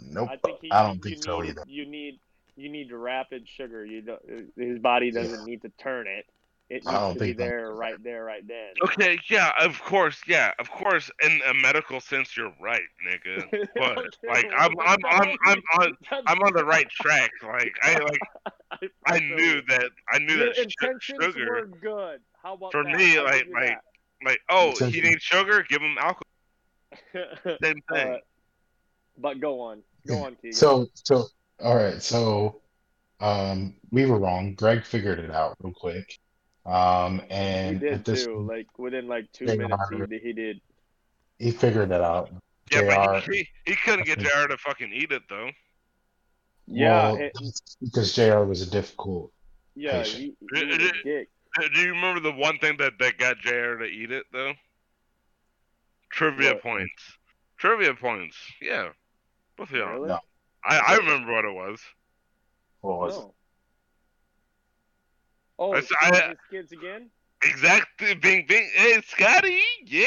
Nope. I think he, I don't you think so need, either. You need you need rapid sugar. You don't, his body doesn't need to turn it. It I needs don't to be think that- there, right there, right then. Okay, yeah, of course, yeah, of course. In a medical sense, you're right, nigga. But Okay, like, well, I'm, I'm, I'm, I'm on, I'm on the right track. Like, I like, I, I knew that, I knew Your that sh- intentions sugar. were good. How about For that? me, I'll like- give like- Like, oh, he needs sugar. Give him alcohol. Same thing. Uh, but go on, go on, Keegan. So, so, all right. So, um, we were wrong. Greg figured it out real quick. Um, and he did this, too. Like within like two Yeah, minutes, Robert. he, he did. he figured it out. yeah, but JR. he, he, he couldn't get think- Jared to fucking eat it though. Yeah, Well, it- because Jr. was a difficult. yeah. patient. He, he was a dick. Uh, Do you remember the one thing that that got JR to eat it though? Trivia What? points. Trivia points. Yeah, both of y'all. Really? No. I, I remember what it was. What was it? Oh, I it's s- I- his kids again? Exactly. Bing, bing. Hey, Scotty. Yeah.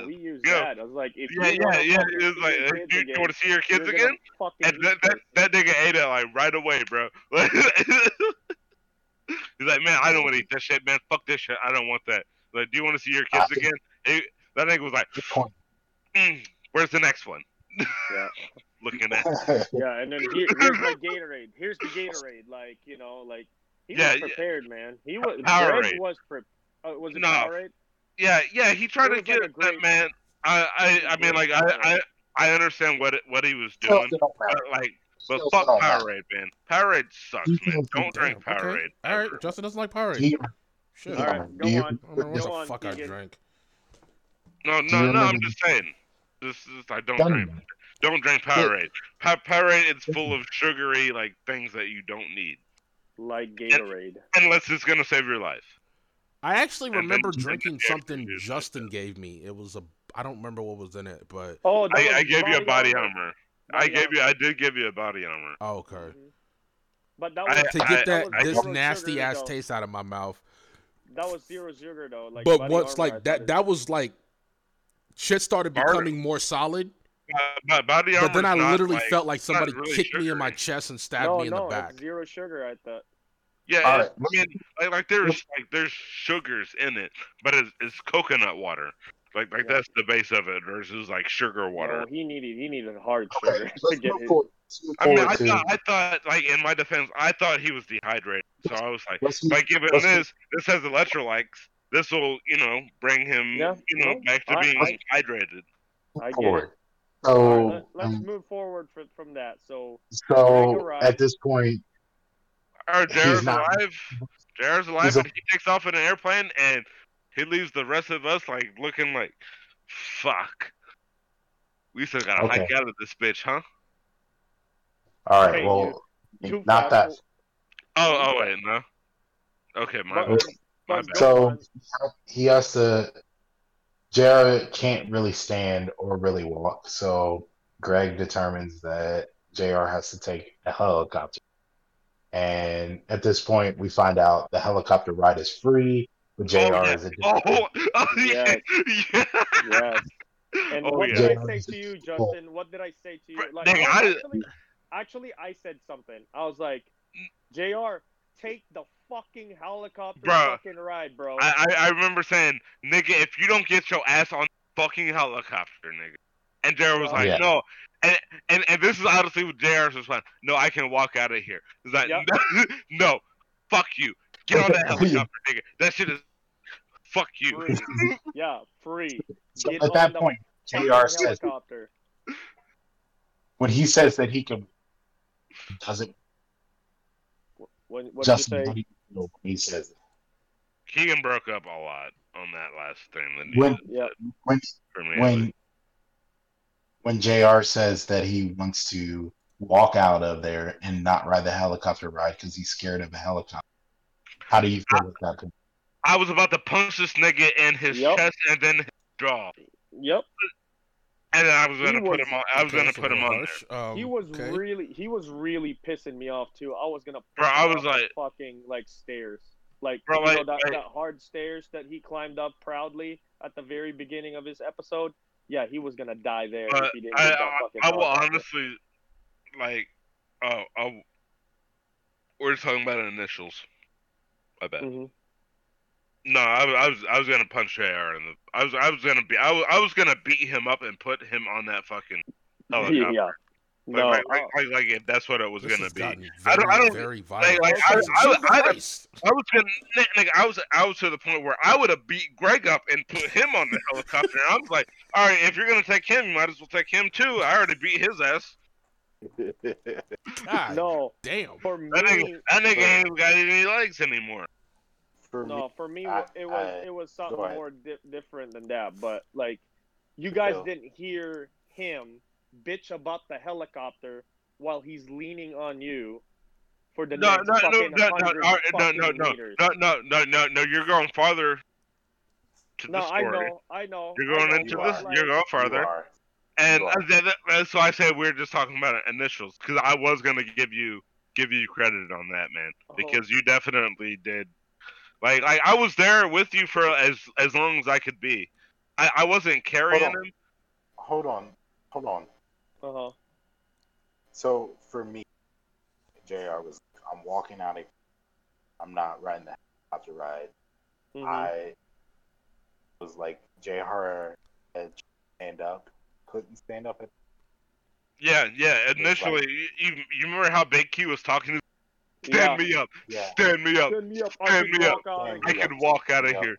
No, we used Go. that. I was like, if Yeah, you yeah, wanna yeah. It was see like, your uh, kids you, again, you want to see your kids again? fucking And that, that, that nigga ate it like right away, bro. He's like, man, I don't want to eat that shit, man. Fuck this shit. I don't want that. Like, do you want to see your kids I- again? He- that nigga was like, Good point. mm, Where's the next one? Yeah. Looking at. Yeah, and then here, here's my Gatorade. Here's the Gatorade. Like you know, like he Yeah, was yeah. prepared, man. He was. Powerade. Greg was pre- uh, Was it No. Powerade? Yeah, yeah. He tried to was like get a great- that man. I, I, I mean, like, I, I, I understand what it, what he was doing, but like, but fuck don't. Powerade, man. Powerade sucks, man. Details Don't Damn, drink okay. Powerade. All right. Justin doesn't like Powerade. Do you, Shit. All I right, go you- on. don't know what Go the on, fuck I Keegan. drank. No, no, no. I'm remember- just saying. This is I don't Done. drink. Don't drink Powerade. Pa- Powerade is full of sugary like things that you don't need, Like Gatorade. unless it's gonna save your life. I actually And remember then drinking the something extra juice, Justin gave me. It was a I don't remember what was in it, but Oh, I, I gave you a body armor. I gave you. I did give you a body armor. oh, okay. Mhm. But that I- To get that was this zero nasty sugar, ass though. taste out of my mouth. That was zero sugar though. Like, but Body once like that that was like shit started Bar- becoming more solid. Uh, but body. But then I literally felt like somebody really kicked me in my chest and stabbed no, me in no, the back. It's zero sugar. I thought. Yeah, All I mean, like, like there's like there's sugars in it, but it's, it's coconut water. Like like Yeah. that's the base of it versus like sugar water. Oh, he needed he needed hard Okay, sugar to let's get move his. forward, let's move I mean, I thought I thought like in my defense, I thought he was dehydrated. So I was like, let's move- by giving let's- this, this has electrolytes. This will, you know, bring him, Yeah, you know, no, back to I- being I- hydrated. I get forward. it. So, All right, let, us um, move forward for, from that. So so at this point, Or JR's not- alive. JR's alive, He's a- he takes off in an airplane, and he leaves the rest of us like looking like, fuck. We still gotta Okay. hike out of this bitch, huh? all right, Hey, well, too not that. Oh, oh wait, no. Okay, my But- bad. My but So he has to. Jared can't really stand or really walk, so Greg determines that JR has to take a helicopter. And at this point, we find out the helicopter ride is free, but JR oh, yeah. is a Oh, oh, oh yeah. yeah. Yes. And Oh, what yeah. did I say to you, Justin? What did I say to you? Like, nigga, I- I- actually, actually, I said something. I was like, mm. "Jr. Take the fucking helicopter Bro. fucking ride, bro." I, I I remember saying, nigga, if you don't get your ass on fucking helicopter, nigga. And Jared was like, Yeah. no. And, and and this is honestly what Jared's response. No, I can walk out of here. He's like, Yep. no, fuck you. Get on that helicopter, nigga. That shit is, fuck you. Free. yeah, free. So Get at that point, fucking JR says helicopter. when he says that he can, doesn't When, what did you Justin say? what do you know when he says Keegan broke up a lot on that last thing that When- Yeah. when for me. when when JR says that he wants to walk out of there and not ride the helicopter ride because he's scared of a helicopter. How do you feel about that? I was about to punch this nigga in his Yep. chest and then his jaw. Yep. And then I was gonna put was- him on. I was gonna put him little on there. Um, he was okay. really he was really pissing me off too. I was gonna Bro, I was like- fucking like stairs. Like Bro, you know that, like- that hard stairs that he climbed up proudly at the very beginning of his episode. Yeah, he was gonna die there if he didn't I, get I, I will honestly, like, oh, oh, we're talking about initials. I bet. Mhm. No, I, was- I was, I was gonna punch JR in the. I was, I was gonna be, I was, I was gonna beat him up and put him on that fucking helicopter. yeah. Like, No, like, like, uh, like, like, if that's what it was gonna has be. gotten I don't- I very, don't- very violent. like, I- Jesus I- I- I was gonna, nigga, I was, I was to the point where I would have beat Greg up and put him on the helicopter. And I was like, all right, if you're gonna take him, you might as well take him too. I already beat his ass. God no, damn. for me, That nigga, that nigga ain't got any legs anymore. For me, no, for me, I- it was I- it was something more di- different than that. But like, you guys Go. didn't hear him bitch about the helicopter while he's leaning on you for the No, next no, no, fucking no, no, no, no, fucking no, no, meters. no, no, no, no, no. You're going farther to No, the I know, I know. You're going know, into but, this. like, You're going farther. are. And You are. that, that- that's why I said we are just talking about initials because I was gonna give you give you credit on that, man, Oh. because you definitely did. Like, like I was there with you for as as long as I could be. I, I wasn't carrying Hold him. Hold on, hold on. Uh-huh. So for me, Jr. was I'm walking out. Of, I'm not riding the helicopter ride. Mhm. I was like Jr. had stand up couldn't stand up. At, Yeah, yeah. Initially, you, you you remember how Big Q was talking to Yeah. Stand me up, yeah, stand me up, Stand me up. I Stand can me up. walk out of I here. walk out of Yep. here.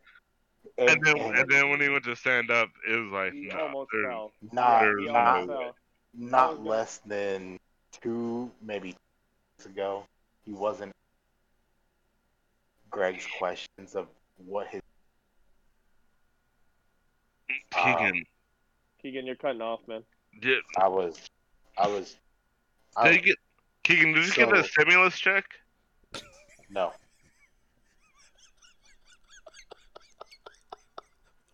and, And then and and then when he went to stand up, it was like, He nah, almost there's- fell. not there's He no not fell. not less than two, maybe weeks ago, he wasn't Greg's questions of what his Keegan, um, Keegan, you're cutting off, man. did, I was I was I, did you get Keegan? Did you get a stimulus check? No.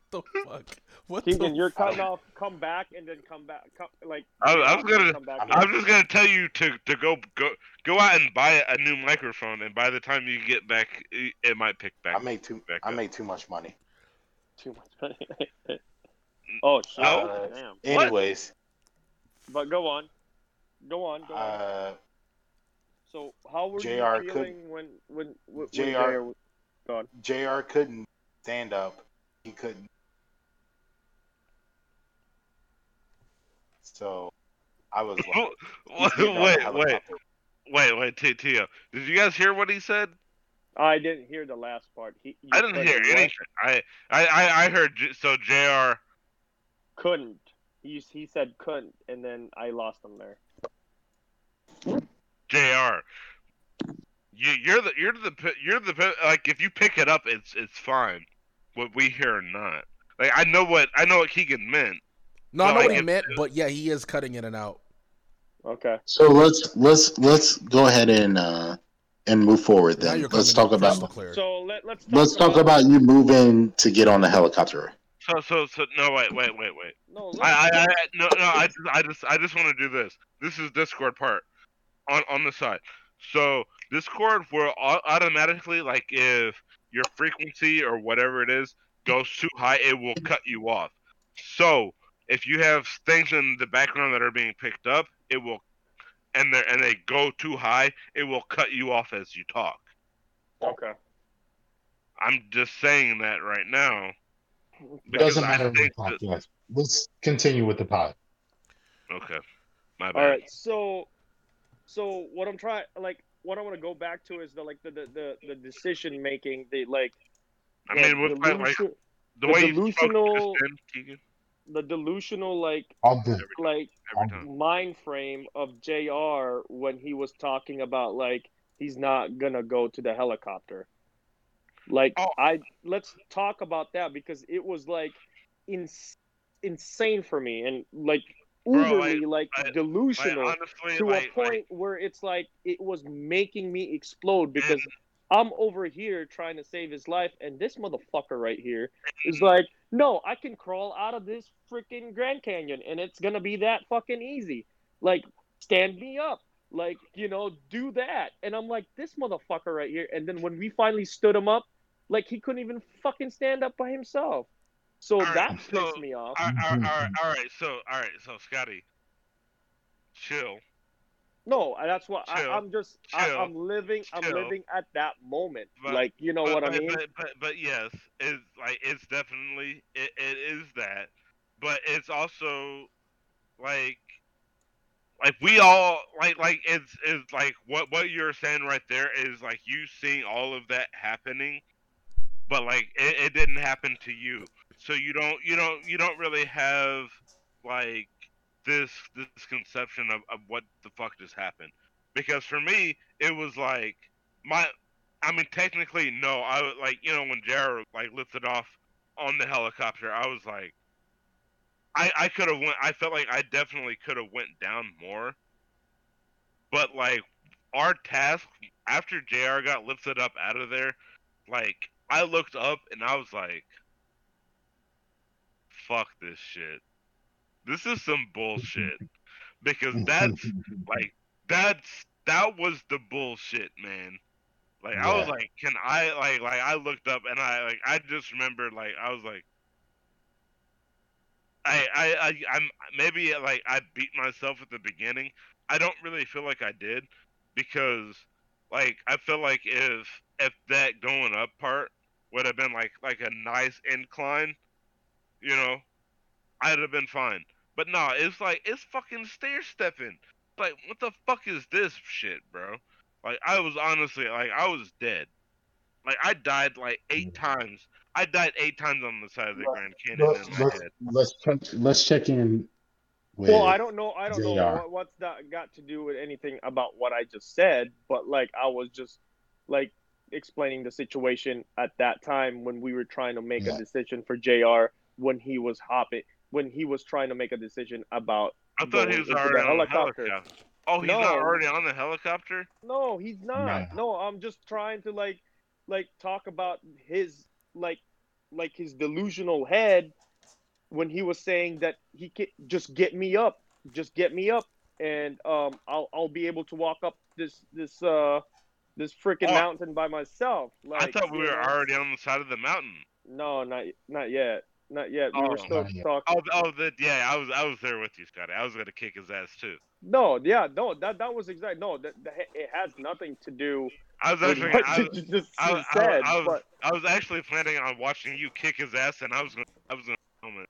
the fuck? What Keegan, the you're fuck? cutting off. Come back and then come back. Come, like I- I was gonna- Come back I'm I'm just gonna tell you to, to go go go out and buy a new microphone, and by the time you get back, it, it might pick back. I made too back I up. made too much money. too much money. oh shit! No. Damn. Anyways, But go on. Go on. Go on. uh So how were JR you feeling when when when, JR when JR was JR couldn't stand up. He couldn't. So I was like, wait, getting on the wait, wait, wait, wait, T- Tio. Did you guys hear what he said? I didn't hear the last part. He, I didn't hear anything. I, I, I, I heard. So Jr. Couldn't. He he said couldn't, and then I lost him there. Jr. You, you're the, you're the, you're the, like if you pick it up, it's, it's fine. What we hear or not. Like I know what, I know what Keegan meant. No, I know I what he get meant, but yeah, he is cutting in and out. Okay. So let's let's let's go ahead and uh and move forward then. Let's talk crystal about clear. So let let's talk let's talk about you moving to get on the helicopter. So, so, so, no, wait, wait, wait, wait. no. I, I, I, no, no, I, just- I just, I just want to do this. This is Discord part on, on the side. So Discord will automatically, like, if your frequency or whatever it is goes too high, it will cut you off. So if you have things in the background that are being picked up, it will, and they and they go too high, it will cut you off as you talk. okay. I'm just saying that right now. because Doesn't matter. think what that- Let's continue with the pod. Okay, my bad. All right. So, so what I'm trying, like, what I want to go back to is the like the the the, the decision making, the like. I the mean, with my, like, the the way you spoke delusional- just the delusional like All like every mind frame of JR when he was talking about like he's not gonna go to the helicopter. Like Oh. I let's talk about that because it was like ins- insane for me and like Bro, uberly like I- Like, delusional honestly, to a point where it's like it was making me explode because I'm over here trying to save his life, and this motherfucker right here is like, no, I can crawl out of this freaking Grand Canyon, and it's gonna be that fucking easy. Like, stand me up, like, you know, do that. And I'm like, this motherfucker right here. And then when we finally stood him up, like he couldn't even fucking stand up by himself. So right, that so- pissed me off. all right, all right, all right, all right. So, all right, so Scotty, chill. No, that's what Chill. I, I'm just. I, Chill. I'm living. I'm living at that moment. But- like, you know but, what I mean? But, but, but yes, it's like it's definitely it, it is that, but it's also like like we all like like it's it's like what what you're saying right there is like you seeing all of that happening, but like it, it didn't happen to you, so you don't you don't you don't really have like this this conception of, of what the fuck just happened because for me it was like my I mean, technically, no. I like, you know, when Jared like lifted off on the helicopter, I was like, I I could have went. I felt like I definitely could have went down more. But like our task after Jr. got lifted up out of there, like I looked up and I was like, fuck this shit. This is some bullshit because that's like that's that was the bullshit, man. Like I was like, can I like like I looked up and I like I just remembered like I was like I I, I I'm maybe like I beat myself at the beginning. I don't really feel like I did because like I feel like if if that going up part would have been like like a nice incline, you know, I'd have been fine. But no, it's like it's fucking stair stepping. Like what the fuck is this shit, bro? Like I was honestly like I was dead. Like I died like eight mm. times. I died eight times on the side of the Let- Grand Canyon Let's, in my let's, head. let's check. Let's check in. With, Well, I don't know. I don't know what, what's that got to do with anything about what I just said, but like I was just like explaining the situation at that time when we were trying to make Yeah. a decision for JR when he was hopping when he was trying to make a decision about I thought he was into the already on the helicopter. helicopter. Oh, he's No. not already on the helicopter. No, he's not. Right. No, I'm just trying to like like talk about his like like his delusional head when he was saying that he can just get me up, just get me up and um I'll I'll be able to walk up this this uh this freaking Oh. mountain by myself. Like I thought we were know? already on the side of the mountain. No, not not yet. Not yet. We Oh. were still talking. Oh, oh, the, yeah, I was, I was there with you, Scotty. I was gonna kick his ass too. No, yeah, no, that that was exact. No, that, that it has nothing to do I was actually, what I, you was- just I, was- I, said. was- I was, but I was actually planning on watching you kick his ass, and I was gonna, I was gonna film it.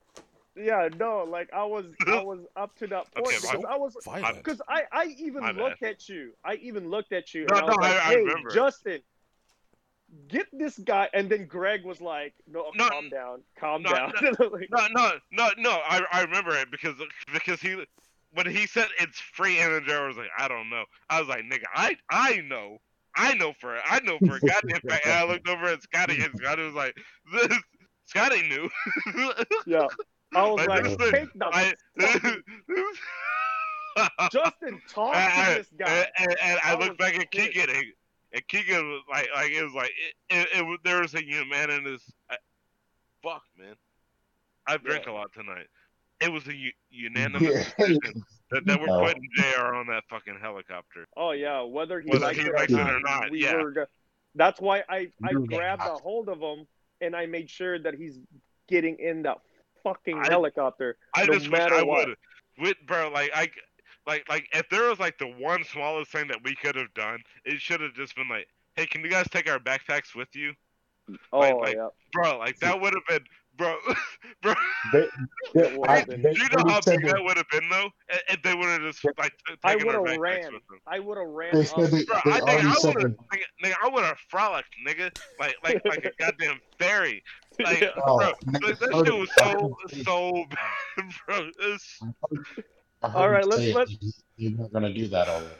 Yeah, no, like I was, I was up to that point Okay, because my- I was, because I, I even My bad. looked at you. I even looked at you. No, and I was no, like, I- I hey, remember. Justin, get this guy. And then Greg was like, no, No, calm down, calm no, down. Like, No, no, no, no. I, I remember it because, because he, when he said it's free, and then Jared was like, I don't know. I was like, nigga, I, I know, I know for, I know for a goddamn fact. And I looked over at Scotty, and Scotty was like, this, Scotty knew. yeah, I was Like, like, take the I, Justin, talk to and, this guy. and, and I I looked was back at. Keegan, and, and Keegan was like, like it was like it, it, it was, there was a humanitous. I, uh, fuck, man, I drank a lot tonight. It was a u- unanimous Yeah. decision that, that we're No. putting Jr. on that fucking helicopter. Oh yeah, whether he Whether likes he it likes or it not, or not, we yeah. were. go- That's why I I grabbed a hold of him and I made sure that he's getting in that fucking I- helicopter. I no just wish matter I what. would, with bro, like I, like like if there was like the one smallest thing that we could have done, it should have just been like, hey, can you guys take our backpacks with you, Oh Like- like- yeah, bro? Like that would have been, bro, bro. They, they, I, they, Do you know they how big that- that would have been though? If- If they would have just like taken our would've backpacks ran. with them. I would have ran They said they, Bro, they I think I would have, that- nigga, nigga, I would have frolicked, nigga, like like like a goddamn fairy. Like, Yeah. Oh, bro, nigga, like, that shit was so so bad, bro. It's, I heard All right, let's- let's- You- You're not gonna do that already.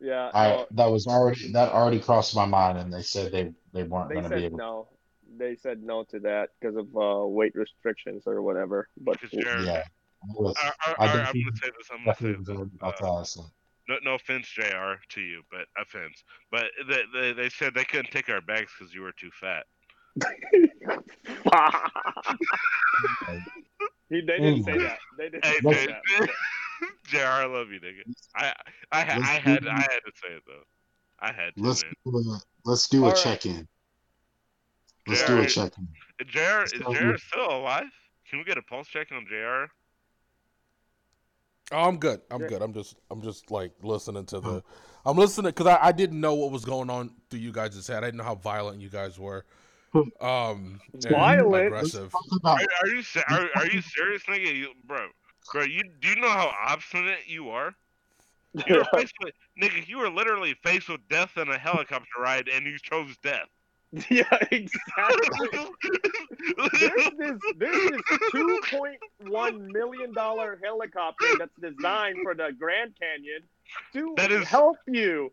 Yeah, I no, that was already that already crossed my mind, and they said they they weren't they gonna be able. no. They said no to that because of uh, weight restrictions or whatever. But Yeah, I was, I, I, I I, I'm gonna say this. I'm gonna say this. uh, to no, no offense, Jr. to you, but offense. But they, they, they said they couldn't take our bags because you were too fat. he, they didn't Mm. say that. They didn't Hey, say that. Jr. I love you, nigga. I I, ha- Let's I had do- I had to say it though. I had to. Let's man. do a, let's do a All right. check in. Let's do a check in. Jr. Is So- Jr. still alive? Can we get a pulse check on Jr. Oh, I'm good. I'm good. I'm just I'm just like listening to the I'm listening because I, I didn't know what was going on through you guys' head. I didn't know how violent you guys were. Um and Violent? aggressive. Are, are you are, are you serious, nigga? You, bro, bro, you do you know how obstinate you are? You were faced with, nigga, you were literally faced with death in a helicopter ride, and you chose death. yeah, exactly. There's this there's this two point one million dollar helicopter that's designed for the Grand Canyon to That is- help you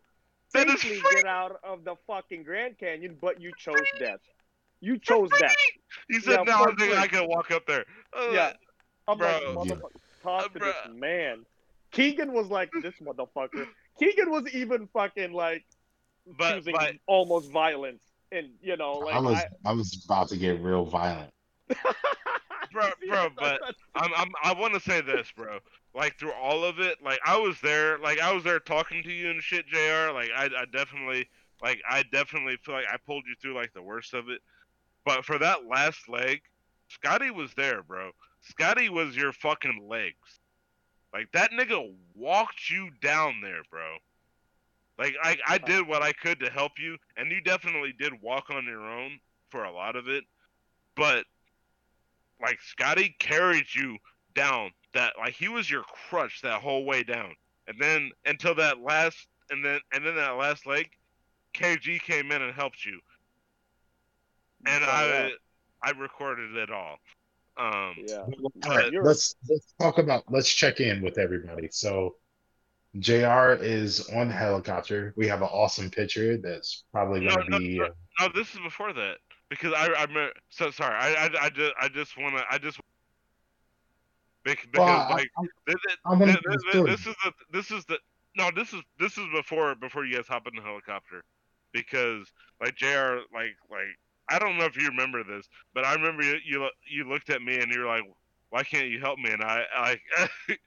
that is safely free. get out of the fucking Grand Canyon, but you chose death. You chose that. He said, Yeah, "No, for I think I can walk up there." Uh, Yeah. I'm like, Bro. motherfucker, talk to Uh, this man. Keegan was like, this motherfucker. Keegan was even fucking like but choosing but almost violence, and you know, like I was I- I was about to get real violent. Bro, bro, but- I'm, I'm I want to say this, bro. Like through all of it, like I was there, like I was there talking to you and shit, Jr. Like I, I definitely, like I definitely feel like I pulled you through like the worst of it. But for that last leg, Scotty was there, bro. Scotty was your fucking legs. Like that nigga walked you down there, bro. Like I, I did what I could to help you, and you definitely did walk on your own for a lot of it. But like Scotty carried you down that like he was your crutch that whole way down, and then until that last and then and then that last leg, KG came in and helped you, and Oh, I yeah. I recorded it all. Um, Yeah. All But- right, let's let's talk about let's check in with everybody. So JR is on the helicopter. We have an awesome picture that's probably No, gonna no, be no. uh, No, this is before that because I I remember. So sorry, I I, I just I just wanna I just because well, like I, th- th- I'm gonna th- tell the th- story. this is the this is the no this is this is before before you guys hop in the helicopter because like Jr. like like I don't know if you remember this but I remember you you, you looked at me and you were like why can't you help me and I like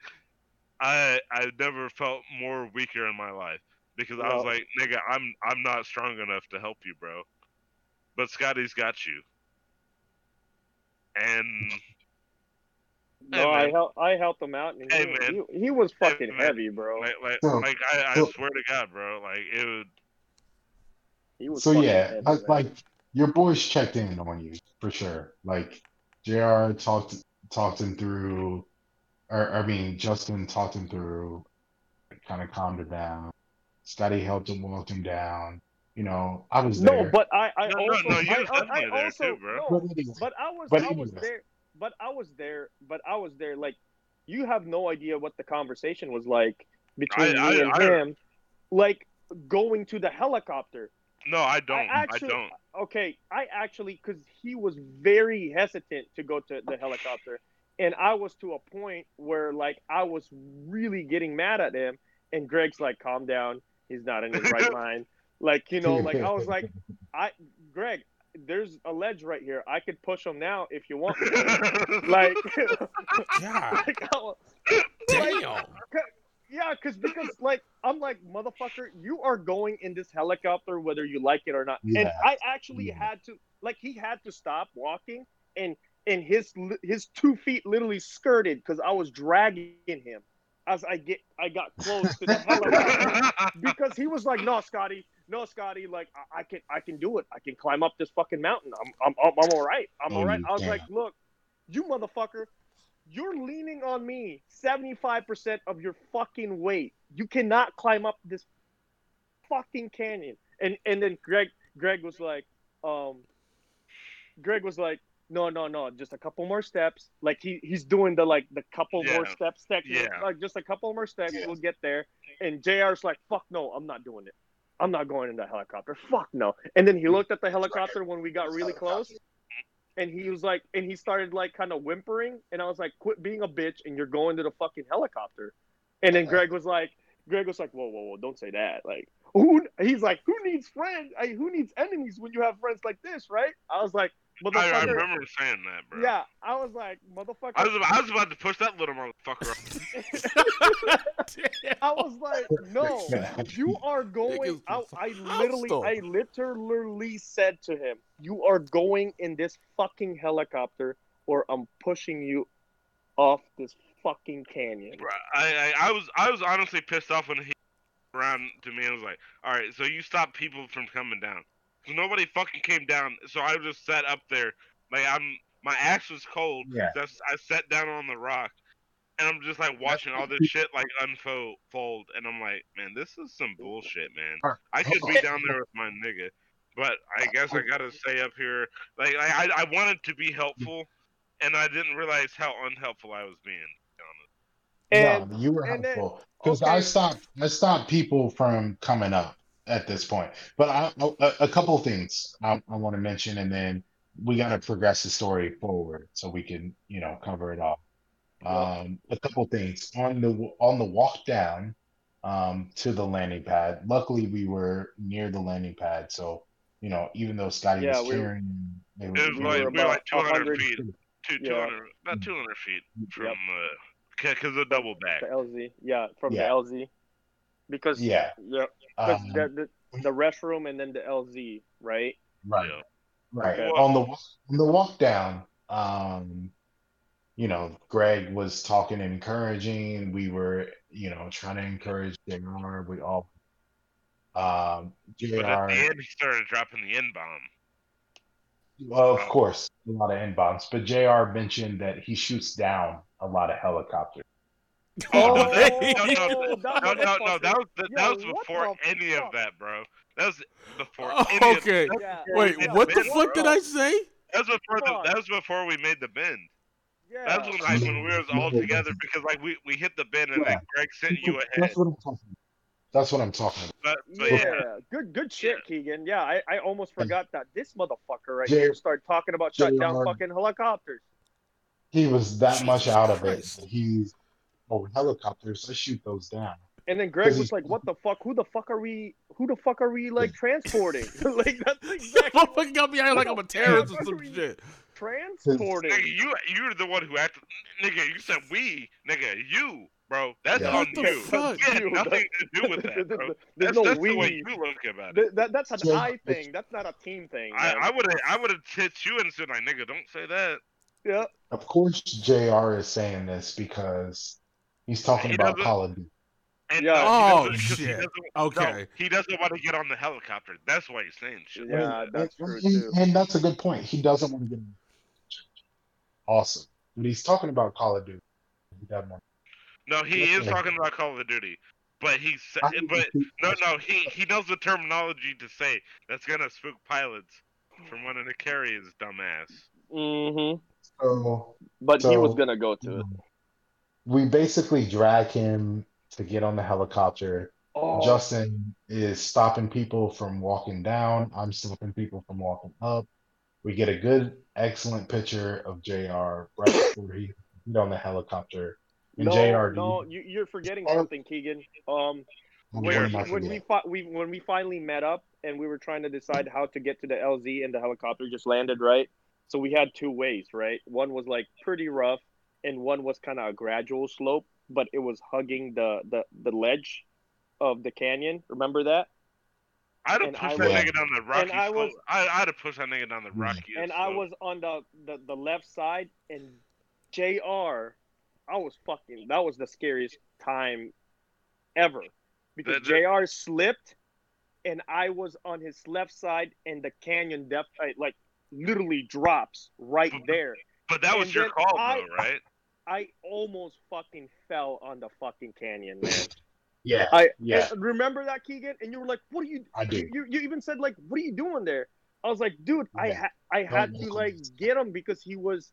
I I never felt more weaker in my life because I was like nigga I'm I'm not strong enough to help you bro but Scotty's got you and No, Hey, I man. helped. I helped him out, and he, Hey, man. he, he was fucking man. heavy, bro. like like, So- like I, I swear to God bro like it would He was so yeah, heavy, I- like your boys checked in on you for sure. Like JR talked talked him through or I mean Justin talked him through, kind of calmed him down. Scotty helped him walk him down. You know, I was there. no, but I, I No, no, also, no, you I, was I, I definitely there also, too, bro. no, But anyway, but I was, But I was there, but I was there, but I was there. Like, you have no idea what the conversation was like between I- me I- and I- him, like going to the helicopter. No I don't I, actually- don't Okay, I actually, because he was very hesitant to go to the helicopter, and I was to a point where like I was really getting mad at him, and Greg's like, "Calm down, he's not in his right mind." Like you know, like I was like, I Greg, there's a ledge right here. I could push him now if you want me. like, God like, I was- damn. Yeah, cause because like I'm like motherfucker, you are going in this helicopter whether you like it or not. And I actually Yeah. had to like he had to stop walking and and his his two feet literally skirted because I was dragging him as I get I got close to the helicopter because he was like, "No, Scotty, no, Scotty, like I, I can I can do it. I can climb up this fucking mountain. I'm I'm I'm, I'm all right. I'm Oh, all right." I was can. like, "Look, you motherfucker, you're leaning on me 75% of your fucking weight. You cannot climb up this fucking canyon." And and then Greg Greg was like, um Greg was like, "No, no, no, just a couple more steps." Like he he's doing the like the couple more Yeah. steps technique. Yeah. Like just a couple more steps, Yeah. we'll get there. And JR's like, "Fuck no, I'm not doing it. I'm not going in the helicopter. Fuck no." And then he looked at the helicopter when we got really close. And he was like, and he started like kind of whimpering, and I was like, "Quit being a bitch, and you're going to the fucking helicopter." And then Greg was like, Greg was like, "Whoa, whoa, whoa! Don't say that." Like, who? He's like, "Who needs friends? I, who needs enemies when you have friends like this?" Right? I was like, I, I remember saying that bro yeah, I was like, "Motherfucker." I was, I was about to push that little motherfucker up. I was like, "No, you are going." Niggas I, I literally. I literally said to him, "You are going in this fucking helicopter, or I'm pushing you off this fucking canyon." Bro, I, I I was I was honestly pissed off when he around to me and was like, all right, so you stop people from coming down. So nobody fucking came down. So I just sat up there, like I'm my ass was cold. Yeah. So I s- I sat down on the rock, and I'm just like watching all this shit like unfold, and I'm like, man, this is some bullshit, man. I could be down there with my nigga, but I guess I gotta stay up here. Like I I, I wanted to be helpful, and I didn't realize how unhelpful I was being. to. And no, you were helpful because I stopped. I stopped people from coming up at this point. But I, a, a couple of things I, I want to mention, and then we got to progress the story forward so we can, you know, cover it all. Um, a couple of things on the on the walk down um, to the landing pad. Luckily, we were near the landing pad, so you know, even though Scotty Yeah, was we were- carrying, they It was We like were we were like about 200 100 feet, two, Yeah. 200, about 200 feet from Yep. uh, because of double back. the LZ, yeah, from Yeah. the LZ, because yeah, yeah, because um, the, the the restroom and then the LZ, right? right. Yeah. Right. Okay. On the on the walk down, um, you know, Greg was talking encouraging. We were, you know, trying to encourage JR. We all um But at the JR end, he started dropping the N bomb. well, of course, a lot of N bombs, but JR mentioned that he shoots down a lot of helicopters. Oh, no, no, no, no, that No, no, no. That was that Yo, was before the any of that, bro. That was before Oh, any of okay. that Yeah. Wait, Yeah, what the fuck did. I say? was before the, that was before we made the bend. Yeah. That was when like when we was all together because like we, we hit the bend and then Greg sent you ahead. That's what I'm talking about. That's what I'm talking about. But, but yeah, yeah. good good shit, Keegan. Yeah, I, I almost forgot that this motherfucker right J- here started talking about shutting down fucking helicopters. He was that much Jesus out of it. He's oh helicopters. I shoot those down. And then Greg 'Cause was like, "What the fuck? Who the fuck are we? Who the fuck are we like transporting? like that's exactly what- got me out like I'm a terrorist or some shit. transporting." Nigga, you you're the one who acted. Nigga, you said we. Nigga, you, bro. That's Yeah. on What the you. fuck? It You, nothing to do with that, bro. There's That's, no that's we. the way you look about it. Th- that, that's an Yeah, I thing. That's not a team thing. I. I would have I would have hit you and said like, nigga, don't say that. yeah. Of course, Jr. is saying this because he's talking He about doesn't- Call of Duty. And Yeah. no, Oh, he shit. doesn't- Okay. No, he doesn't want to get on the helicopter. That's why he's saying shit. Yeah, And- that's and, true and- too. And that's a good point. He doesn't want to get. Awesome, but he's talking about Call of Duty. He doesn't want- No, he is Yeah. talking about Call of Duty, but he's I- but no, no, he he knows the terminology to say that's gonna spook pilots from wanting to carry his dumbass. Mm-hmm. So But he was gonna go to it. We basically drag him to get on the helicopter. Oh, Justin is stopping people from walking down. I'm stopping people from walking up. We get a good, excellent picture of JR right before he get on the helicopter. And no, JR, no, you- you're forgetting Oh. something, Keegan. Um, what when, am I when we fi- we when we finally met up and we were trying to decide how to get to the LZ and the helicopter just landed right. So we had two ways, right? One was like pretty rough, and one was kind of a gradual slope, but it was hugging the the the ledge of the canyon. Remember that? I'd have And pushed I that was- nigga down the rocky. I was- slope. I, I'd have pushed that nigga down the Hmm. rocky. and I was on the, the the left side, and Jr. I was fucking. That was the scariest time ever because The- the- Jr. slipped, and I was on his left side, and the canyon depth like literally drops right there. But that was your call, I- though, right? I almost fucking fell on the fucking canyon, man. Yeah, I Yeah. remember that Keegan, and you were like, "What are you?" I do. You, you even said like, "What are you doing there?" I was like, "Dude, I Yeah. ha- I had Don't to like on this. get him because he was,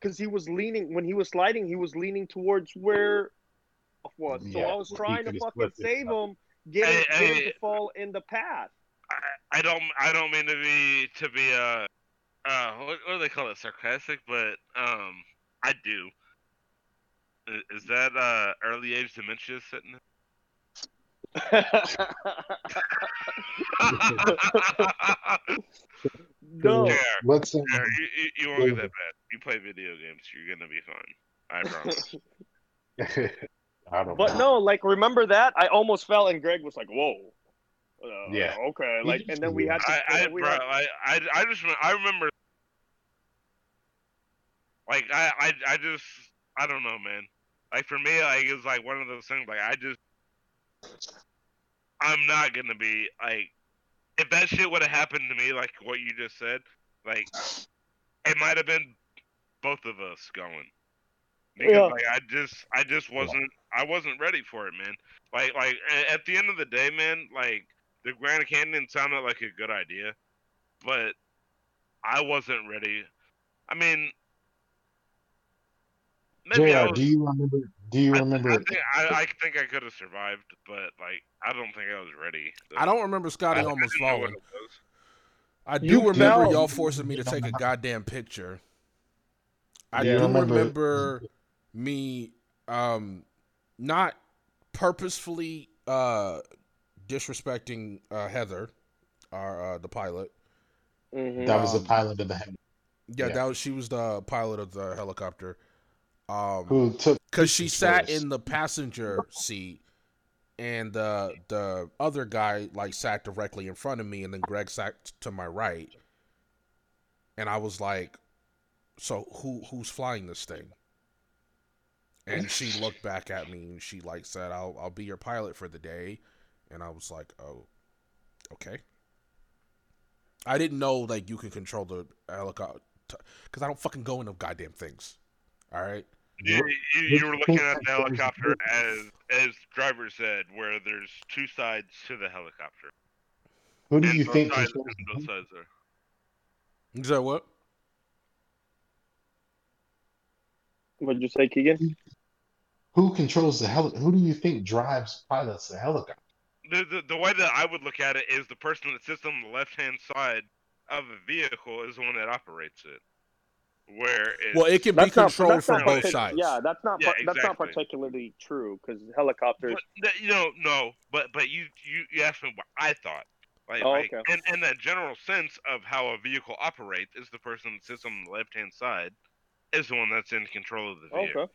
because he was leaning when he was sliding, he was leaning towards where was. So Yeah, I was trying to fucking save him, get him, Hey, get him to fall in the path. I, I don't I don't mean to be to be uh uh what, what do they call it sarcastic, but um I do. Is that uh early age dementia sitting? There? No, Yeah. Let's uh, Yeah, you, you, you won't get that bad. You play video games, you're gonna be fine. I promise. I don't but know. no, like remember that I almost fell, and Greg was like, "Whoa." Uh, Yeah. Okay. Like, and then we had to. I, I, we bro, had- I, I, I just, I remember, like, I, I, I just, I don't know, man. Like for me, like it's like one of those things. Like I just, I'm not gonna be like, if that shit would have happened to me, like what you just said, like, it might have been both of us going. Because Yeah. like I just, I just wasn't, I wasn't ready for it, man. Like, like at the end of the day, man, like the Grand Canyon sounded like a good idea, but I wasn't ready. I mean, maybe I JR, was, do you remember? Do you I, remember? I think I, I think I could have survived, but like I don't think I was ready. I don't remember Scotty almost didn't know what falling. I do You remember fell. y'all forcing me to take a goddamn picture. I Yeah, do remember- remember, me um not purposefully uh disrespecting uh Heather, our uh, the pilot. Mhm. that was the um, pilot of the heli Yeah, Yeah. that was she was the pilot of the helicopter. Um who took because she sat in the passenger seat and the the other guy like sat directly in front of me and then greg sat to my right. And i was like so who who's flying this thing? And she looked back at me and she like said i'll i'll be your pilot for the day. And i was like oh okay. I didn't know like you can control the helicopter because i don't fucking go in the goddamn things. All right You, you, you were looking at the helicopter as as driver said, where there's two sides to the helicopter. Who do And you both think sides, controls, and both sides are. Is that what? What'd you say, Keegan? who controls the heli? Who do you think drives pilots the helicopter? The, the the way that I would look at it is the person that sits on the left hand side of the vehicle is the one that operates it. Where it's, Well, it can be That's not, controlled from both partic- sides. Yeah, that's not Yeah, par- that's not particularly true because helicopters. But, that- you know, no, but but you you, you asked me what I thought. Like, Oh, like okay. in, in that general sense of how a vehicle operates is the person that sits on the left hand side is the one that's in control of the vehicle. Okay.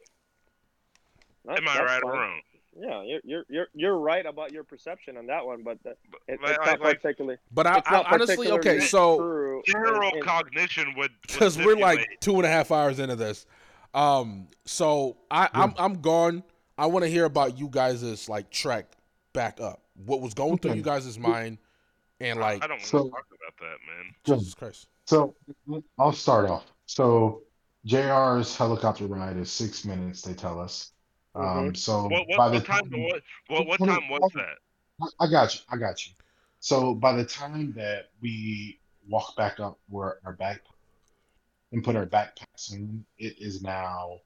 That- Am I that's right or wrong? Yeah, you're, you're you're you're right about your perception on that one, but that, But, it, like- it's not like, particularly. But I, I honestly, okay, so true in- general in- cognition would would because we're like two and a half hours into this, um, so I, I'm I'm gone. I want to hear about you guys' like track back up. What was going through you guys' mind, and like I don't want So- to talk about that, man. Jesus Christ. So I'll start off. So JR's helicopter ride is six minutes. They tell us. Um, so What what, by the what time? What what, what time was that? I got you. I got you. So by the time that we walk back up where our backpack and put our backpacks in, it is now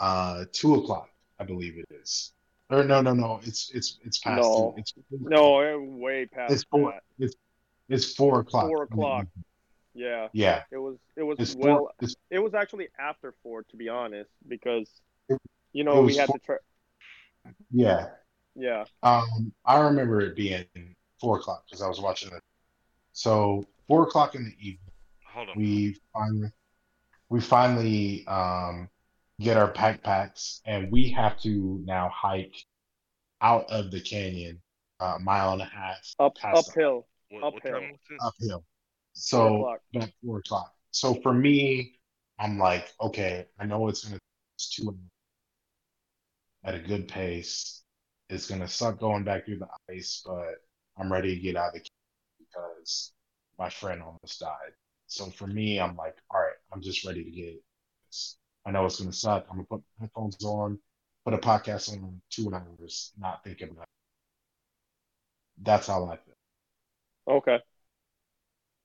uh two o'clock, I believe it is. Or no, no, no. It's it's it's past. No. two. It's No, way past It's four. that. It's it's four o'clock. Four o'clock. Yeah, Yeah, it was it was it's well four. It was actually after four to be honest because It- you know we had four- to try. yeah. Yeah. Um, I remember it being four o'clock because I was watching it. So four o'clock in the evening. Hold on. we finally we finally um, get our backpacks and we have to now hike out of the canyon a mile and a half Up uphill. What, what uphill. time uphill Four so o'clock. four o'clock so for me i'm like okay i know it's gonna it's two hours at a good pace. It's gonna suck going back through the ice but i'm ready to get out of the canyon because my friend almost died. So for me i'm like all right i'm just ready to get this. I know it's gonna suck. I'm gonna put my headphones on put a podcast on in two hours not thinking about it. That's how i feel. Okay.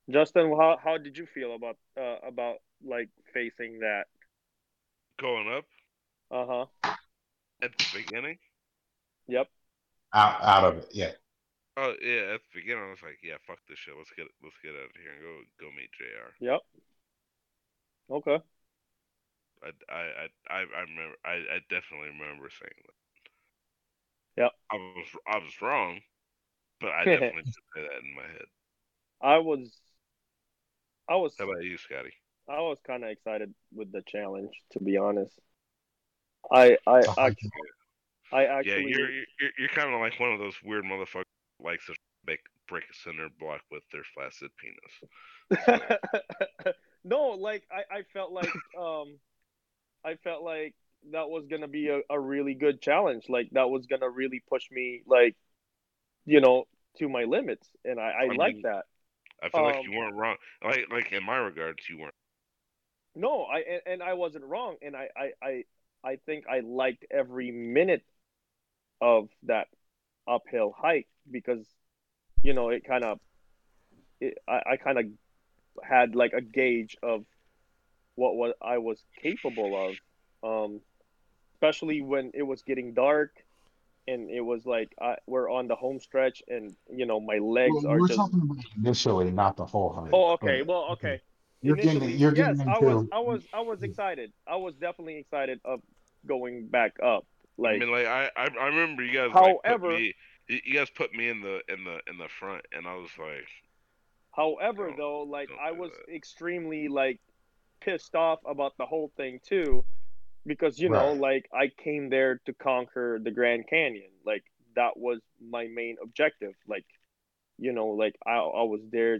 Justin, how how did you feel about uh about like facing that? Going up? Uh huh. At the beginning. Yep. out, out of it yeah Oh yeah, at the beginning I was like, yeah, fuck this shit. Let's get let's get out of here and go go meet Jr. Yep. Okay. I I I I, I remember. I, I definitely remember saying that. Yep. I was I was wrong, but I definitely did say that in my head. I was. I was. How about you, Scotty? I was kind of excited with the challenge, to be honest. I I It's a I, hike. I Yeah, actually you're you're you're kind of like one of those weird motherfuckers who likes to break break a cinder block with their flaccid penis. no, like I, I felt like um I felt like that was gonna be a, a really good challenge. Like that was gonna really push me like you know, to my limits. And I, I, I like that. I feel like Um, you weren't wrong. Like like in my regards, you weren't. No, I and, and I wasn't wrong. And I, I, I I think I liked every minute of that uphill hike because you know it kind of I, I kind of had like a gauge of what was I was capable of, um, especially when it was getting dark, and it was like I, we're on the home stretch, and you know my legs Well, are we're just. talking about initially, not the whole hike. Oh, okay. Well, okay. You're getting, you're yes, getting I was, I was, I was excited. I was definitely excited of going back up. Like, I mean, like I I, I remember you guys. like, However- put me, you you guys put me in the in the in the front, and I was like, however, though, like I was that. extremely like pissed off about the whole thing too, because you know, like I came there to conquer the Grand Canyon. Like that was my main objective. Like, you know, like I I was there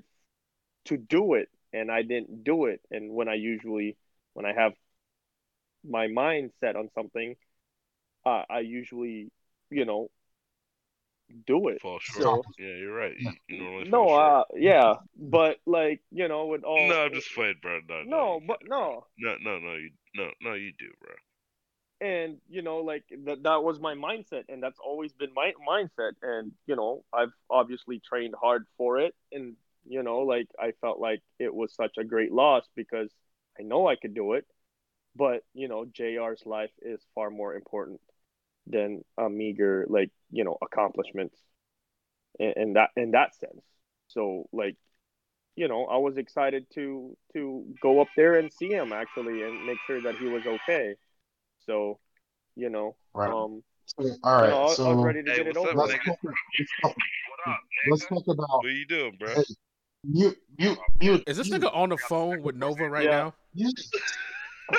to do it, and I didn't do it. And when I usually, when I have my mind set on something, uh, I usually, you know, do it. fall short. So yeah, you're right. You, you normally no, fall short. uh, yeah, but like you know, with all no, I'm just playing, bro. No, no, you but no, no, no, no, you no, no, you do, bro. and you know like that that was my mindset and that's always been my mindset and you know i've obviously trained hard for it and you know like i felt like it was such a great loss because i know i could do it but you know jr's life is far more important than a meager like you know accomplishments in, in that in that sense so like you know i was excited to to go up there and see him actually and make sure that he was okay so, you know, Right. um, So, all you know, I, I so ready to Hey, get it what's over. let's talk, let's talk, What up, let's talk about What you doing, bro? Hey, mute, mute, mute. Is this mute. nigga on the phone with Nova right Yeah. now? Yeah.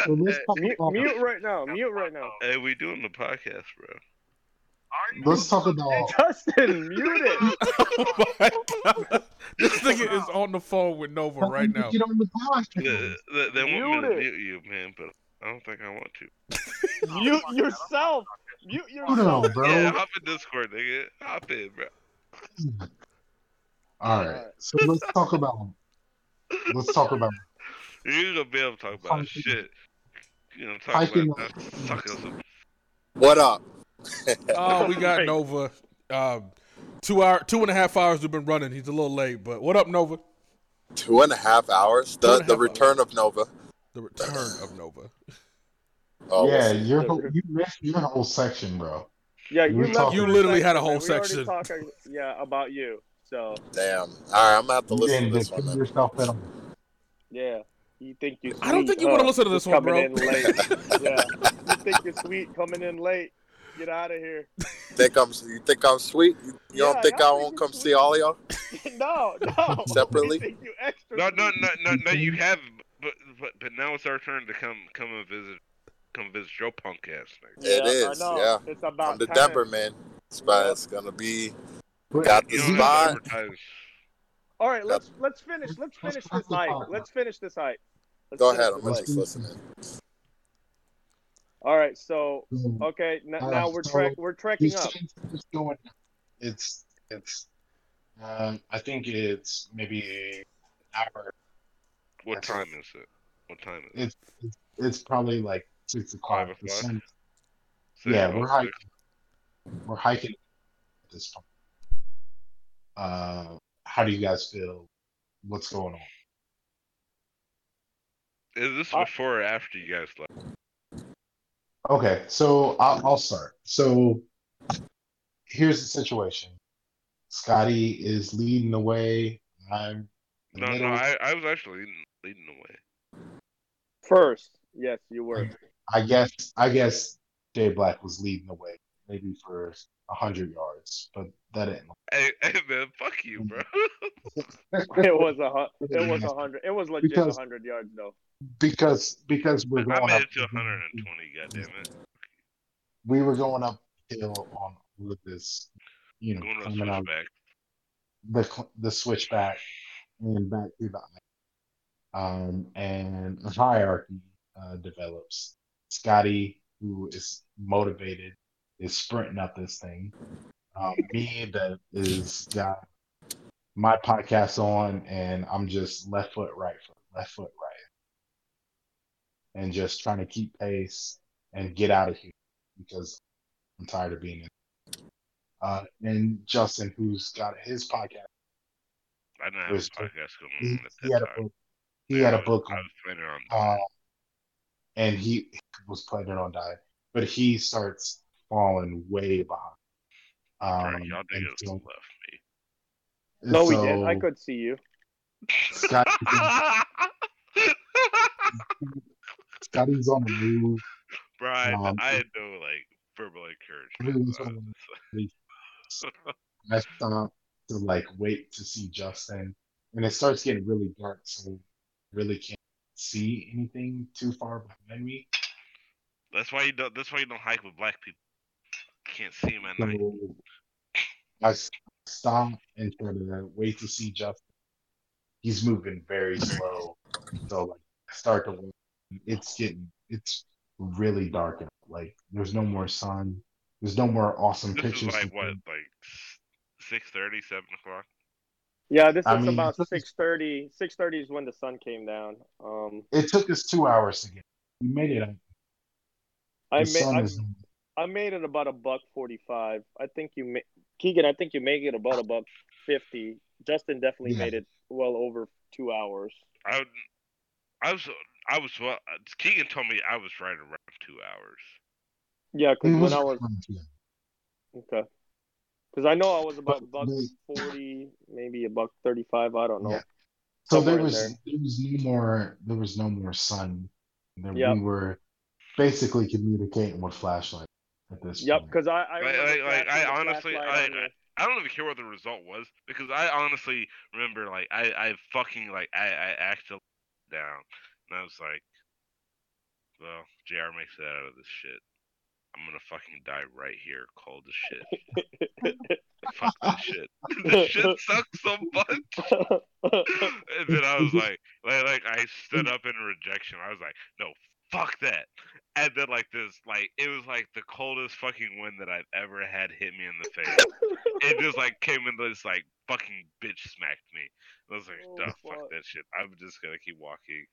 So let's Hey, talk Mute, about mute right now. Mute right now. Hey, we doing the podcast, bro. let's talk about Justin, mute it. oh my god. This nigga is on the phone with Nova right now. Get on the They, podcast. they, they want me Mute to it. mute you, man, but I don't think I want to. Mute yourself. Mute Hold yourself. on, bro. Yeah, hop in Discord, nigga. Hop in, bro. Hmm. All right. So let's talk about let's talk about You're gonna be able to talk about Hiking. shit. You know, talk Hiking about that. Suck us some What up? Oh, we got Right. Nova. Um, two hour, two and a half hours we've been running. He's a little late, but what up, Nova? Two and a half hours. The and the half return of Nova. The return of Nova. Oh, yeah, what's- your whole, you missed your whole section, bro. Yeah, We you left You literally had a whole man. We already section. talking- yeah, about you. So damn. All right, I'm gonna have to listen to this one. yourself at all. yeah, you think you? I don't think you huh? wanna listen to this one, bro. In late. yeah, you think you're sweet coming in late? Get out of here. Think I'm? You think I'm sweet? You, you Yeah, don't think y'all I won't come sweet. see all y'all? no, no. Separately? You think extra No, no, no, no, no. You have, but but but now it's our turn to come come and visit, come visit your punk ass. Nigga. It Yeah, I is, know. yeah. It's about I'm to time. Denver, man. It's, about- Yeah. it's gonna be. But Got the You you- don't have to spot. All right, let's let's finish. Let's Let's finish this the hype. Let's finish this hype. Let's Go ahead. I'm this like hype. listening. All right, so um, okay, n- Uh, now we're so trek we're trekking up. things going. It's it's. Um, I think it's maybe an hour. What That's time is it? What time is it? It's it's, it's probably like six o'clock. Five o'clock? sun- Six, yeah, oh, we're hiking. We're hiking at this point. Uh, how do you guys feel? What's going on? Is this Uh, before or after you guys left? Okay, so I'll, I'll start. So here's the situation. Scotty is leading the way. I'm the No, no. I, I was actually leading, leading the way. First, yes, you were. I guess I guess Jay Black was leading the way, maybe for a hundred yards, but that didn't. Hey, hey, man, fuck you, bro. It was a hu- it was a hundred. It was legit a hundred yards though. because because we're I going made up. it to 120. Goddamn it! We were going uphill on with this, you know, Going coming out switchback. the the switchback and back through the um and a hierarchy uh, develops. Scotty, who is motivated, is sprinting up this thing. Um, me that is got my podcast on, and I'm just left foot, right foot, left foot, right, and just trying to keep pace and get out of here because I'm tired of being in. Uh, and Justin, who's got his podcast, I didn't have podcast going he, on he had a book. He had a book I on was planning on. uh, and he was planning on dying, but he starts falling way behind. Um, Alright, y'all and niggas so- left me. No, we did. I could see you. Scotty, Scotty's on the move. Brian, Um, I had no like verbal encouragement. was on the I stopped to like wait to see Justin, and it starts getting really dark, so really can't see anything too far behind me. That's why you don't. That's why you don't hike with black people. Can't see him at night. So I s- stop and try to wait to see Justin. He's moving very slow, so like I start to. walk. It's getting it's really dark. out. Like there's no more sun. There's no more awesome This pictures. is like what, take. like six thirty, seven o'clock. Yeah, this I is mean, about 6:30. 6:30 is when the sun came down. Um, It took us two hours to get. We made it. I the made sun I, is I made it about a buck forty five. I think you ma- Keegan. I think you make it about a buck fifty. Justin definitely Yeah. made it well over two hours. I would, I was I was well. Keegan told me I was right around two hours. Yeah, because when I was okay, because I know I was about But buck the- forty, maybe a buck thirty five. I don't know. Yeah. So there was there. there was no more there was no more sun. There, Yep. We were basically communicating with flashlight at this Yep, because I I, Like- like- like, I honestly- flashlight I- I don't even care what the result was because I honestly remember like I I fucking like I I acted down and I was like, well, Jr. makes it out of this shit. I'm gonna fucking die right here, cold as shit. Fuck this shit. this shit sucks so much. and then I was like, like, like I stood up in rejection. I was like, no, fuck that. And then like this, like it was like the coldest fucking wind that I've ever had hit me in the face. it just like came in this like fucking bitch smacked me. I was like, Oh, fuck fuck. that shit. I'm just gonna keep walking.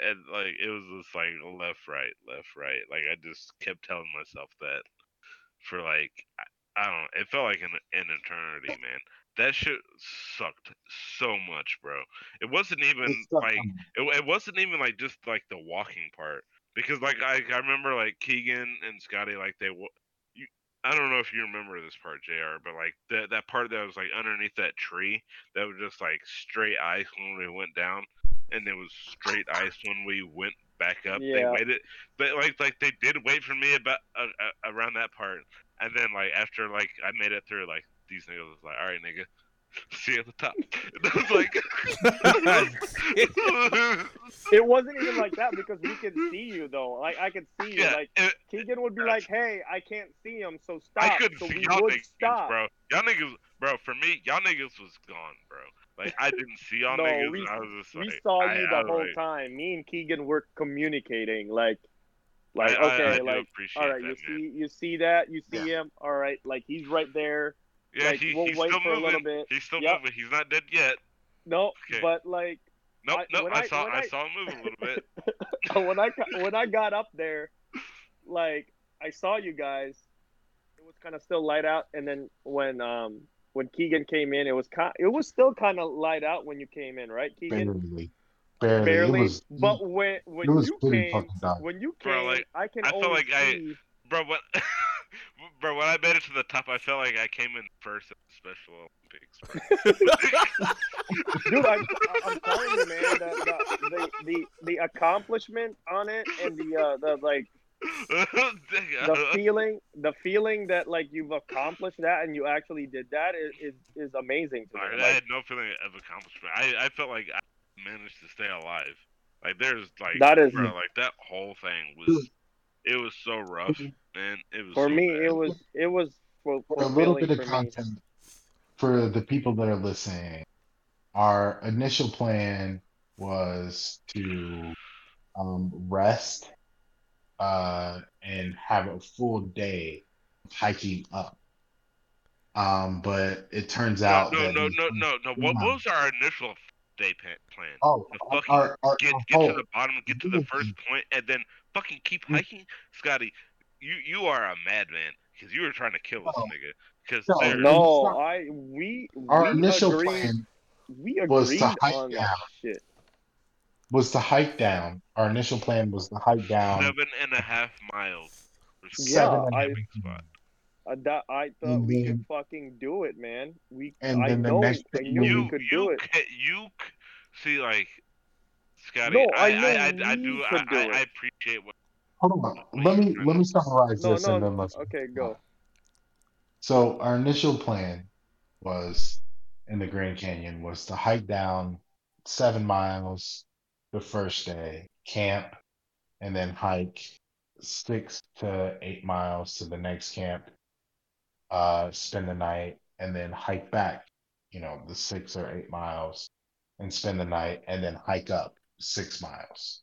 And like it was just like left, right, left, right. Like I just kept telling myself that for like I, don't know. It felt like an an eternity, man. That shit sucked so much, bro. It wasn't even stuck like it, it wasn't even like just like the walking part because like I I remember like Keegan and Scotty like they you I don't know if you remember this part Jr. but like that that part that was like underneath that tree that was just like straight ice when we went down and it was straight ice when we went back up they Yeah. waited they like like they did wait for me about uh, uh, around that part and then like after like I made it through like these niggas was like all right nigga see at the top and I was like It wasn't even like that because we could see you though. Like I could see you. yeah, Like it- Keegan would be like, "Hey, I can't see him, so stop." I couldn't so see we y'all niggas, stop. bro. Y'all niggas, bro. For me, y'all niggas was gone, bro. Like I didn't see y'all No, niggas. we- I was just We like, saw I- you the whole like, time. Me and Keegan were communicating. Like, like I- okay, like all right, that, you man. see, you see that, you see him. All right, like he's right there. Yeah, like, he, we'll he's wait still for a moving. little bit. He's still Yep. moving. He's not dead yet. No, Okay. but like Nope, I- nope. I, I- saw, I, I- saw him move a little bit. when I got- when I got up there, like I saw you guys. It was kind of still light out, and then when um when Keegan came in, it was kind it was still kind of light out when you came in, right, Keegan? barely, barely. Barely, was, but when when it was you pretty came, fucking dark. when you Bro, came, like, I can I felt only like I- Bro, what? bro, when I made it to the top, I felt like I came in first at the Special Olympics. Dude, I, I'm telling you, man, the, the, the, the, the accomplishment on it and the uh, the like the feeling the feeling that like you've accomplished that and you actually did that is is, is amazing to me. I, I had no feeling of accomplishment. I, I felt like I managed to stay alive. Like there's like That is- bro, like that whole thing was it was so rough, man. It was for so me, bad. it was it was fu- For a little bit of for me. content for the people that are listening, our initial plan was to um, rest uh, and have a full day of hiking up. Um, but it turns out no, that no, no, no, no. What, what was our initial day pa- plan? Oh, The fucking our, our, Get our get to the bottom, get to the first point, and then fucking keep hiking, Scotty. You you are a madman because you were trying to kill this oh. No. nigga. Because No, No, not- I we our we initial agreed, plan we agreed was to hike down. shit. was to hike down. Our initial plan was to hike down. seven and a half miles. was the Yeah, seven and a I- spot. I, uh, that, I thought And we then- could fucking do it, man. We And I then the next I thing knew you we could you do it. ca- you see like Scotty. No, I I know I, I, I do I, do I. I appreciate what Hold on. Let me let me summarize No, this and then no. let's Okay, go. So our initial plan was in the Grand Canyon was to hike down seven miles the first day, camp, and then hike six to eight miles to the next camp, uh, spend the night, and then hike back, you know, the six or eight miles and spend the night, and then hike up six miles.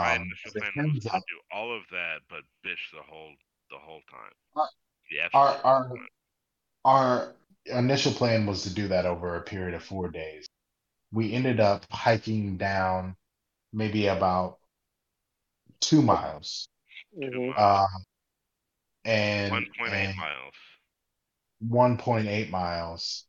My Um, initial it plan was to do all of that, but bitch the whole the whole time. Uh, Yeah. our our our initial plan was to do that over a period of four days. We ended up hiking down maybe about two miles Mhm. miles. Um, and One point eight and miles. 1.8 miles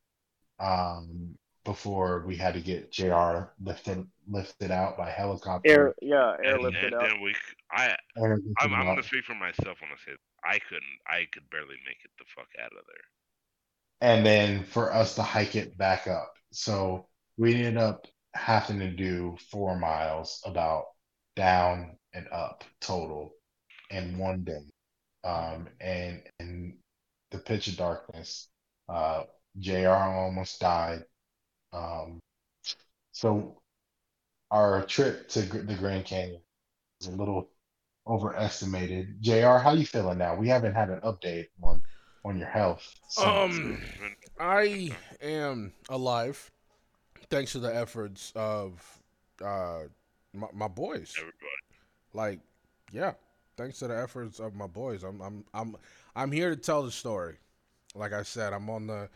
um, before we had to get JR lifted lifted out by helicopter. Air, yeah, And, airlifted out. then we, c- I, Air I'm, I'm gonna speak for myself when I say I couldn't, I could barely make it the fuck out of there. and then for us to hike it back up. So we ended up having to do four miles about down and up total in one day. Um, and in the pitch of darkness, uh, JR almost died. Um, so our trip to the Grand Canyon was a little overestimated. JR, how you feeling now? We haven't had an update on on your health. since. Um, I am alive, thanks to the efforts of uh my, my boys. Everybody. Like, yeah, thanks to the efforts of my boys. I'm I'm I'm I'm here to tell the story. Like I said, I'm on the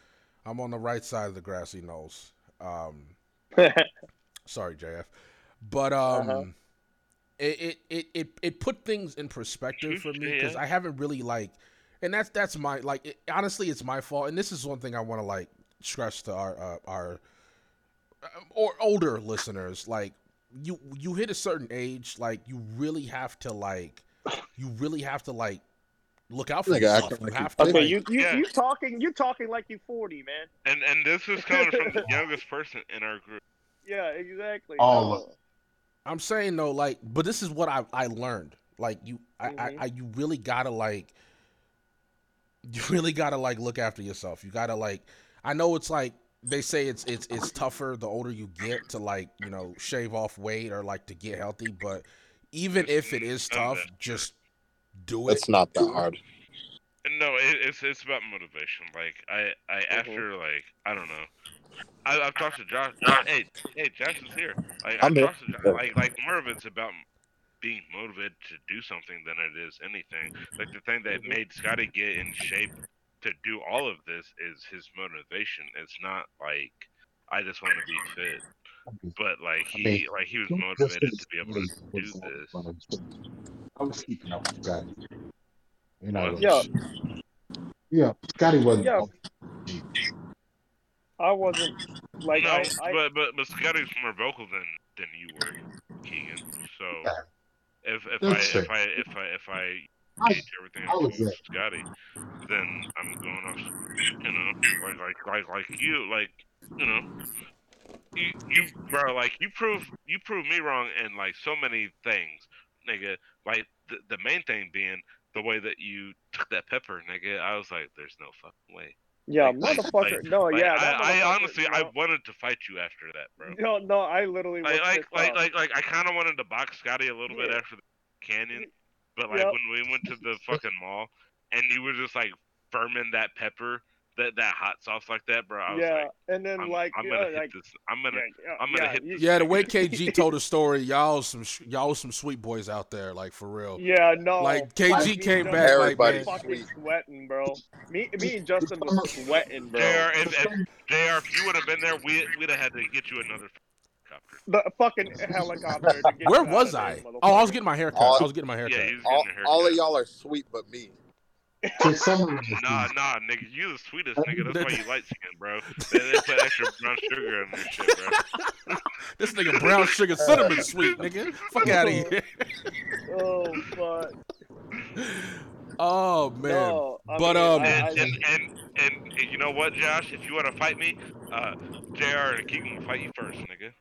I'm on the right side of the grassy knolls. Um, sorry, JF, but um, Uh-huh. it, it it it it put things in perspective for me because Yeah. I haven't really like, and that's that's my like it, honestly, it's my fault, and this is one thing I want to like stress to our uh, our uh, or older listeners like you you hit a certain age like you really have to like you really have to like look out for Nigga yourself acting you like have you to okay, like, you you Yeah. you talking you talking like you forty, man. And and this is coming from the youngest person in our group. Yeah, exactly. Oh. All of I'm saying though, like, but this is what I I learned. Like you, I, I. Mm-hmm. I, you really gotta like, you really gotta like look after yourself. You gotta like, I know it's like they say it's it's it's tougher the older you get to like you know shave off weight or like to get healthy, but even if it is tough, just do it. It's not that hard. No, it, it's it's about motivation. Like I, I after like I don't know. I, I've talked to Josh. Hey, hey, Josh is here. Like, I've I'm here. talked to Josh, like like more of it's about being motivated to do something than it is anything. Like the thing that made Scotty get in shape to do all of this is his motivation. It's not like I just want to be fit, but like he mean, like he was motivated to be able to do this. I was keeping up with Scotty. You know, Yeah. yeah, Scotty wasn't. Yeah. I wasn't like no, I, I but but but Scotty's more vocal than than you were, Keegan. So Yeah. if if I if. I if I if I I- everything I I was do with there. Scotty, then I'm going off. You know, like like like like you, like you know. You, you bro like you prove you prove me wrong in like so many things nigga like the, the main thing being the way that you took that pepper nigga I was like there's no fucking way yeah, like- motherfucker. like- no, Like, yeah. I, I honestly you I wanted to fight you after that bro no, no, I literally like like like, like I kind of wanted to box Scotty a little bit after the canyon, but like Yep. when we went to the fucking mall and you were just like firming that pepper, that that hot sauce like that, bro. I was yeah, like, and then I'm, like I'm gonna hit like this. I'm gonna. yeah, yeah, I'm gonna yeah, hit this Yeah, the way KG told the story, y'all some sh- y'all some sweet boys out there, like for real. Yeah, no. Like, fuck, KG me came back Justin like, Everybody's man, fucking sweet. sweating, bro. Me, me and Justin was sweating, bro. Jr. If, if Jr. If you would have been there, we we'd have had to get you another helicopter. The fucking helicopter. To get where was I? there, Oh, I was getting my haircut. All- I was getting my haircut. Yeah, he's getting All, a haircut. all of y'all are sweet, but me. For some reason, Nah, nah, nigga, you the sweetest nigga. That's why you light skin, bro. They, they put extra brown sugar in this shit, bro. This nigga brown sugar cinnamon sweet, nigga. Fuck out of here. Oh fuck. Oh man. No, I But, mean, um, And, and, and, and, and you know what, Josh? If you want to fight me, uh, JR and Keegan will fight you first, nigga.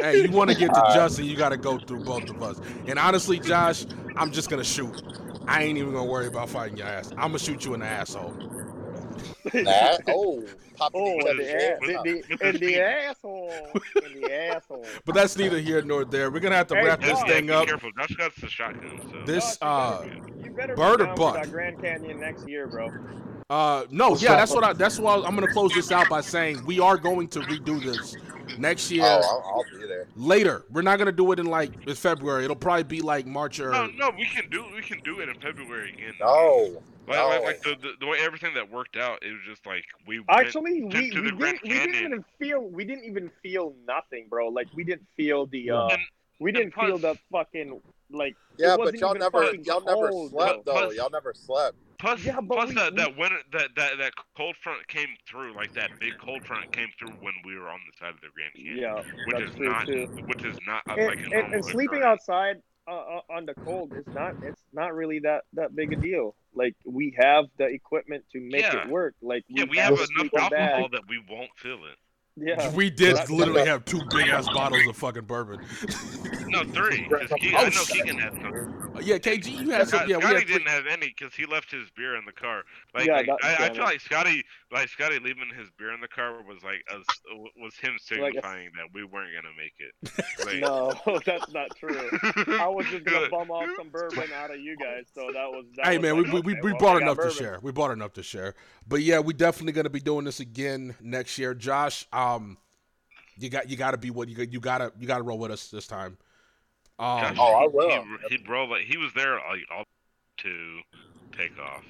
Hey, you want to get to Justin, you got to go through both of us. And honestly, Josh, I'm just gonna shoot. I ain't even gonna worry about fighting your ass. I'm gonna shoot you in the asshole. That? Oh, popping Oh, each in the, ass, in, the, in the asshole. In the asshole. But that's neither here nor there. We're gonna have to Hey, wrap this Josh. Yeah, thing up. careful. Josh got the shotgun, so. This, Josh, uh, better you better bird be or buck? Grand Canyon next year, bro. Uh, no, yeah, that's what I. That's why I'm gonna close this out by saying we are going to redo this next year. Oh, I'll, I'll be there. Later, we're not gonna do it in like in February. It'll probably be like March or. No, no, we can do we can do it in February again. No. Like, like, no. like the, the the way everything that worked out, it was just like we Actually, to- we, to we the didn't we didn't even feel we didn't even feel nothing, bro. Like we didn't feel the uh And- we didn't plus- feel the fucking like Yeah, It but wasn't y'all even never y'all never cold, slept though. though. Y'all never slept. Plus, Yeah, plus we- that we- that winter that, that that cold front came through like that big cold front came through when we were on the side of the Grand Canyon, yeah, which is not too. which is not And, like and, and sleeping occurrence. outside uh, uh, on the cold is not it's not really that that big a deal. Like we have the equipment to make Yeah. it work. Like Yeah, we have have enough alcohol bag. that we won't feel it. Yeah, We did That's- literally have two big ass bottles of fucking bourbon. No, three. Because Keegan, Oh, I know. Keegan had some. yeah, KG, you had some. Yeah, we Scotty didn't have any because he left his beer in the car. Like, Yeah, like, that- I, I feel like Scotty, like Scotty leaving his beer in the car was like us, was him Like a- signifying that we weren't gonna make it. Like, no, that's not true. I was just gonna bum off some bourbon out of you guys, so that was. That Hey was man, we, we, we, okay, we well, bought I enough to bourbon. share. We bought enough to share. But yeah, we definitely gonna be doing this again next year. Josh, um, you got you gotta be what you got. You gotta you gotta roll with us this time. Josh, Um, Oh, I he- will. He, he rolled like he was there like all to take off.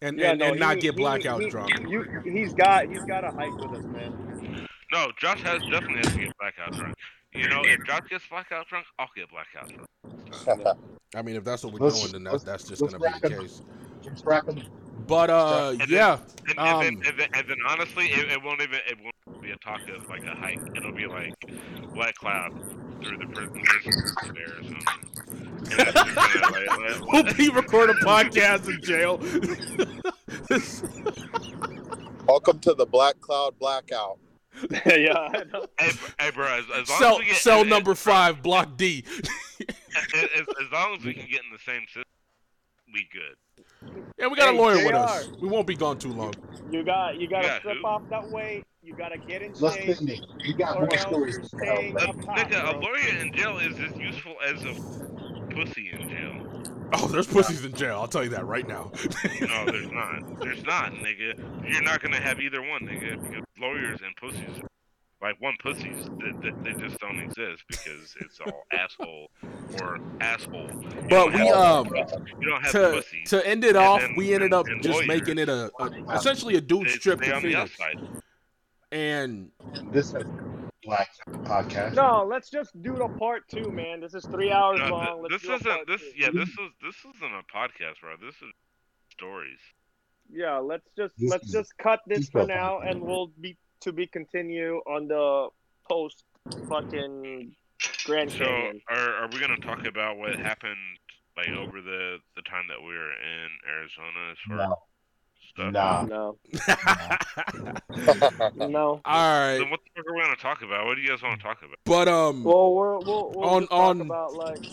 and Yeah, and, no, and not get blackout he- drunk. You, he's got he's got a hike with us, man. No, Josh has definitely has to get blackout drunk. You know, if Josh gets blackout drunk, I'll get blackout drunk. I mean, if that's what we're Let's- doing, then that's that's just let's gonna be the case. Let's wrap it. But uh, And then- yeah, And, Um, and, then, and, then, and then honestly, it, it won't even it won't be a talk of like a hike. It'll be like black cloud through the prison prison there or something. And it's just gonna, like, like- we'll be recording podcast in jail. Welcome to the Black Cloud Blackout. yeah, I know. Hey, hey, bro, as, as long cell as we get cell as- number five, block D. as, as, as long as we can get in the same system, we good. Yeah, we got a Hey, lawyer with us. We won't be gone too long. You got you got to Yeah, strip who? off that weight. You got to get in Let's shape. finish. You got more stories you're to tell. Up top, nigga, a lawyer in jail is as useful as a pussy in jail. Oh, there's pussies in jail. I'll tell you that right now. No, there's not. There's not, nigga. You're not gonna have either one, nigga. Because lawyers and pussies, like one pussies, they, they, they just don't exist because it's all asshole or asshole. You But we um you don't have to pussies. to end it And off, then- we ended up and just lawyers. making it a, a essentially a dude They strip to on the outside. and This is Black Podcast. No, let's just do the part two, man. This is three hours No, long. th- Let's this isn't this. two. Yeah, this is this isn't a podcast, bro. This is stories. Yeah, let's just let's just cut this this for now, and we'll be to be continue on the post fucking Grand So, Canyon. are are we gonna talk about what happened like over the the time that we were in Arizona as far No. as stuff? Nah. No, all no. right. Then what the fuck are we gonna talk about? What do you guys want to talk about? But um, Well, we're, we'll we'll On- just talk on- about like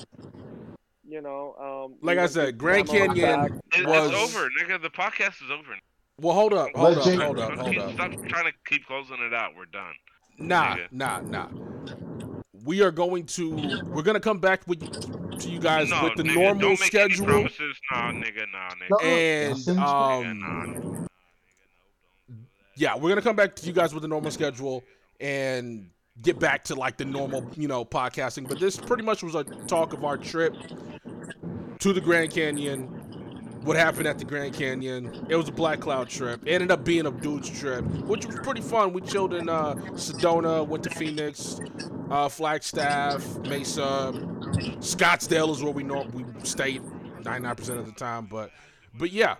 you know um. Like I went to said, Grand Grandma Canyon back. It, was- It's over, nigga. The podcast is over. Well, hold up, hold Let up, Jay- hold up, hold up. Stop trying to keep closing it out. We're done. Nah, nigga. nah, nah. We are going to we're gonna come back with to you guys no, with the nigga, normal don't make any schedule promises. Nah, nigga, nah, nigga. And Listen to- Nigga, um. nah, nigga, nah, nigga, no, don't do that. yeah, we're gonna come back to you guys with the normal schedule and get back to like the normal, you know, podcasting. But this pretty much was a talk of our trip to the Grand Canyon. What happened at the Grand Canyon? It was a Black Cloud trip. It ended up being a dude's trip, which was pretty fun. We chilled in uh, Sedona, went to Phoenix, uh, Flagstaff, Mesa, Scottsdale is where we know we stayed 99% of the time. But, but yeah,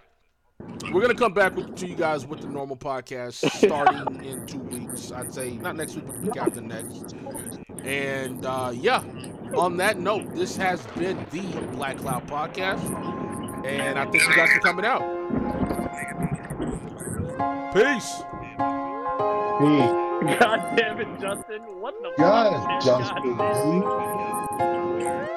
we're gonna come back with, to you guys with the normal podcast starting in two weeks. I'd say not next week, but the week after next. And uh, yeah, on that note, this has been the Black Cloud Podcast, and I think you guys are coming out. Peace. Peace. God damn it, Justin. What the God, fuck? Justin. God, Justin.